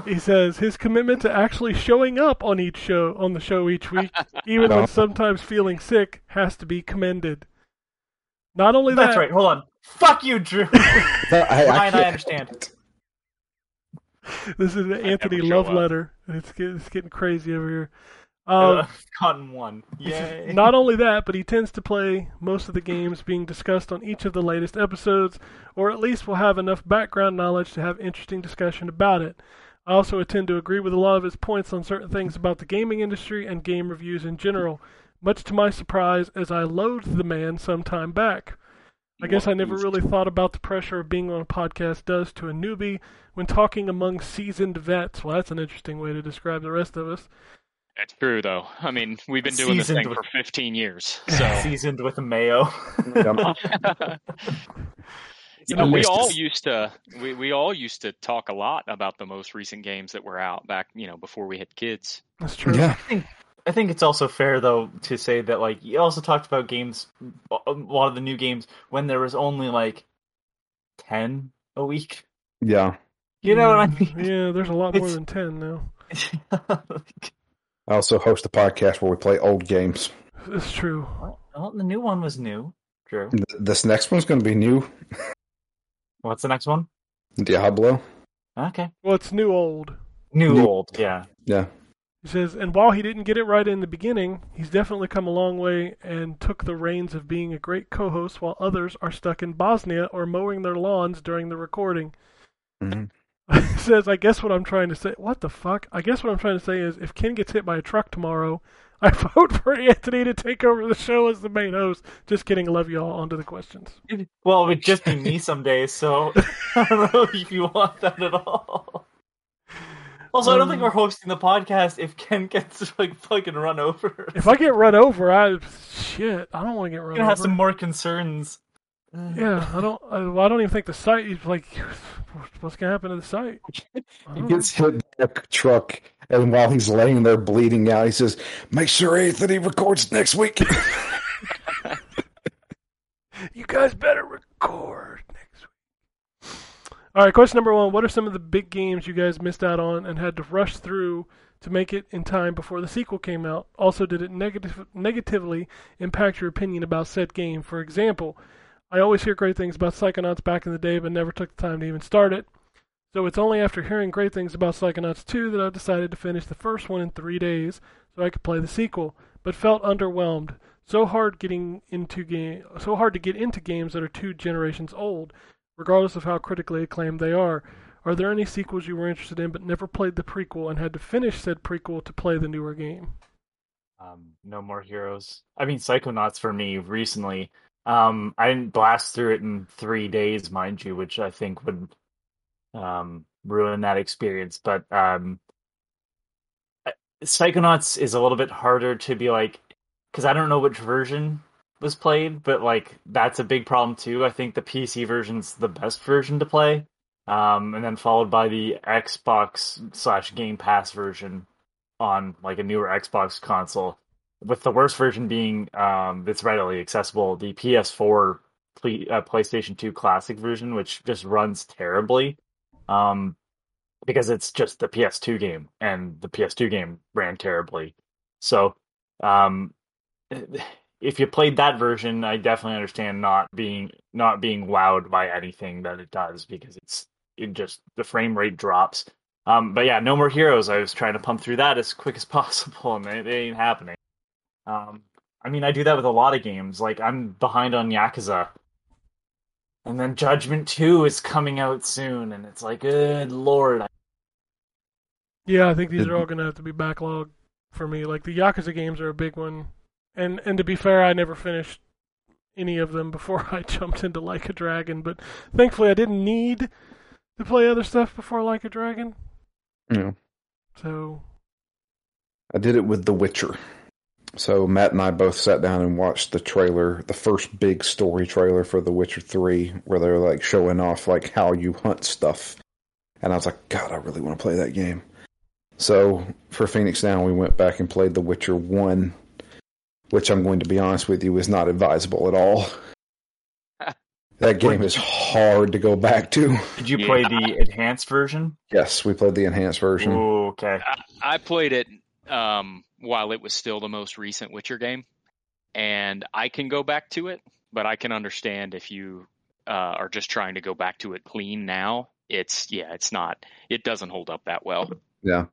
He says his commitment to actually showing up on each show on the show each week, even when sometimes feeling sick, has to be commended. Not only That's that, right. Hold on. Fuck you, Drew. I, I, Ryan, I can't- understand. this is an Anthony love up. letter. It's getting, it's getting crazy over here. Um, gotten one. Yay. Not only that, but he tends to play most of the games being discussed on each of the latest episodes, or at least will have enough background knowledge to have interesting discussion about it. I also tend to agree with a lot of his points on certain things about the gaming industry and game reviews in general, much to my surprise, as I loathed the man some time back. I guess I never really thought about the pressure of being on a podcast does to a newbie when talking among seasoned vets. Well, that's an interesting way to describe the rest of us. That's true, though. I mean, we've been doing this thing with- for 15 years, so Seasoned with mayo. you know, we all used to we, we all used to talk a lot about the most recent games that were out back, you know, before we had kids. That's true. Yeah. I think it's also fair though to say that like you also talked about games, a lot of the new games when there was only like ten a week. Yeah. You know what I Mm, mean? Yeah, there's a lot more It's- than 10 now. I also host a podcast where we play old games. It's true. well, the new one was new. True. Th- This next one's going to be new What's the next one? Diablo. Okay. Well, it's new old. New, New- old. Yeah. Yeah. He says, and while he didn't get it right in the beginning, he's definitely come a long way and took the reins of being a great co host while others are stuck in Bosnia or mowing their lawns during the recording. Mhm. he says, I guess what I'm trying to say, what the fuck? I guess what I'm trying to say is if Ken gets hit by a truck tomorrow, I vote for Anthony to take over the show as the main host. Just kidding. I love you all. On to the questions. Well, it would just be me some days, so I don't know if you want that at all. Also, I don't think Um, we're hosting the podcast if Ken gets like fucking run over. If I get run over, I shit. I don't want to get run We're gonna over. have some more concerns. Yeah, I don't. I, well, I don't even think the site is like. What's gonna happen to the site? He don't gets hit by a truck, and while he's laying there bleeding out, he says, Make sure Anthony records next week. You guys better record next week. All right, question number one: What are some of the big games you guys missed out on and had to rush through to make it in time before the sequel came out? Also, did it negative, negatively impact your opinion about said game? For example, I always hear great things about Psychonauts back in the day, but never took the time to even start it. So it's only after hearing great things about Psychonauts 2 that I've decided to finish the first one in three days so I could play the sequel, but felt underwhelmed. So hard getting into game, so hard to get into games that are two generations old, regardless of how critically acclaimed they are. Are there any sequels you were interested in but never played the prequel and had to finish said prequel to play the newer game? Um, no more heroes. I mean, Psychonauts for me recently. Um, I didn't blast through it in three days, mind you, which I think would um ruin that experience. But um, Psychonauts is a little bit harder to be like because I don't know which version was played, but like that's a big problem too. I think the PC version's the best version to play, um, and then followed by the Xbox slash Game Pass version on like a newer Xbox console. With the worst version being um, it's readily accessible, the PS4 ple- uh, PlayStation 2 Classic version, which just runs terribly, um, because it's just the PS2 game, and the PS2 game ran terribly. So, um, if you played that version, I definitely understand not being not being wowed by anything that it does because it's it just the frame rate drops. Um, but yeah, no more heroes. I was trying to pump through that as quick as possible, and it, it ain't happening. Um, I mean, I do that with a lot of games. Like I'm behind on Yakuza, and then Judgment Two is coming out soon, and it's like, good lord, Yeah, I think these are all going to have to be backlog for me. Like the Yakuza games are a big one, and and to be fair, I never finished any of them before I jumped into Like a Dragon. But thankfully, I didn't need to play other stuff before Like a Dragon. Yeah. So I did it with The Witcher. So Matt and I both sat down and watched the trailer, the first big story trailer for The Witcher 3, where they're like showing off like how you hunt stuff. And I was like, God, I really want to play that game. So for Phoenix Down, we went back and played The Witcher 1, which I'm going to be honest with you is not advisable at all. that game is hard to go back to. did you Yeah. play the enhanced version? Yes, we played the enhanced version. Ooh, okay. I played it um, while it was still the most recent Witcher game, and I can go back to it, but I can understand if you uh, are just trying to go back to it clean now. It's yeah, it's not. It doesn't hold up that well. Yeah.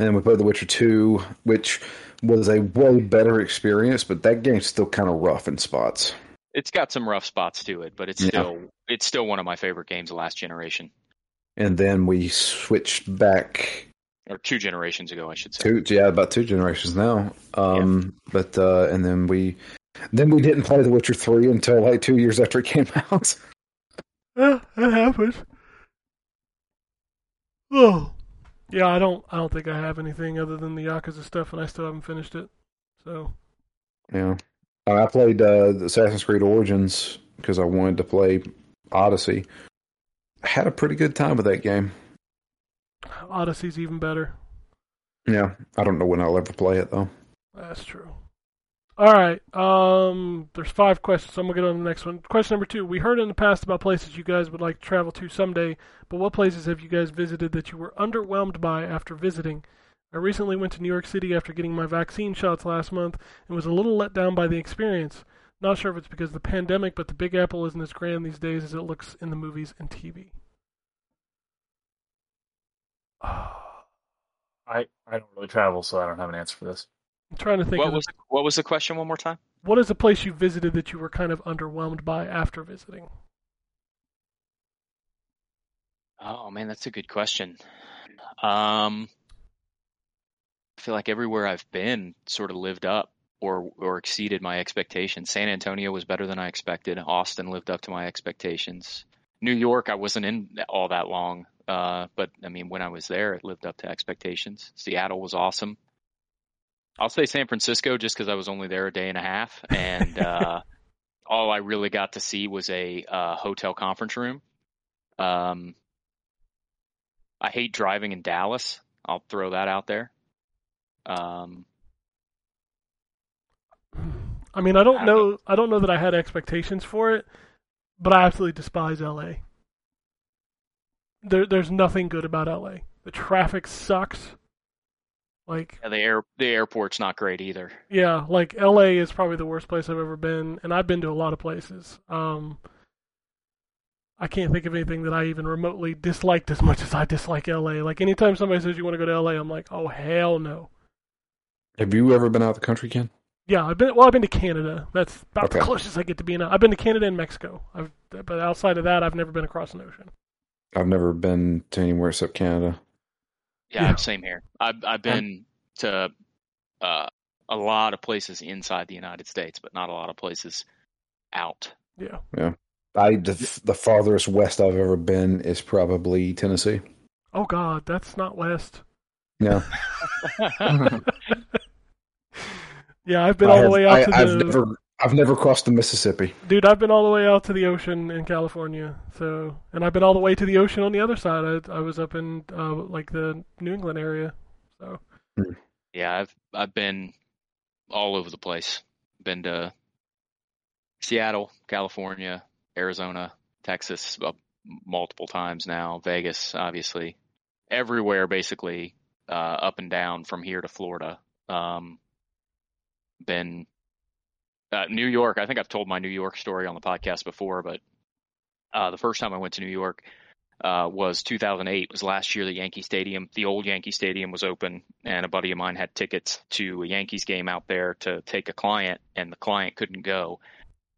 And then we played The Witcher 2, which was a way better experience, but that game's still kind of rough in spots. It's got some rough spots to it, but it's Yeah. still it's still one of my favorite games of last generation And then we switched back or two generations ago, I should say. two, yeah, about two generations now. Um, but uh, and then we then we didn't play The Witcher 3 until like two years after it came out. Yeah, that happens. Oh, yeah. I don't. I don't think I have anything other than the Yakuza stuff, and I still haven't finished it. So Yeah. I played uh, Assassin's Creed Origins because I wanted to play Odyssey. I had a pretty good time with that game. Odyssey's even better. Yeah. I don't know when I'll ever play it though. That's true. All right. Um, there's five questions. So I'm gonna get on the next one. Question number two. We heard in the past about places you guys would like to travel to someday, but what places have you guys visited that you were underwhelmed by after visiting? I recently went to New York City after getting my vaccine shots last month and was a little let down by the experience. Not sure if it's because of the pandemic, but the Big Apple isn't as grand these days as it looks in the movies and TV. I I don't really travel, so I don't have an answer for this. Trying to think. What was what was the question one more time? what is a place you visited that you were kind of underwhelmed by after visiting? Oh man, that's a good question. Um, I feel like everywhere I've been sort of lived up or or exceeded my expectations. San Antonio was better than I expected. Austin lived up to my expectations. New York, I wasn't in all that long, uh, but I mean, when I was there, it lived up to expectations. Seattle was awesome. I'll say San Francisco just because I was only there a day and a half, and uh, all I really got to see was a uh, hotel conference room. Um, I hate driving in Dallas. I'll throw that out there. Um, I mean, I don't I don't know. I don't know that I had expectations for it, but I absolutely despise LA. There, there's nothing good about LA. The traffic sucks. Like, yeah, the air the airport's not great either. yeah, like LA is probably the worst place I've ever been, and I've been to a lot of places. Um, I can't think of anything that I even remotely disliked as much as I dislike LA. Like, anytime somebody says you want to go to LA, I'm like, oh hell no. Have you ever been out of the country, Ken? Yeah, I've been. Well, I've been to Canada. That's about the closest I get to being. out. I've been to Canada and Mexico. I've, but outside of that, I've never been across an ocean. I've never been to anywhere except Canada. Yeah, Yeah. same here. I've I've been to uh, a lot of places inside the United States, but not a lot of places out. Yeah. Yeah. I the, the farthest west I've ever been is probably Tennessee. Oh God, that's not west. Yeah, Yeah, I've been I all the way out I, to I've the never I've never crossed the Mississippi. dude. I've been all the way out to the ocean in California. So, and I've been all the way to the ocean on the other side. I, I was up in uh, like the New England area. So, Yeah, I've I've been all over the place. Been to Seattle, California, Arizona, Texas, uh, multiple times now. Vegas, obviously, everywhere basically, uh, up and down from here to Florida. Um, been uh, New York. I think I've told my New York story on the podcast before, but uh, the first time I went to New York uh, was 2008. Was last year. The Yankee Stadium, the old Yankee Stadium, was open, and a buddy of mine had tickets to a Yankees game out there to take a client, and the client couldn't go,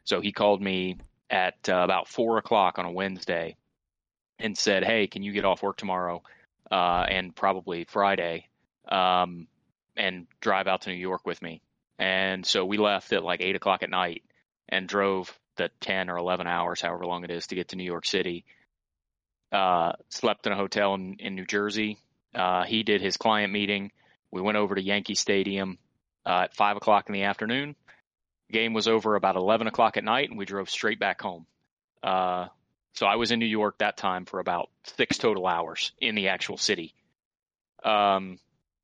so he called me at uh, about four o'clock on a Wednesday and said, "Hey, can you get off work tomorrow uh, and probably Friday, um, and drive out to New York with me?" And so we left at like eight o'clock at night and drove the ten or eleven hours, however long it is, to get to New York City. Uh, slept in a hotel in, in New Jersey. Uh, he did his client meeting. We went over to Yankee Stadium uh, at five o'clock in the afternoon. Game was over about eleven o'clock at night, and we drove straight back home. Uh, so I was in New York that time for about six total hours in the actual city. Um,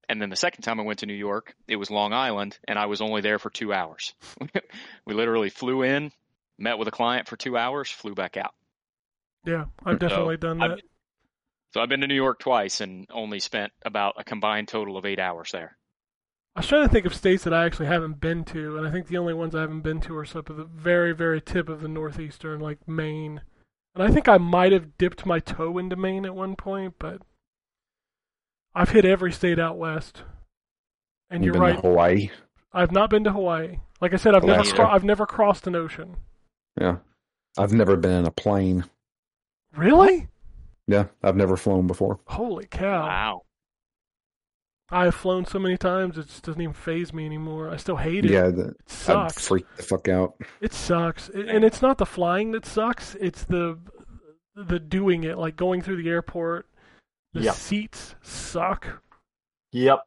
and then the second time I went to New York, it was Long Island, and I was only there for two hours. we literally flew in, met with a client for two hours, flew back out. yeah, I've definitely done I've- that. So I've been to New York twice and only spent about a combined total of eight hours there. I was trying to think of states that I actually haven't been to, and I think the only ones I haven't been to are some of the very, very tip of the northeastern, like Maine. And I think I might have dipped my toe into Maine at one point, but I've hit every state out west. And You've you're been right. to Hawaii. I've not been to Hawaii. Like I said, I've never cro- I've never crossed an ocean. Yeah. I've never been in a plane. Really? Yeah, I've never flown before. Holy cow! Wow. I have flown so many times it just doesn't even faze me anymore. I still hate it. Yeah, the, It I'd sucks. freak the fuck out. It sucks, I- and it's not the flying that sucks. It's the the doing it, like going through the airport. The Yep. seats suck. Yep.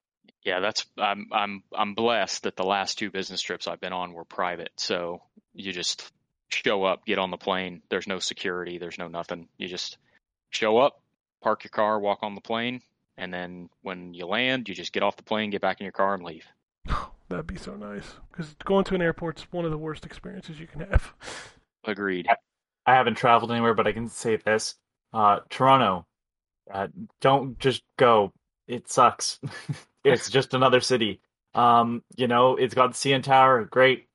Yeah, that's I'm I'm I'm blessed that the last two business trips I've been on were private. So you just show up, get on the plane. There's no security. There's no nothing. You just show up, park your car, walk on the plane, and then when you land, you just get off the plane, get back in your car, and leave. That'd be so nice because going to an airport's one of the worst experiences you can have. Agreed. I haven't traveled anywhere, but I can say this: uh, Toronto. Uh, don't just go. It sucks. it's just another city. Um, you know, it's got the CN Tower. Great.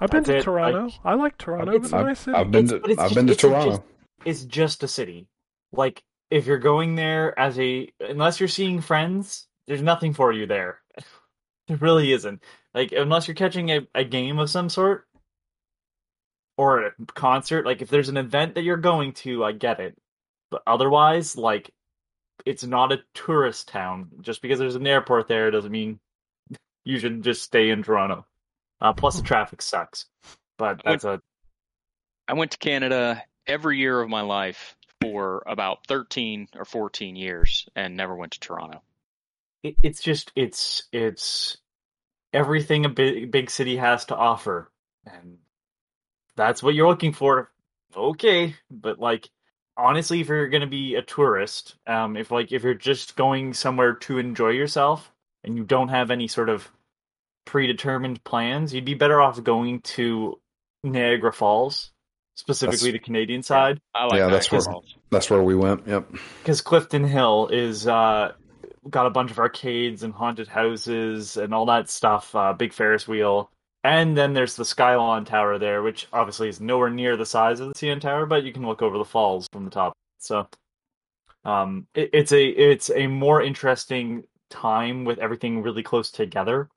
I've been That's to it. Toronto. I like Toronto. It's- It's a nice I've, city. I've been to but it's I've just- been to it's Toronto. just- It's just a city. Like if you're going there as a, unless you're seeing friends, there's nothing for you there. There really isn't. Like unless you're catching a, a game of some sort or a concert. Like if there's an event that you're going to, I get it. But otherwise, like it's not a tourist town. Just because there's an airport there doesn't mean you should just stay in Toronto. Uh, plus the traffic sucks. But that's a I went to Canada every year of my life for about 13 or 14 years and never went to Toronto. it, it's just it's it's everything a big, big city has to offer and that's what you're looking for okay but like honestly if you're going to be a tourist um if like if you're just going somewhere to enjoy yourself and you don't have any sort of predetermined plans you'd be better off going to Niagara Falls specifically That's- the Canadian side I like Yeah, Niagara that's where- That's where we went. Yep. because Clifton Hill is uh, got a bunch of arcades and haunted houses and all that stuff. Uh, big Ferris wheel, and then there's the Skylon Tower there, which obviously is nowhere near the size of the CN Tower, but you can look over the falls from the top. So, um, it, it's a it's a more interesting time with everything really close together,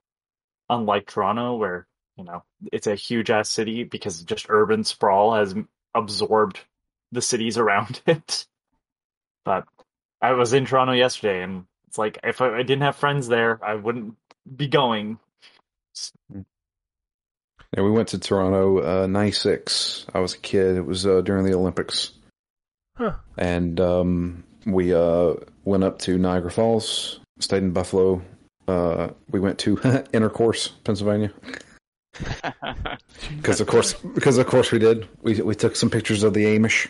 unlike Toronto, where you know it's a huge ass city because just urban sprawl has absorbed the cities around it. But I was in Toronto yesterday, and it's like if I, I didn't have friends there, I wouldn't be going. Yeah, we went to Toronto uh, '96. I was a kid. It was uh, during the Olympics, Huh. and um, we uh, went up to Niagara Falls, stayed in Buffalo. Uh, we went to Intercourse, Pennsylvania, because of course, because of course we did. We we took some pictures of the Amish.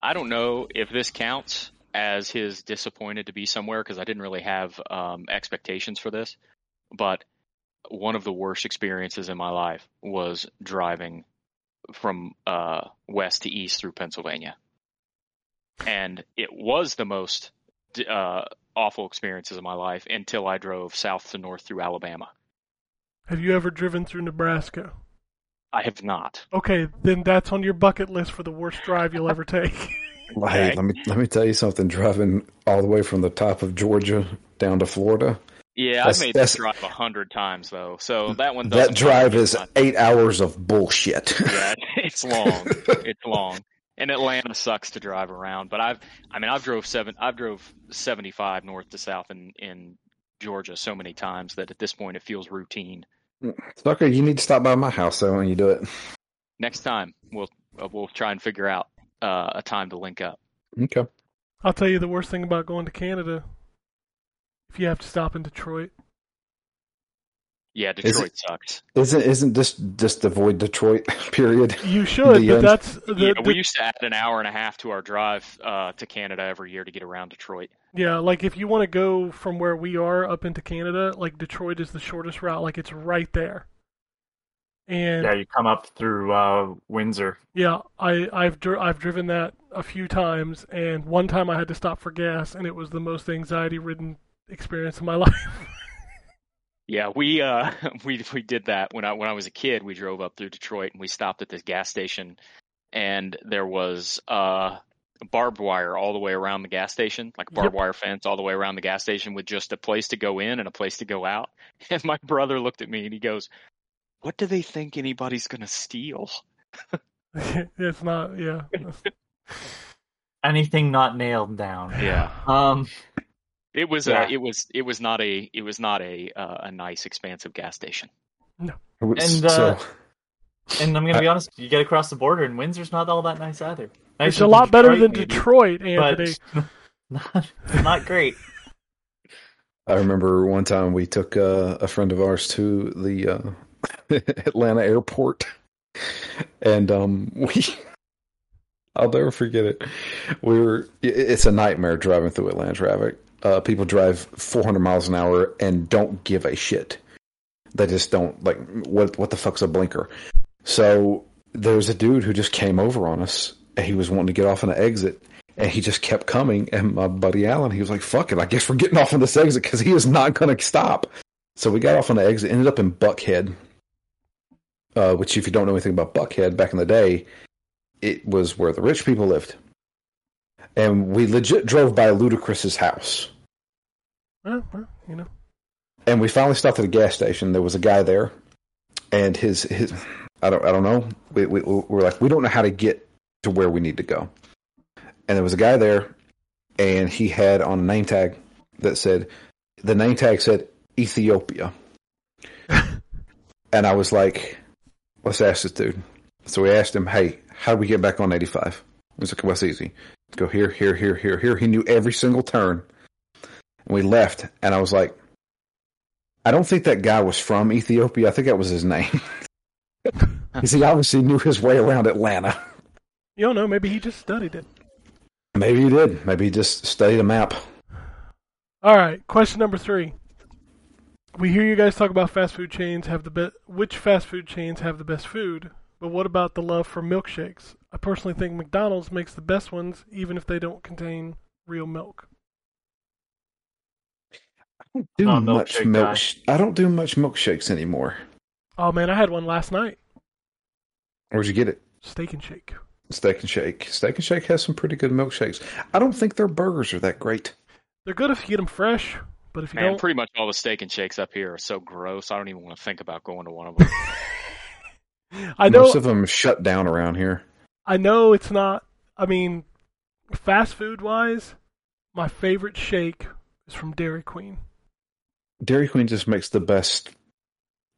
I don't know if this counts as his disappointed to be somewhere because I didn't really have um, expectations for this. But one of the worst experiences in my life was driving from uh, west to east through Pennsylvania, and it was the most uh, awful experiences of my life until I drove south to north through Alabama. Have you ever driven through Nebraska? I have not. Okay, then that's on your bucket list for the worst drive you'll ever take. Hey, Okay. let me let me tell you something. Driving all the way from the top of Georgia down to Florida, Yeah, That's- I've made that drive a hundred times though, so that one that drive is eight hours of bullshit. yeah, it's long. It's long. And Atlanta sucks to drive around, but I've I mean I've drove seven I've drove 75 north to south in in Georgia so many times that at this point it feels routine. Sucker, you need to stop by my house though when you do it. Next time we'll uh, we'll try and figure out uh, a time to link up. Okay. I'll tell you the worst thing about going to Canada. If you have to stop in Detroit. Yeah, Is Detroit sucks. Isn't isn't this just avoid Detroit? Period. You should, The but end. that's the, yeah, the- we used to add an hour and a half to our drive uh, to Canada every year to get around Detroit. yeah, like if you want to go from where we are up into Canada, like Detroit is the shortest route, like it's right there. And Yeah, you come up through uh, Windsor. Yeah, I I've dri- I've driven that a few times, and one time I had to stop for gas, and it was the most anxiety-ridden experience in my life. Yeah, we uh we we did that when I when I was a kid. We drove up through Detroit and we stopped at this gas station, and there was uh barbed wire all the way around the gas station, like a barbed Yep. wire fence all the way around the gas station with just a place to go in and a place to go out. And my brother looked at me and he goes, "What do they think anybody's going to steal?" it's not. Yeah. Anything not nailed down. Yeah. Um, It was Yeah. uh, it was it was not a it was not a uh, a nice expansive gas station. It was- And, uh, so, and I'm gonna be honest, you get across the border, and Windsor's not all that nice either. It's a lot better than maybe, Detroit, Anthony. but not, not great. I remember one time we took uh, a friend of ours to the uh, Atlanta airport, and um, we. I'll never forget it. We were. it- It's a nightmare driving through Atlanta traffic. Uh, people drive 400 miles an hour and don't give a shit. They just don't like what. What the fuck's a blinker? So there was a dude who just came over on us. And he was wanting to get off on an exit, and he just kept coming. And my buddy Alan, he was like, "Fuck it, I guess we're getting off on this exit because he is not going to stop." So we got off on the exit, ended up in Buckhead, uh, which, if you don't know anything about Buckhead, back in the day, it was where the rich people lived. And we legit drove by Ludacris's house, Well, well, you know. and we finally stopped at a gas station. There was a guy there, and his his I don't I don't know. We we we're like we don't know how to get to where we need to go. And there was a guy there, and he had on a name tag that said the name tag said Ethiopia. and I was like, let's ask this dude. So we asked him, hey, how do we get back on 85? He was like, well, it's easy. Go here, here, here, here, here. He knew every single turn. And we left, and I was like, I don't think that guy was from Ethiopia. I think that was his name. Because he obviously knew his way around Atlanta. You don't know. Maybe he just studied it. Maybe he did. Maybe he just studied a map. All right. Question number three. We hear you guys talk about fast food chains have the best. Which fast food chains have the best food? But what about the love for milkshakes? I personally think McDonald's makes the best ones, even if they don't contain real milk. I Do Not a much milk. guy. I don't do much milkshakes anymore. Oh man, I had one last night. Where'd you get it? Steak and Shake. Steak and Shake. Steak and Shake has some pretty good milkshakes. I don't think their burgers are that great. They're good if you get them fresh, but if you Man, don't, pretty much all the steak and shakes up here are so gross. I don't even want to think about going to one of them. I know Most of them shut down around here. I know it's not. I mean, fast food wise, my favorite shake is from Dairy Queen. Dairy Queen just makes the best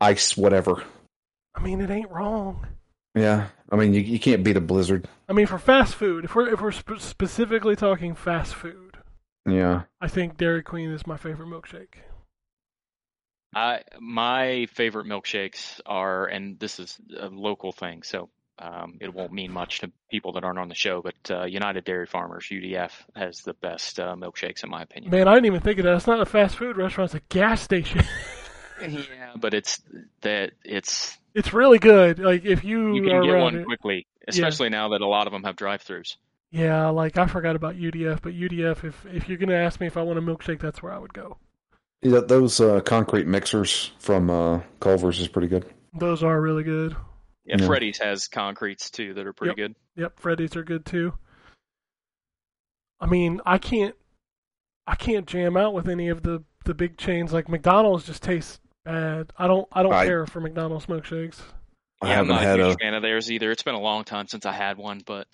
ice whatever. I mean, it ain't wrong. Yeah, I mean you, you can't beat a blizzard. I mean, for fast food, if we're if we're sp- specifically talking fast food, Yeah, I think Dairy Queen is my favorite milkshake. I my favorite milkshakes are, and this is a local thing, so um, it won't mean much to people that aren't on the show. But uh, United Dairy Farmers (UDF) has the best uh, milkshakes, in my opinion. Man, I didn't even think of that. It's not a fast food restaurant; it's a gas station. Yeah, but it's that it's it's really good. Like if you, you are can get one it. quickly, especially now that a lot of them have drive-throughs. Yeah, like I forgot about UDF, but UDF, if if you're gonna ask me if I want a milkshake, that's where I would go. yeah those uh, concrete mixers from uh, Culver's is pretty good. Those are really good. Yeah, Yeah. Freddy's has concretes too that are pretty good. Yep, Freddy's are good too. I mean, I can't, I can't jam out with any of the the big chains. Like McDonald's just tastes bad. I don't, I don't I- care for McDonald's milkshakes. I Yeah, I'm haven't had a a. huge fan of theirs either. It's been a long time since I had one, but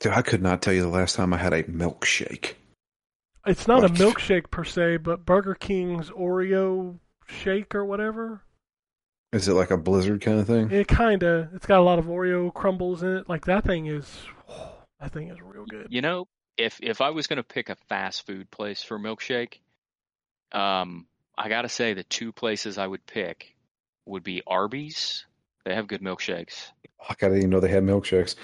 Dude, I could not tell you the last time I had a milkshake. It's not a milkshake per se, but Burger King's Oreo shake or whatever. Is it like a blizzard kind of thing? It kinda, it's got a lot of Oreo crumbles in it. Like that thing is, that thing is real good. you know, if if I was gonna pick a fast food place for milkshake, um, I gotta say the two places I would pick would be Arby's. They have good milkshakes. I didn't even know they had milkshakes.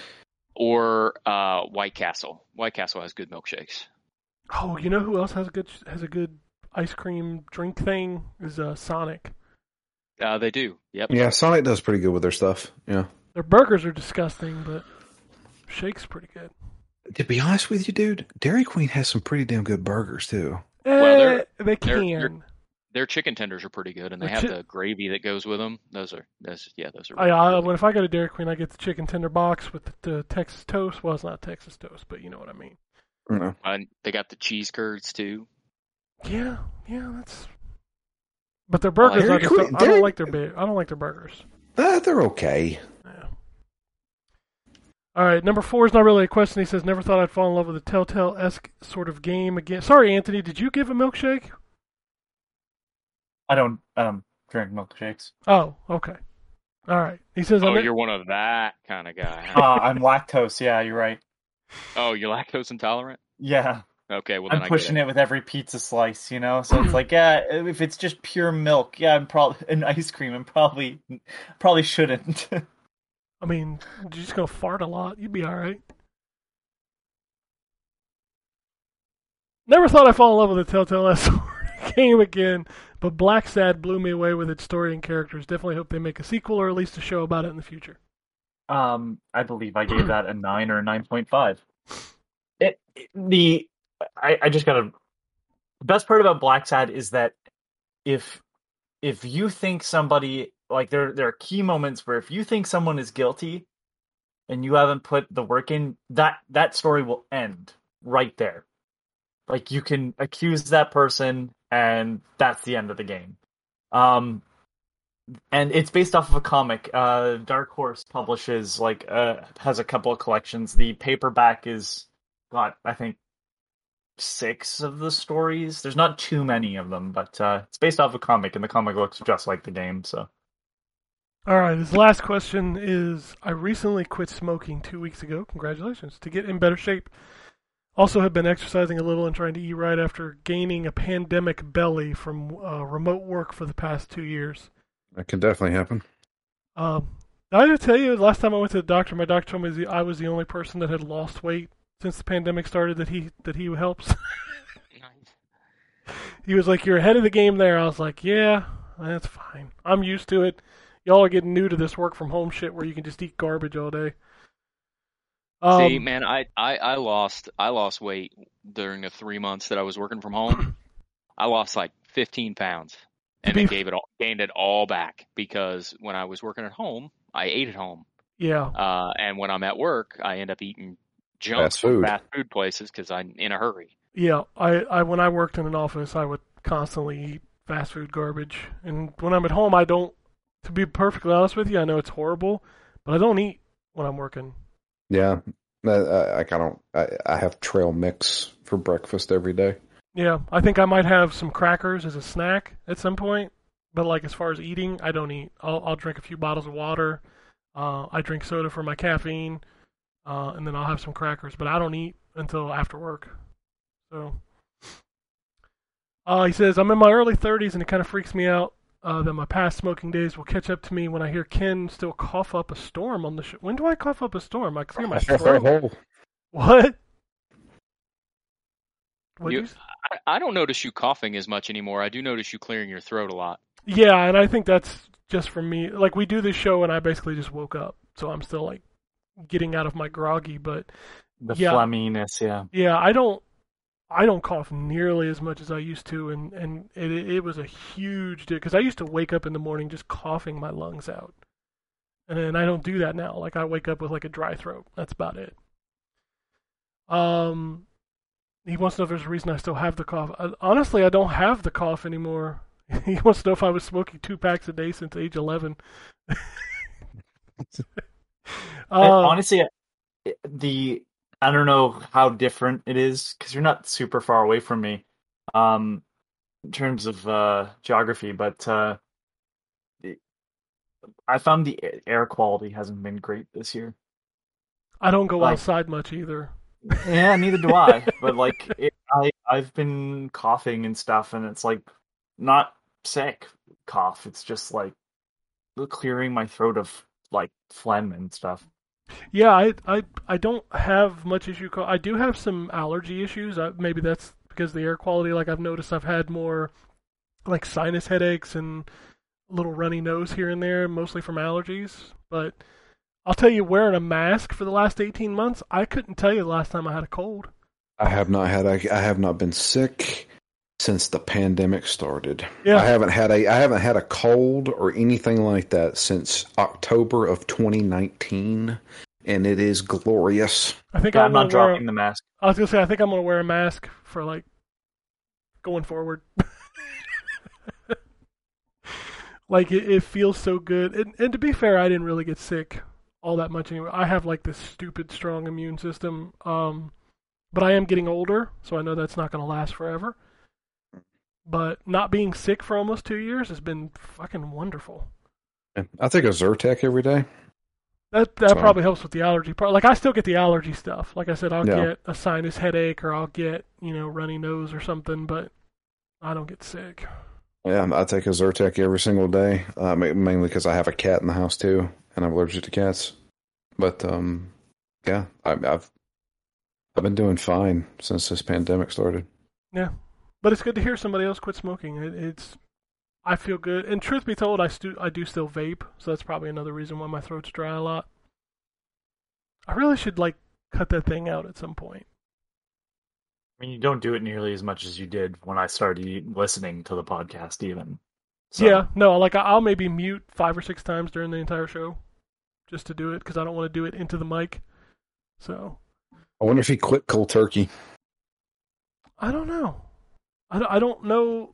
Or uh, White Castle. White Castle has good milkshakes. Oh, you know who else has a good has a good ice cream drink thing? Is uh, Sonic. Uh, they do. Yep. Yeah, Sonic does pretty good with their stuff. Yeah. Their burgers are disgusting, but shake's pretty good. To be honest with you, dude, Dairy Queen has some pretty damn good burgers too. Well, they're- Eh, they they're- can. they're- their chicken tenders are pretty good, and they The have chi- the gravy that goes with them. Those are those yeah those are. I, really I good. when if I go to Dairy Queen, I get the chicken tender box with the, the Texas toast. Well, it's not Texas toast, but you know what I mean. No. And they got the cheese curds too. Yeah, yeah, that's. But their Well, burgers, I just don't, I don't like their I don't like their burgers. Uh, they're okay. Yeah. All right, number four is not really a question. He says, "Never thought I'd fall in love with a Telltale esque sort of game again." Sorry, Anthony, did you give a milkshake? I don't um drink milkshakes. Oh, okay. All right. He says, Oh, you're one of that kind of guy. huh? Uh, I'm lactose. Yeah, you're right. oh, you're lactose intolerant. Yeah, Okay, well then I'm I pushing get it with every pizza slice. You know, so it's like, yeah, if it's just pure milk, yeah, I'm probably and ice cream. I'm probably probably shouldn't. I mean, you're just gonna fart a lot. You'd be all right. Never thought I'd fall in love with a Telltale S game again, but Blacksad blew me away with its story and characters. Definitely hope they make a sequel or at least a show about it in the future. Um, I believe I gave that a nine or a nine point five. It, it- the I, I just gotta. The best part about Blacksad is that if if you think somebody like there there are key moments where if you think someone is guilty and you haven't put the work in, that that story will end right there. Like you can accuse that person and that's the end of the game. Um and it's based off of a comic. Uh, Dark Horse publishes like uh, has a couple of collections. The paperback is got I think six of the stories. There's not too many of them, but uh, it's based off a comic, and the comic looks just like the game. So All right, This last question is I recently quit smoking two weeks ago. Congratulations. To get in better shape. Also, have been exercising a little and trying to eat right after gaining a pandemic belly from uh, remote work for the past two years. That can definitely happen. Um, I did tell you last time I went to the doctor, my doctor told me the- I was the only person that had lost weight since the pandemic started that he that he helps. he was like, "You're ahead of the game there." I was like, "Yeah, that's fine. I'm used to it. Y'all are getting new to this work from home shit where you can just eat garbage all day." Um, See, man, I, I, I lost I lost weight during the three months that I was working from home. I lost like 15 pounds, and then gave it all gained it all back because when I was working at home, I ate at home, yeah, uh, and when I'm at work, I end up eating junk Fast food. fast food places because I'm in a hurry. yeah. I, I when I worked in an office, I would constantly eat fast food garbage, and when I'm at home, I don't. To be perfectly honest with you, I know it's horrible, but I don't eat when I'm working. Yeah. I, I, I don't. I, I have trail mix for breakfast every day. Yeah, I think I might have some crackers as a snack at some point. But like as far as eating, I don't eat. I'll I'll drink a few bottles of water. Uh, I drink soda for my caffeine, uh, and then I'll have some crackers. But I don't eat until after work. So, uh, he says I'm in my early 30s, and it kind of freaks me out uh, that my past smoking days will catch up to me when I hear Ken still cough up a storm on the show. When do I cough up a storm? I clear my throat. What? What You- you s- I, I don't notice you coughing as much anymore. I do notice you clearing your throat a lot. Yeah, and I think that's just for me. Like we do this show, and I basically just woke up, so I'm still like getting out of my groggy. But the Yeah. phlegminess, yeah. yeah, I don't, I don't cough nearly as much as I used to, and and it it was a huge deal because I used to wake up in the morning just coughing my lungs out, and then I don't do that now. Like I wake up with like a dry throat. That's about it. Um, he wants to know if there's a reason I still have the cough. I, honestly, I don't have the cough anymore. he wants to know if I was smoking two packs a day since age 11. Uh, honestly, the I don't know how different it is because you're not super far away from me, um, in terms of uh, geography. But uh, I found the air quality hasn't been great this year. I don't go like- outside much either. Yeah, neither do I. But like, it, I I've been coughing and stuff, and it's like not sick cough. It's just like clearing my throat of like phlegm and stuff. Yeah, I, I, I don't have much issue. Co- I do have some allergy issues. I, maybe that's because of the air quality. Like I've noticed, I've had more like sinus headaches and a little runny nose here and there, mostly from allergies. But I'll tell you, wearing a mask for the last eighteen months, I couldn't tell you the last time I had a cold. I have not had. I, I have not been sick since the pandemic started. Yeah. I haven't had a I haven't had a cold or anything like that since October of 2019, and it is glorious. I think Yeah, I'm, I'm not gonna wear. dropping the mask. I was gonna say I think I'm gonna wear a mask for like going forward. like it, it feels so good, and, and to be fair, I didn't really get sick all that much anyway. I have like this stupid strong immune system, um, but I am getting older, so I know that's not gonna last forever. But not being sick for almost two years has been fucking wonderful. I take a Zyrtec every day. That that So- probably helps with the allergy part. Like I still get the allergy stuff. Like I said, I'll Yeah. get a sinus headache or I'll get you know runny nose or something, but I don't get sick. Yeah, I take a Zyrtec every single day, uh, mainly because I have a cat in the house too, and I'm allergic to cats. But um, yeah, I, I've I've been doing fine since this pandemic started. Yeah, but it's good to hear somebody else quit smoking. It, it's I feel good, and truth be told, I stu- I do still vape, so that's probably another reason why my throat's dry a lot. I really should like cut that thing out at some point. I mean, you don't do it nearly as much as you did when I started listening to the podcast, even. So, Yeah, no, like I- I'll maybe mute five or six times during the entire show, just to do it because I don't want to do it into the mic. So I wonder if he quit cold turkey. I don't know. I don't, I don't know.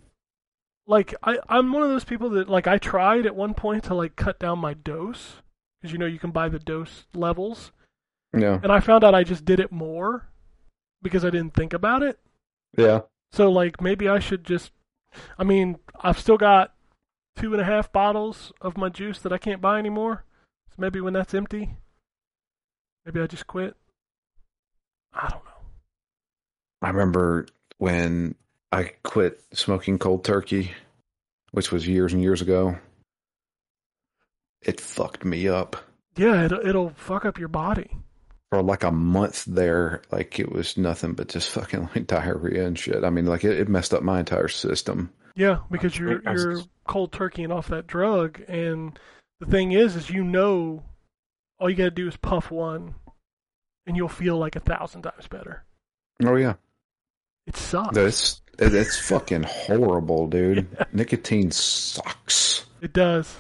Like I I'm one of those people that like I tried at one point to like cut down my dose because you know you can buy the dose levels, Yeah, and I found out I just did it more because I didn't think about it. yeah. So like maybe I should just. I mean I've still got two and a half bottles of my juice that I can't buy anymore. So maybe when that's empty, maybe I just quit. I don't know. I remember when I quit smoking cold turkey, which was years and years ago. It fucked me up Yeah, it'll, it'll fuck up your body. for like a month there. Like it was nothing but just fucking like diarrhea and shit. I mean, like it, it messed up my entire system. Yeah, because you're I was- you're cold turkey and off that drug, and the thing is, is you know, all you gotta do is puff one, and you'll feel like a thousand times better. Oh yeah, It sucks. that's it's fucking horrible, dude. Nicotine sucks. It does.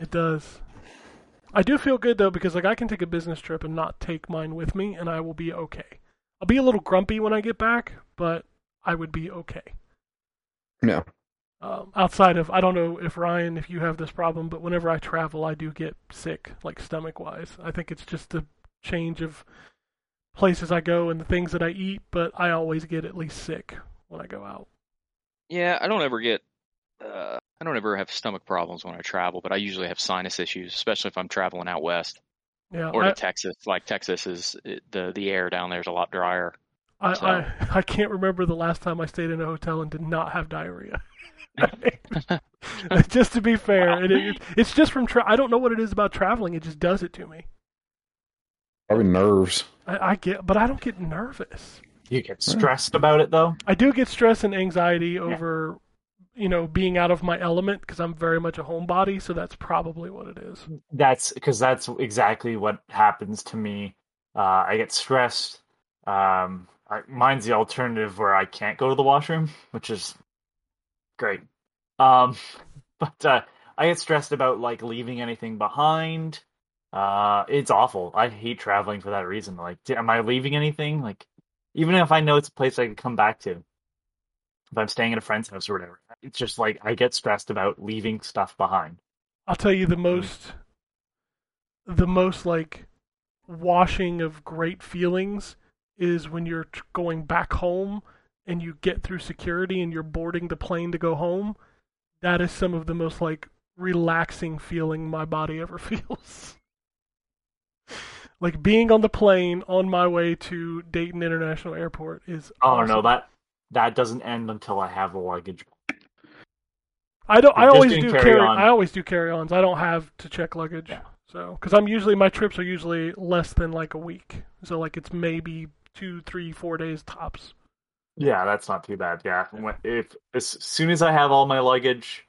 It does. I do feel good though because like I can take a business trip and not take mine with me, and I will be okay. I'll be a little grumpy when I get back, but I would be okay. Yeah, Um, outside of I don't know if Ryan, if you have this problem, but whenever I travel, I do get sick, like stomach wise. I think it's just the change of places I go and the things that I eat, but I always get at least sick when I go out. Yeah, I don't ever get. Uh, I don't ever have stomach problems when I travel, but I usually have sinus issues, especially if I'm traveling out west Yeah, or I, to Texas. Like Texas is it, the the air down there is a lot drier. I, so- I I can't remember the last time I stayed in a hotel and did not have diarrhea. just to be fair, it, it, it's just from tra- I don't know what it is about traveling. It just does it to me. probably nerves. I, I get, but I don't get nervous. You get stressed about it, though. I do get stress and anxiety over, you know, being out of my element because I'm very much a homebody. So that's probably what it is. That's because that's exactly what happens to me. Uh, I get stressed. Um, I, mine's the alternative where I can't go to the washroom, which is great. Um, but uh, I get stressed about like leaving anything behind. Uh, it's awful. I hate traveling for that reason. Like, am I leaving anything? Like, even if I know it's a place I can come back to, if I'm staying at a friend's house or whatever, it's just like I get stressed about leaving stuff behind. I'll tell you the mm-hmm. most, the most like washing of great feelings is when you're going back home and you get through security and you're boarding the plane to go home. That is some of the most like relaxing feeling my body ever feels. Like being on the plane on my way to Dayton International Airport is Oh awesome. no, that that doesn't end until I have the luggage. I don't. I always do carry carry. on. I always do carry-ons. I don't have to check luggage. Yeah. So, because I'm usually my trips are usually less than like a week. So like it's maybe two, three, four days tops. Yeah, that's not too bad. Yeah, when, if as soon as I have all my luggage,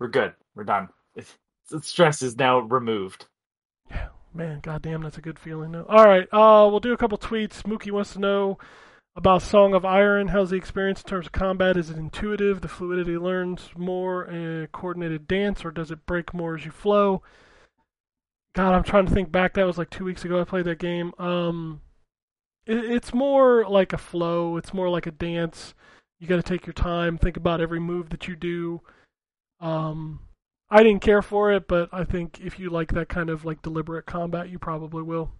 we're good. We're done. It's, the stress is now removed. Yeah, man, goddamn, that's a good feeling. All right, uh, we'll do a couple tweets. Mookie wants to know About Song of Iron, how's the experience in terms of combat? Is it intuitive? The fluidity learns more a coordinated dance, or does it break more as you flow? God, I'm trying to think back. That was like two weeks ago. I played that game. Um, it, it's more like a flow. It's more like a dance. You got to take your time, think about every move that you do. Um, I didn't care for it, but I think if you like that kind of like deliberate combat, you probably will.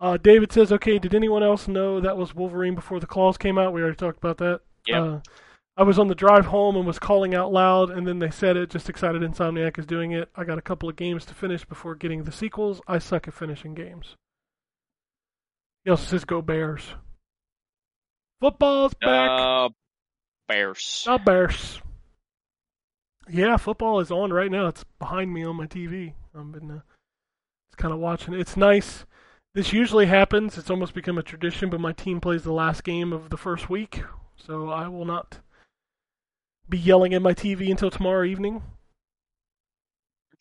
Uh, David says, "Okay, did anyone else know that was Wolverine before the claws came out? We already talked about that. Yep. Uh, I was on the drive home and was calling out loud, and then they said it. Just excited Insomniac is doing it. I got a couple of games to finish before getting the sequels. I suck at finishing games. He also says, "Go Bears." Football's back. Uh, Bears. Oh, Bears. Yeah, football is on right now. It's behind me on my TV. I've been uh, it's kind of watching. It's nice. This usually happens. It's almost become a tradition, but my team plays the last game of the first week, so I will not be yelling at my TV until tomorrow evening.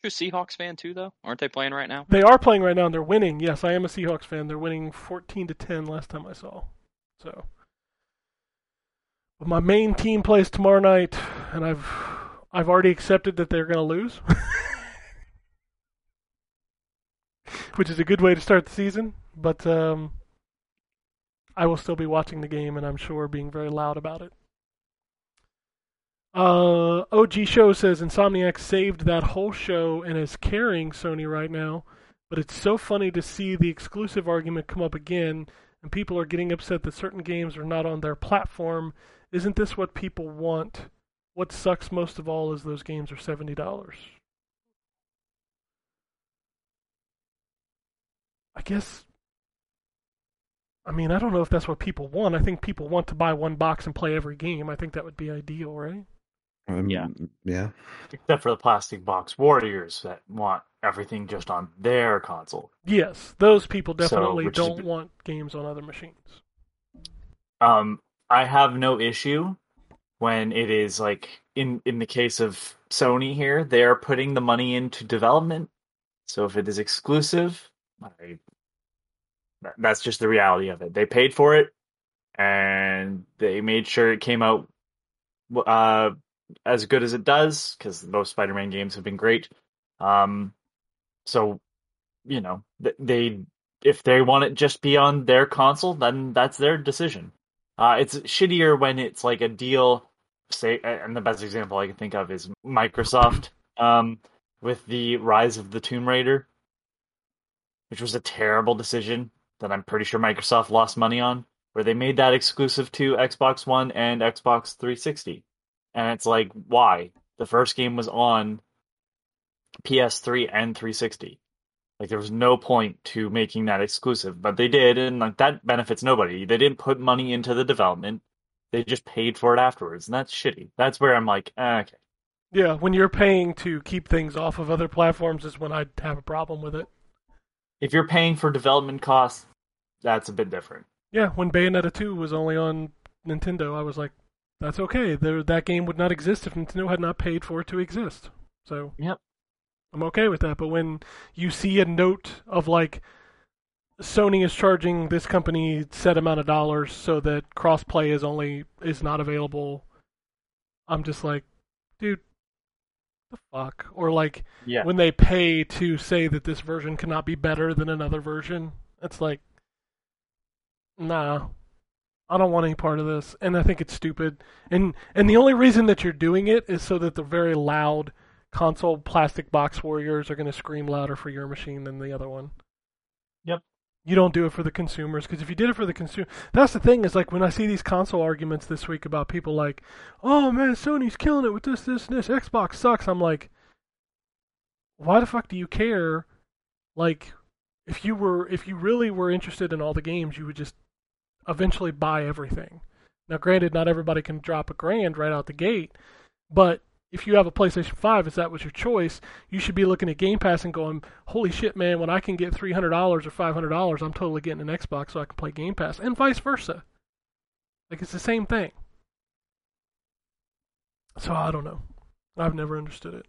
Aren't you a Seahawks fan too, though? Aren't they playing right now? They are playing right now and they're winning. Yes, I am a Seahawks fan. They're winning 14 to 10 last time I saw. So, but my main team plays tomorrow night and I've I've already accepted that they're going to lose. Which is a good way to start the season, but um I will still be watching the game and I'm sure being very loud about it. Uh, OG Show says Insomniac saved that whole show and is carrying Sony right now, but it's so funny to see the exclusive argument come up again, and people are getting upset that certain games are not on their platform. Isn't this what people want? What sucks most of all is those games are seventy dollars. I guess. I mean, I don't know if that's what people want. I think people want to buy one box and play every game. I think that would be ideal, right? Um, Yeah. Yeah. Except for the plastic box warriors that want everything just on their console. Yes, those people definitely which is- don't want games on other machines. Um, I have no issue when it is like in in the case of Sony here, they are putting the money into development. So if it is exclusive, I, that's just the reality of it. They paid for it, and they made sure it came out uh, as good as it does because those Spider-Man games have been great. Um, so you know they if they want it just be on their console, then that's their decision. Uh, it's shittier when it's like a deal. Say, and the best example I can think of is Microsoft um, with the Rise of the Tomb Raider, which was a terrible decision that I'm pretty sure Microsoft lost money on, where they made that exclusive to Xbox One and Xbox 360. And it's like, why? The first game was on PS3 and 360. Like there was no point to making that exclusive, but they did, and like that benefits nobody. They didn't put money into the development; they just paid for it afterwards, and that's shitty. That's where I'm like, eh, okay, Yeah, when you're paying to keep things off of other platforms is when I'd have a problem with it. if you're paying for development costs, that's a bit different. Yeah, when Bayonetta 2 was only on Nintendo, I was like, that's okay. There, that game would not exist if Nintendo had not paid for it to exist. So Yep. I'm okay with that. But when you see a note of like Sony is charging this company set amount of dollars so that crossplay is only is not available, I'm just like, dude, the fuck? Or like Yeah, when they pay to say that this version cannot be better than another version, it's like, nah, I don't want any part of this, and I think it's stupid. And and the only reason that you're doing it is so that the very loud console plastic box warriors are going to scream louder for your machine than the other one. You don't do it for the consumers because if you did it for the consumer, that's the thing. Is like when I see these console arguments this week about people like, "Oh man, Sony's killing it with this, this, and this. Xbox sucks." I'm like, why the fuck do you care? Like, if you were, if you really were interested in all the games, you would just eventually buy everything. Now, granted, not everybody can drop a grand right out the gate, but if you have a PlayStation 5, if that was your choice, you should be looking at Game Pass and going, holy shit, man, when I can get $300 or $500, I'm totally getting an Xbox so I can play Game Pass, and vice versa. Like, it's the same thing. So, I don't know. I've never understood it.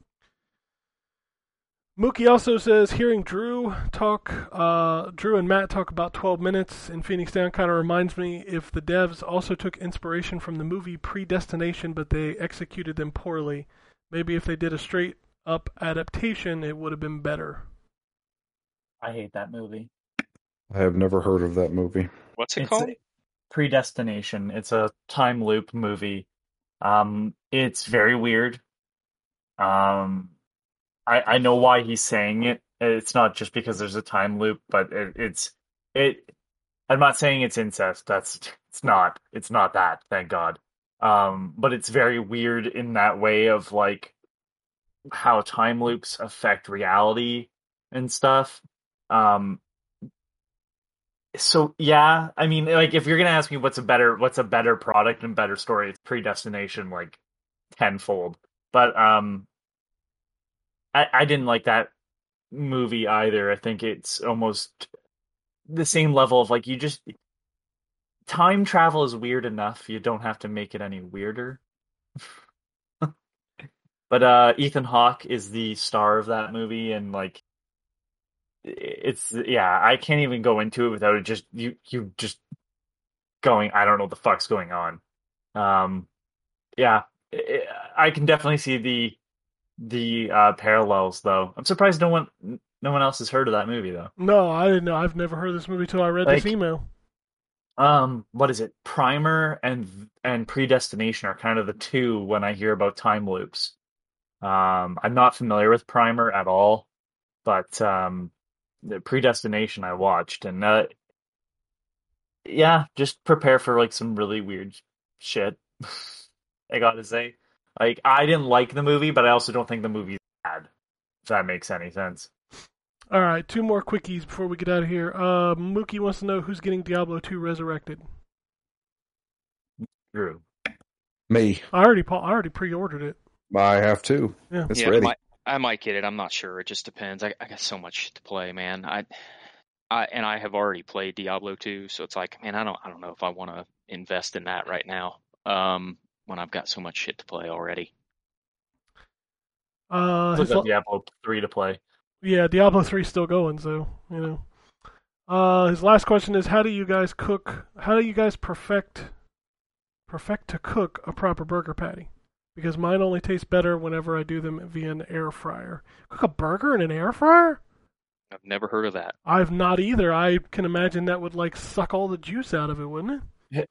Mookie also says hearing Drew talk, uh, Drew and Matt talk about 12 minutes in Phoenix Down kind of reminds me if the devs also took inspiration from the movie Predestination, but they executed them poorly. Maybe if they did a straight up adaptation, it would have been better. I hate that movie. I have never heard of that movie. What's it It's called? Predestination. It's a time loop movie. Um, it's very weird. Um, I I know why he's saying it. It's not just because there's a time loop, but it, it's it. I'm not saying it's incest. That's it's not. It's not that. Thank God. Um, but it's very weird in that way of like how time loops affect reality and stuff. Um, so yeah, I mean, like if you're gonna ask me what's a better what's a better product and better story, it's Predestination like tenfold. But um, I I didn't like that movie either. I think it's almost the same level of like you just time travel is weird enough. You don't have to make it any weirder. but uh, Ethan Hawke is the star of that movie, and like it's yeah i can't even go into it without it just you you just going i don't know what the fuck's going on um yeah i I can definitely see the the uh parallels though. I'm surprised no one no one else has heard of that movie though. No, I didn't know. I've never heard of this movie till I read this email. um what is it? Primer and and predestination are kind of the two when i hear about time loops. Um i'm not familiar with primer at all but um the predestination i watched and uh yeah just prepare for like some really weird shit i gotta say like i didn't like the movie but i also don't think the movie's bad if that makes any sense All right, two more quickies before we get out of here. Uh, Mookie wants to know who's getting Diablo 2 resurrected. drew Me, I already, I already pre-ordered it. I have two. Yeah. It's yeah, I ready. might, I might get it. I'm not sure. It just depends. I, I got so much to play, man. I, I and I have already played Diablo 2, so it's like, man, I don't, I don't know if I want to invest in that right now. Um, when I've got so much shit to play already. Uh, Still his got diablo 3 to play yeah, Diablo 3 's still going, so you know. Uh, his last question is: How do you guys cook? How do you guys perfect, perfect to cook a proper burger patty? Because mine only tastes better whenever I do them via an air fryer. Cook a burger in an air fryer? I've never heard of that. I've not either. I can imagine that would like suck all the juice out of it, wouldn't it?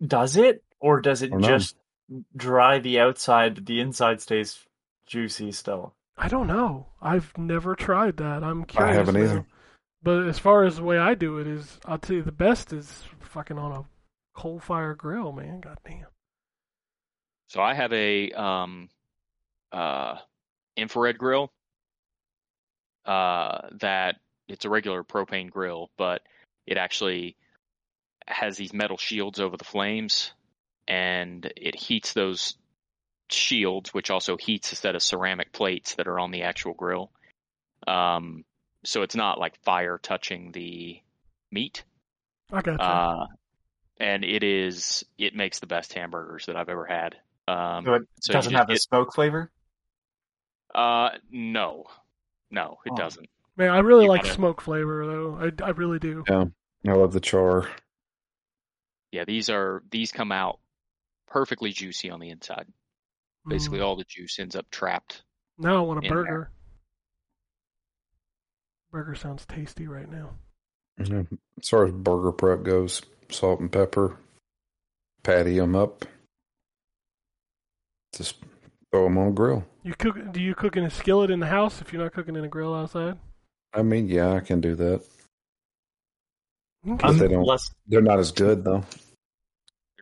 does it or does it Don't just dry the outside but the inside stays juicy still I don't know. I've never tried that. I'm curious. I curious. haven't now. either. But as far as the way I do it is, I'll tell you the best is fucking on a coal fire grill, man. God damn. So I have a um, uh, infrared grill. Uh, that it's a regular propane grill, but it actually has these metal shields over the flames, and it heats those shields, which also heats a set of ceramic plates that are on the actual grill. Um, so it's not like fire touching the meat. I got you. Uh, and it is it makes the best hamburgers that I've ever had. Um, so it so doesn't just have the smoke flavor uh, no, no, it Oh. doesn't. man, I really you like gotta- smoke flavor though. I, I really do. Yeah, I love the char. Yeah, these are these come out perfectly juicy on the inside. Basically, Mm. all the juice ends up trapped. now I want a in there. burger. Burger sounds tasty right now. Yeah. As far as burger prep goes, salt and pepper, patty them up, just throw them on a grill. You cook? Do you cook in a skillet in the house if you're not cooking in a grill outside? I mean, yeah, I can do that. Okay. But i'm they don't- less They're not as good though.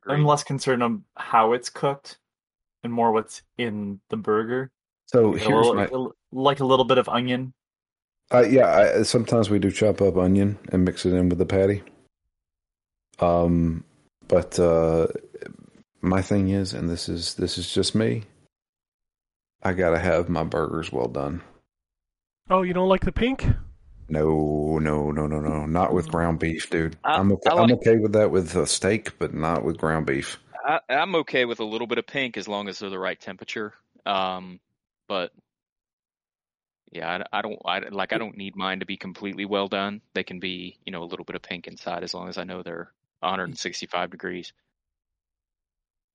Agreed. i'm less concerned on how it's cooked and more what's in the burger So Like a here's little- my like a little bit of onion Uh, yeah, I, sometimes we do chop up onion and mix it in with the patty. Um, but uh, my thing is, and this is this is just me. I gotta have my burgers well done. Oh, you don't like the pink? No, no, no, no, no, not with ground beef, dude. I- I'm okay. Like- I'm okay with that with a steak, but not with ground beef. I, I'm okay with a little bit of pink as long as they're the right temperature. Um, but Yeah, I, I don't I like I don't need mine to be completely well done. They can be, you know, a little bit of pink inside as long as I know they're 165 degrees.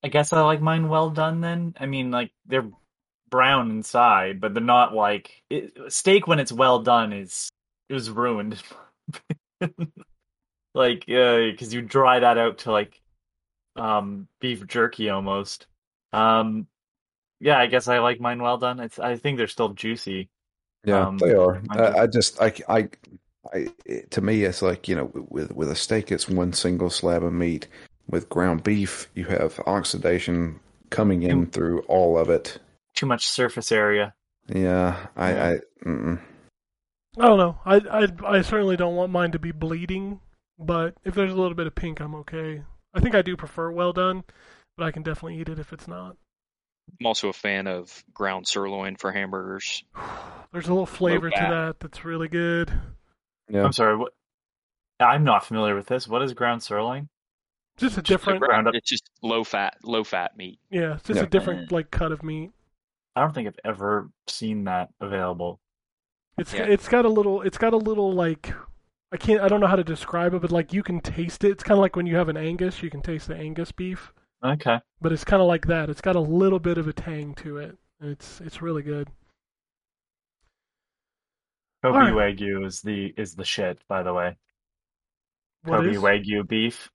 I guess I like mine well done then. I mean, like they're brown inside, but they're not like it, steak when it's well done is is ruined. like, uh, because you dry that out to like um beef jerky almost. Um, yeah, I guess I like mine well done. It's I think they're still juicy. Yeah, Um, they are. I just- I, I just, I, I, I, it- to me, it's like you know, with with a steak, it's one single slab of meat. With ground beef, you have oxidation coming in through all of it. Too much surface area. Yeah, I, Yeah. I. I don't know. I, I I certainly don't want mine to be bleeding, but if there's a little bit of pink, I'm okay. I think I do prefer well done, but I can definitely eat it if it's not. I'm also a fan of ground sirloin for hamburgers. There's a little flavor to that that's really good. yeah. I'm sorry. What? I'm not familiar with this. What is ground sirloin? Just a Just a different, ground up- It's just low fat, low fat meat. yeah, it's just Yeah. a different like cut of meat. I don't think I've ever seen that available. It's Yeah. it's got a little it's got a little like I can't I don't know how to describe it, but like you can taste it. It's kind of like when you have an Angus, you can taste the Angus beef, Okay. but it's kind of like that. It's got a little bit of a tang to it. It's it's really good. Kobe All Wagyu is the is the shit, by the way. What Kobe is? Wagyu beef.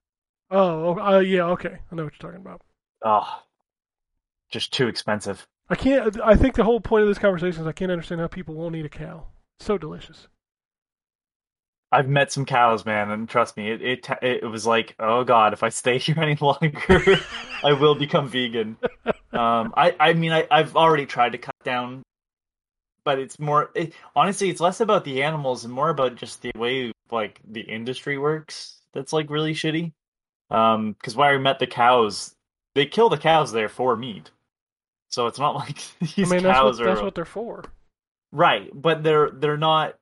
Oh, oh, uh, yeah, okay. I know what you're talking about. Oh, just too expensive. I can't. I think the whole point of this conversation is I can't understand how people won't eat a cow. So delicious. I've met some cows, man, and trust me, it it it was like, oh god, if I stay here any longer, I will become vegan. Um, I I mean, I I've already tried to cut down, but it's more it, honestly, it's less about the animals and more about just the way like the industry works. That's like really shitty. Um, because when I met the cows, they kill the cows there for meat, so it's not like these I mean, that's cows what are that's what they're for. Right, but they're they're not.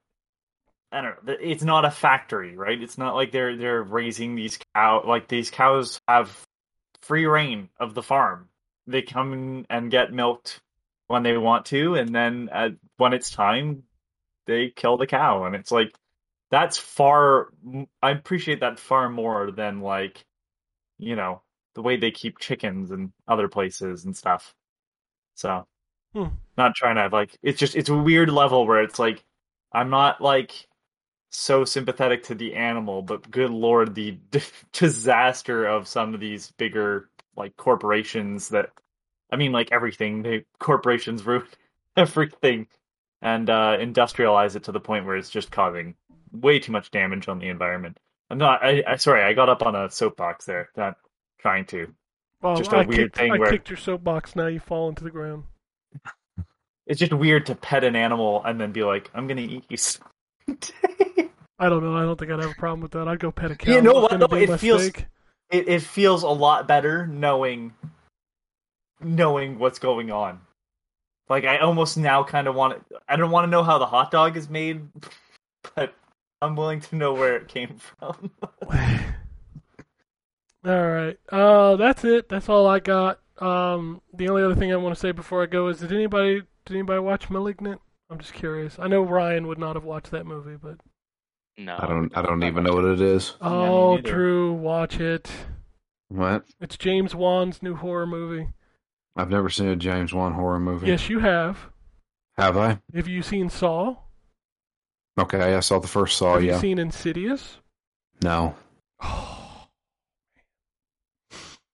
I don't know. It's not a factory, right? It's not like they're they're raising these cow like these cows have free reign of the farm. They come and get milked when they want to, and then when it's time, they kill the cow, and it's like that's far. I appreciate that far more than like, you know, the way they keep chickens in other places and stuff. So, Hmm. not trying to like. It's just it's a weird level where it's like I'm not like so sympathetic to the animal, but good lord, the d- disaster of some of these bigger like corporations that I mean like everything. They corporations ruin everything and uh industrialize it to the point where it's just causing way too much damage on the environment. I'm not I, I sorry, I got up on a soapbox there. Not trying to. Well, Just a I weird kicked, thing I where- kicked your soapbox. Now you fall into the ground. It's just weird to pet an animal and then be like, I'm gonna eat you. I don't know. I don't think I'd have a problem with that. I'd go pet a cow. You know what, be It feels- steak. it, it feels a lot better knowing knowing what's going on. Like I almost now kind of want to, I don't want to know how the hot dog is made, but I'm willing to know where it came from. All right. Uh, that's it. That's all I got. Um, the only other thing I want to say before I go is, did anybody did anybody watch *Malignant*? I'm just curious. I know Ryan would not have watched that movie, but No, I don't, I don't even know what it is. oh, neither. Drew, watch it. What? It's James Wan's new horror movie. I've never seen a James Wan horror movie. Yes, you have. Have I? Have you seen Saw? Okay, I saw the first Saw. have Oh, yeah. you seen Insidious? no. Oh,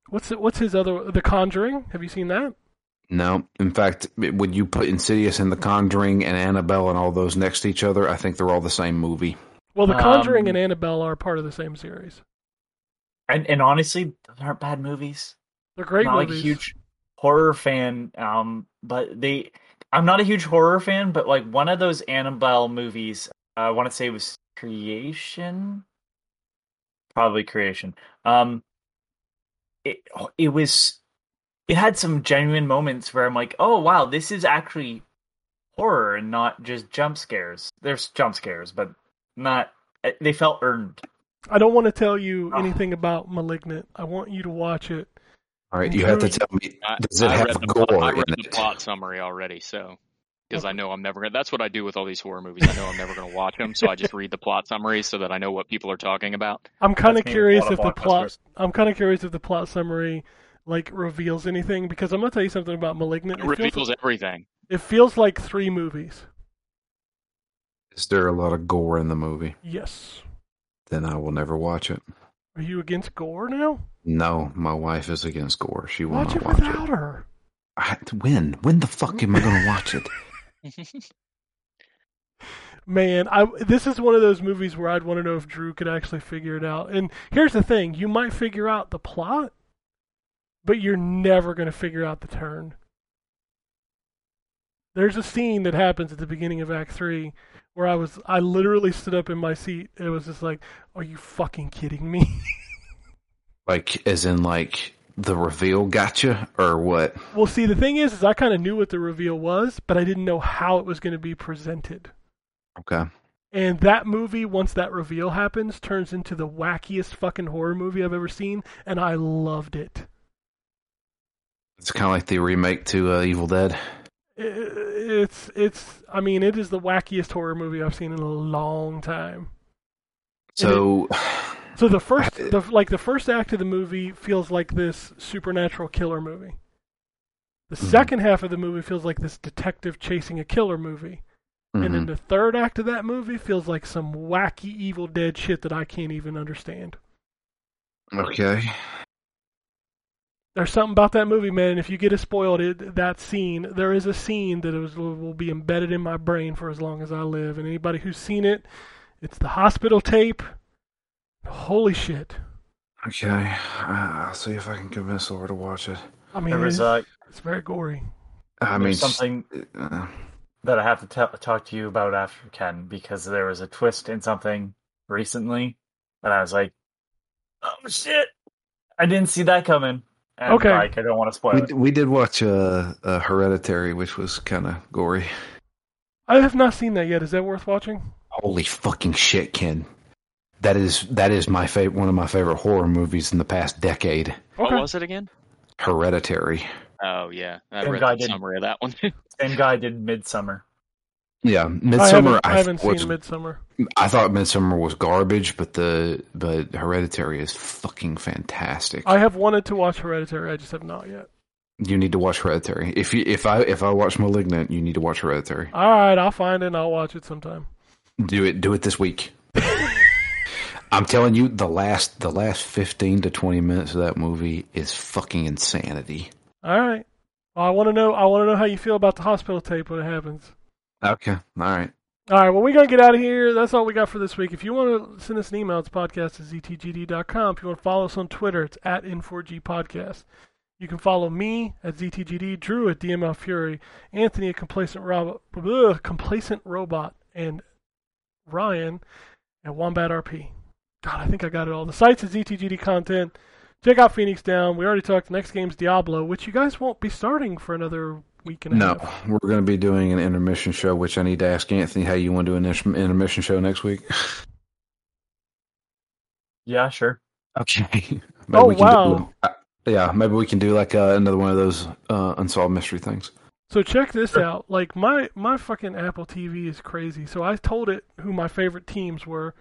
what's it, what's his other The Conjuring? Have you seen that? No. In fact, when you put Insidious and The Conjuring and Annabelle and all those next to each other, I think they're all the same movie. Well, The Conjuring Um, and Annabelle are part of the same series. and and honestly, those aren't bad movies. They're great I'm not movies. like a huge horror fan, um, but they. I'm not a huge horror fan, but like one of those Annabelle movies, uh, I want to say it was Creation, probably Creation. Um, it it was, it had some genuine moments where I'm like, oh wow, this is actually horror and not just jump scares. There's jump scares, but not. eh, They felt earned. I don't want to tell you Oh. anything about *Malignant*. I want you to watch it. All right, you have to tell me. I, Does it I have read the gore plot, I in read it? the plot summary already, so because I know I'm never gonna. That's what I do with all these horror movies. I know I'm never gonna watch them, so I just read the plot summary so that I know what people are talking about. I'm kind of That's me with a curious if the plot. I'm kind of curious if the plot summary like reveals anything because I'm gonna tell you something about *Malignant*. It It feels, reveals everything. it feels like three movies. Is there a lot of gore in the movie? Yes. Then I will never watch it. Are you against gore now? No, my wife is against gore. She will not Watch not it watch without it. her. I, when? When the fuck am I going to watch it? Man, I this is one of those movies where I'd want to know if Drew could actually figure it out. And here's the thing: you might figure out the plot, but you're never going to figure out the turn. There's a scene that happens at the beginning of Act Three where I was, I literally stood up in my seat. It was just like, "Are you fucking kidding me?" Like, as in, like, the reveal gotcha, or what? well, see, the thing is, is I kind of knew what the reveal was, but I didn't know how it was going to be presented. Okay. And that movie, once that reveal happens, turns into the wackiest fucking horror movie I've ever seen, and I loved it. It's kind of like the remake to uh, Evil Dead. It's, it's, I mean, it is the wackiest horror movie I've seen in a long time. So, So the first, the, like the first act of the movie feels like this supernatural killer movie. The Mhm. second half of the movie feels like this detective chasing a killer movie. And then mhm. the third act of that movie feels like some wacky Evil Dead shit that I can't even understand. okay. There's something about that movie, man. If you get it spoiled, it, that scene, there is a scene that is, will be embedded in my brain for as long as I live. And anybody who's seen it, it's the hospital tape. Holy shit! Okay. Uh, I'll see if I can convince Laura to watch it. I mean, There was it's, uh, it's very gory. I mean, there's something uh, that I have to tell talk to you about after Ken because there was a twist in something recently, and I was like, "Oh shit! I didn't see that coming." And, Okay. like I don't want to spoil we, it. we did watch uh, uh, Hereditary, which was kind of gory. I have not seen that yet. Is that worth watching? Holy fucking shit, Ken! That is that is my favorite, one of my favorite horror movies in the past decade. What was it again? Hereditary. Oh yeah, I Same read guy the did- summary of that one. Same guy did Midsommar. Yeah, I Midsommar. haven't, I haven't was, seen Midsommar. I thought Midsommar was garbage, but the but Hereditary is fucking fantastic. I have wanted to watch Hereditary. I just have not yet. you need to watch Hereditary. If you if I if I watch Malignant, you need to watch Hereditary. All right, I'll find it and I'll watch it sometime. Do it. Do it this week. I'm telling you, the last the last fifteen to twenty minutes of that movie is fucking insanity. All right. Well, I want to know. I want to know how you feel about the hospital tape when it happens. Okay, all right. All right, well, we're going to get out of here. That's all we got for this week. If you want to send us an email, it's podcast at ztgd.com. If you want to follow us on Twitter, it's at N4G Podcast. You can follow me at ZTGD, Drew at DML Fury, Anthony at Complacent Robot, ugh, Complacent Robot, and Ryan at Wombat RP. God, I think I got it all. The site's at ZTGD Content. Check out Phoenix Down. We already talked. Next game's Diablo, which you guys won't be starting for another week and a No, half. we're going to be doing an intermission show, which I need to ask Anthony how you want to do an intermission show next week. Yeah, sure. Okay. maybe Oh, we can wow. Do, uh, yeah, maybe we can do like uh, another one of those uh, unsolved mystery things. So check this out. Like my my fucking Apple TV is crazy. So I told it who my favorite teams were.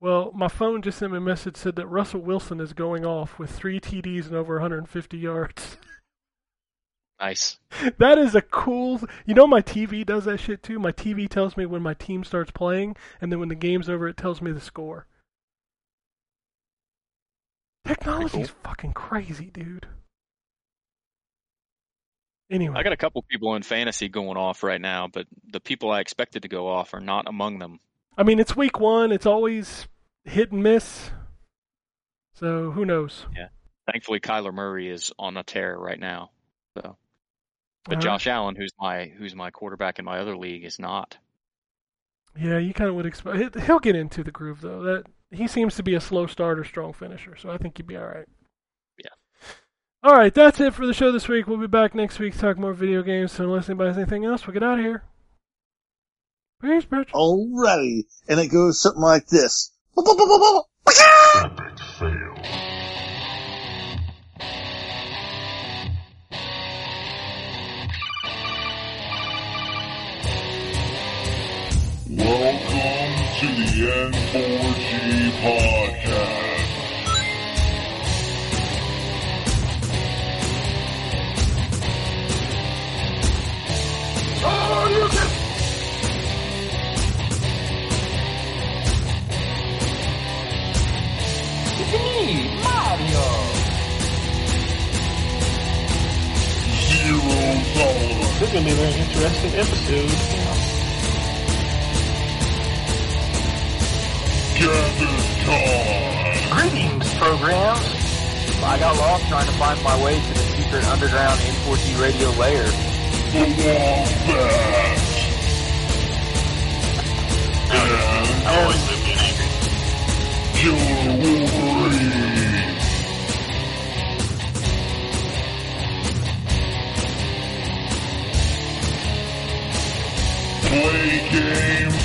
Well, my phone just sent me a message said that Russell Wilson is going off with three TDs and over 150 yards. nice. that is a cool. You know, my TV does that shit too. My TV tells me when my team starts playing, and then when the game's over, it tells me the score. Technology's fucking crazy, dude. Anyway, I got a couple people in fantasy going off right now, but the people I expected to go off are not among them. I mean, it's week one. It's always hit and miss. So who knows? Yeah. Thankfully, Kyler Murray is on a tear right now. So, but All right. Josh Allen, who's my who's my quarterback in my other league, is not. Yeah, you kind of would expect. He'll get into the groove though. That he seems to be a slow starter, strong finisher. So I think he'd be all right. Yeah. All right, that's it for the show this week. We'll be back next week to talk more video games. So unless anybody has anything else, we'll get out of here. Peace, bitch. Alrighty. And it goes something like this. Epic fail. N4G Podcast. Zero tolerance. This is to be a very interesting episode. Greetings, programs. I got lost trying to find my way to the secret underground N4G radio lair. The Wombat. And I always angry. Killer Wolverine. Play games,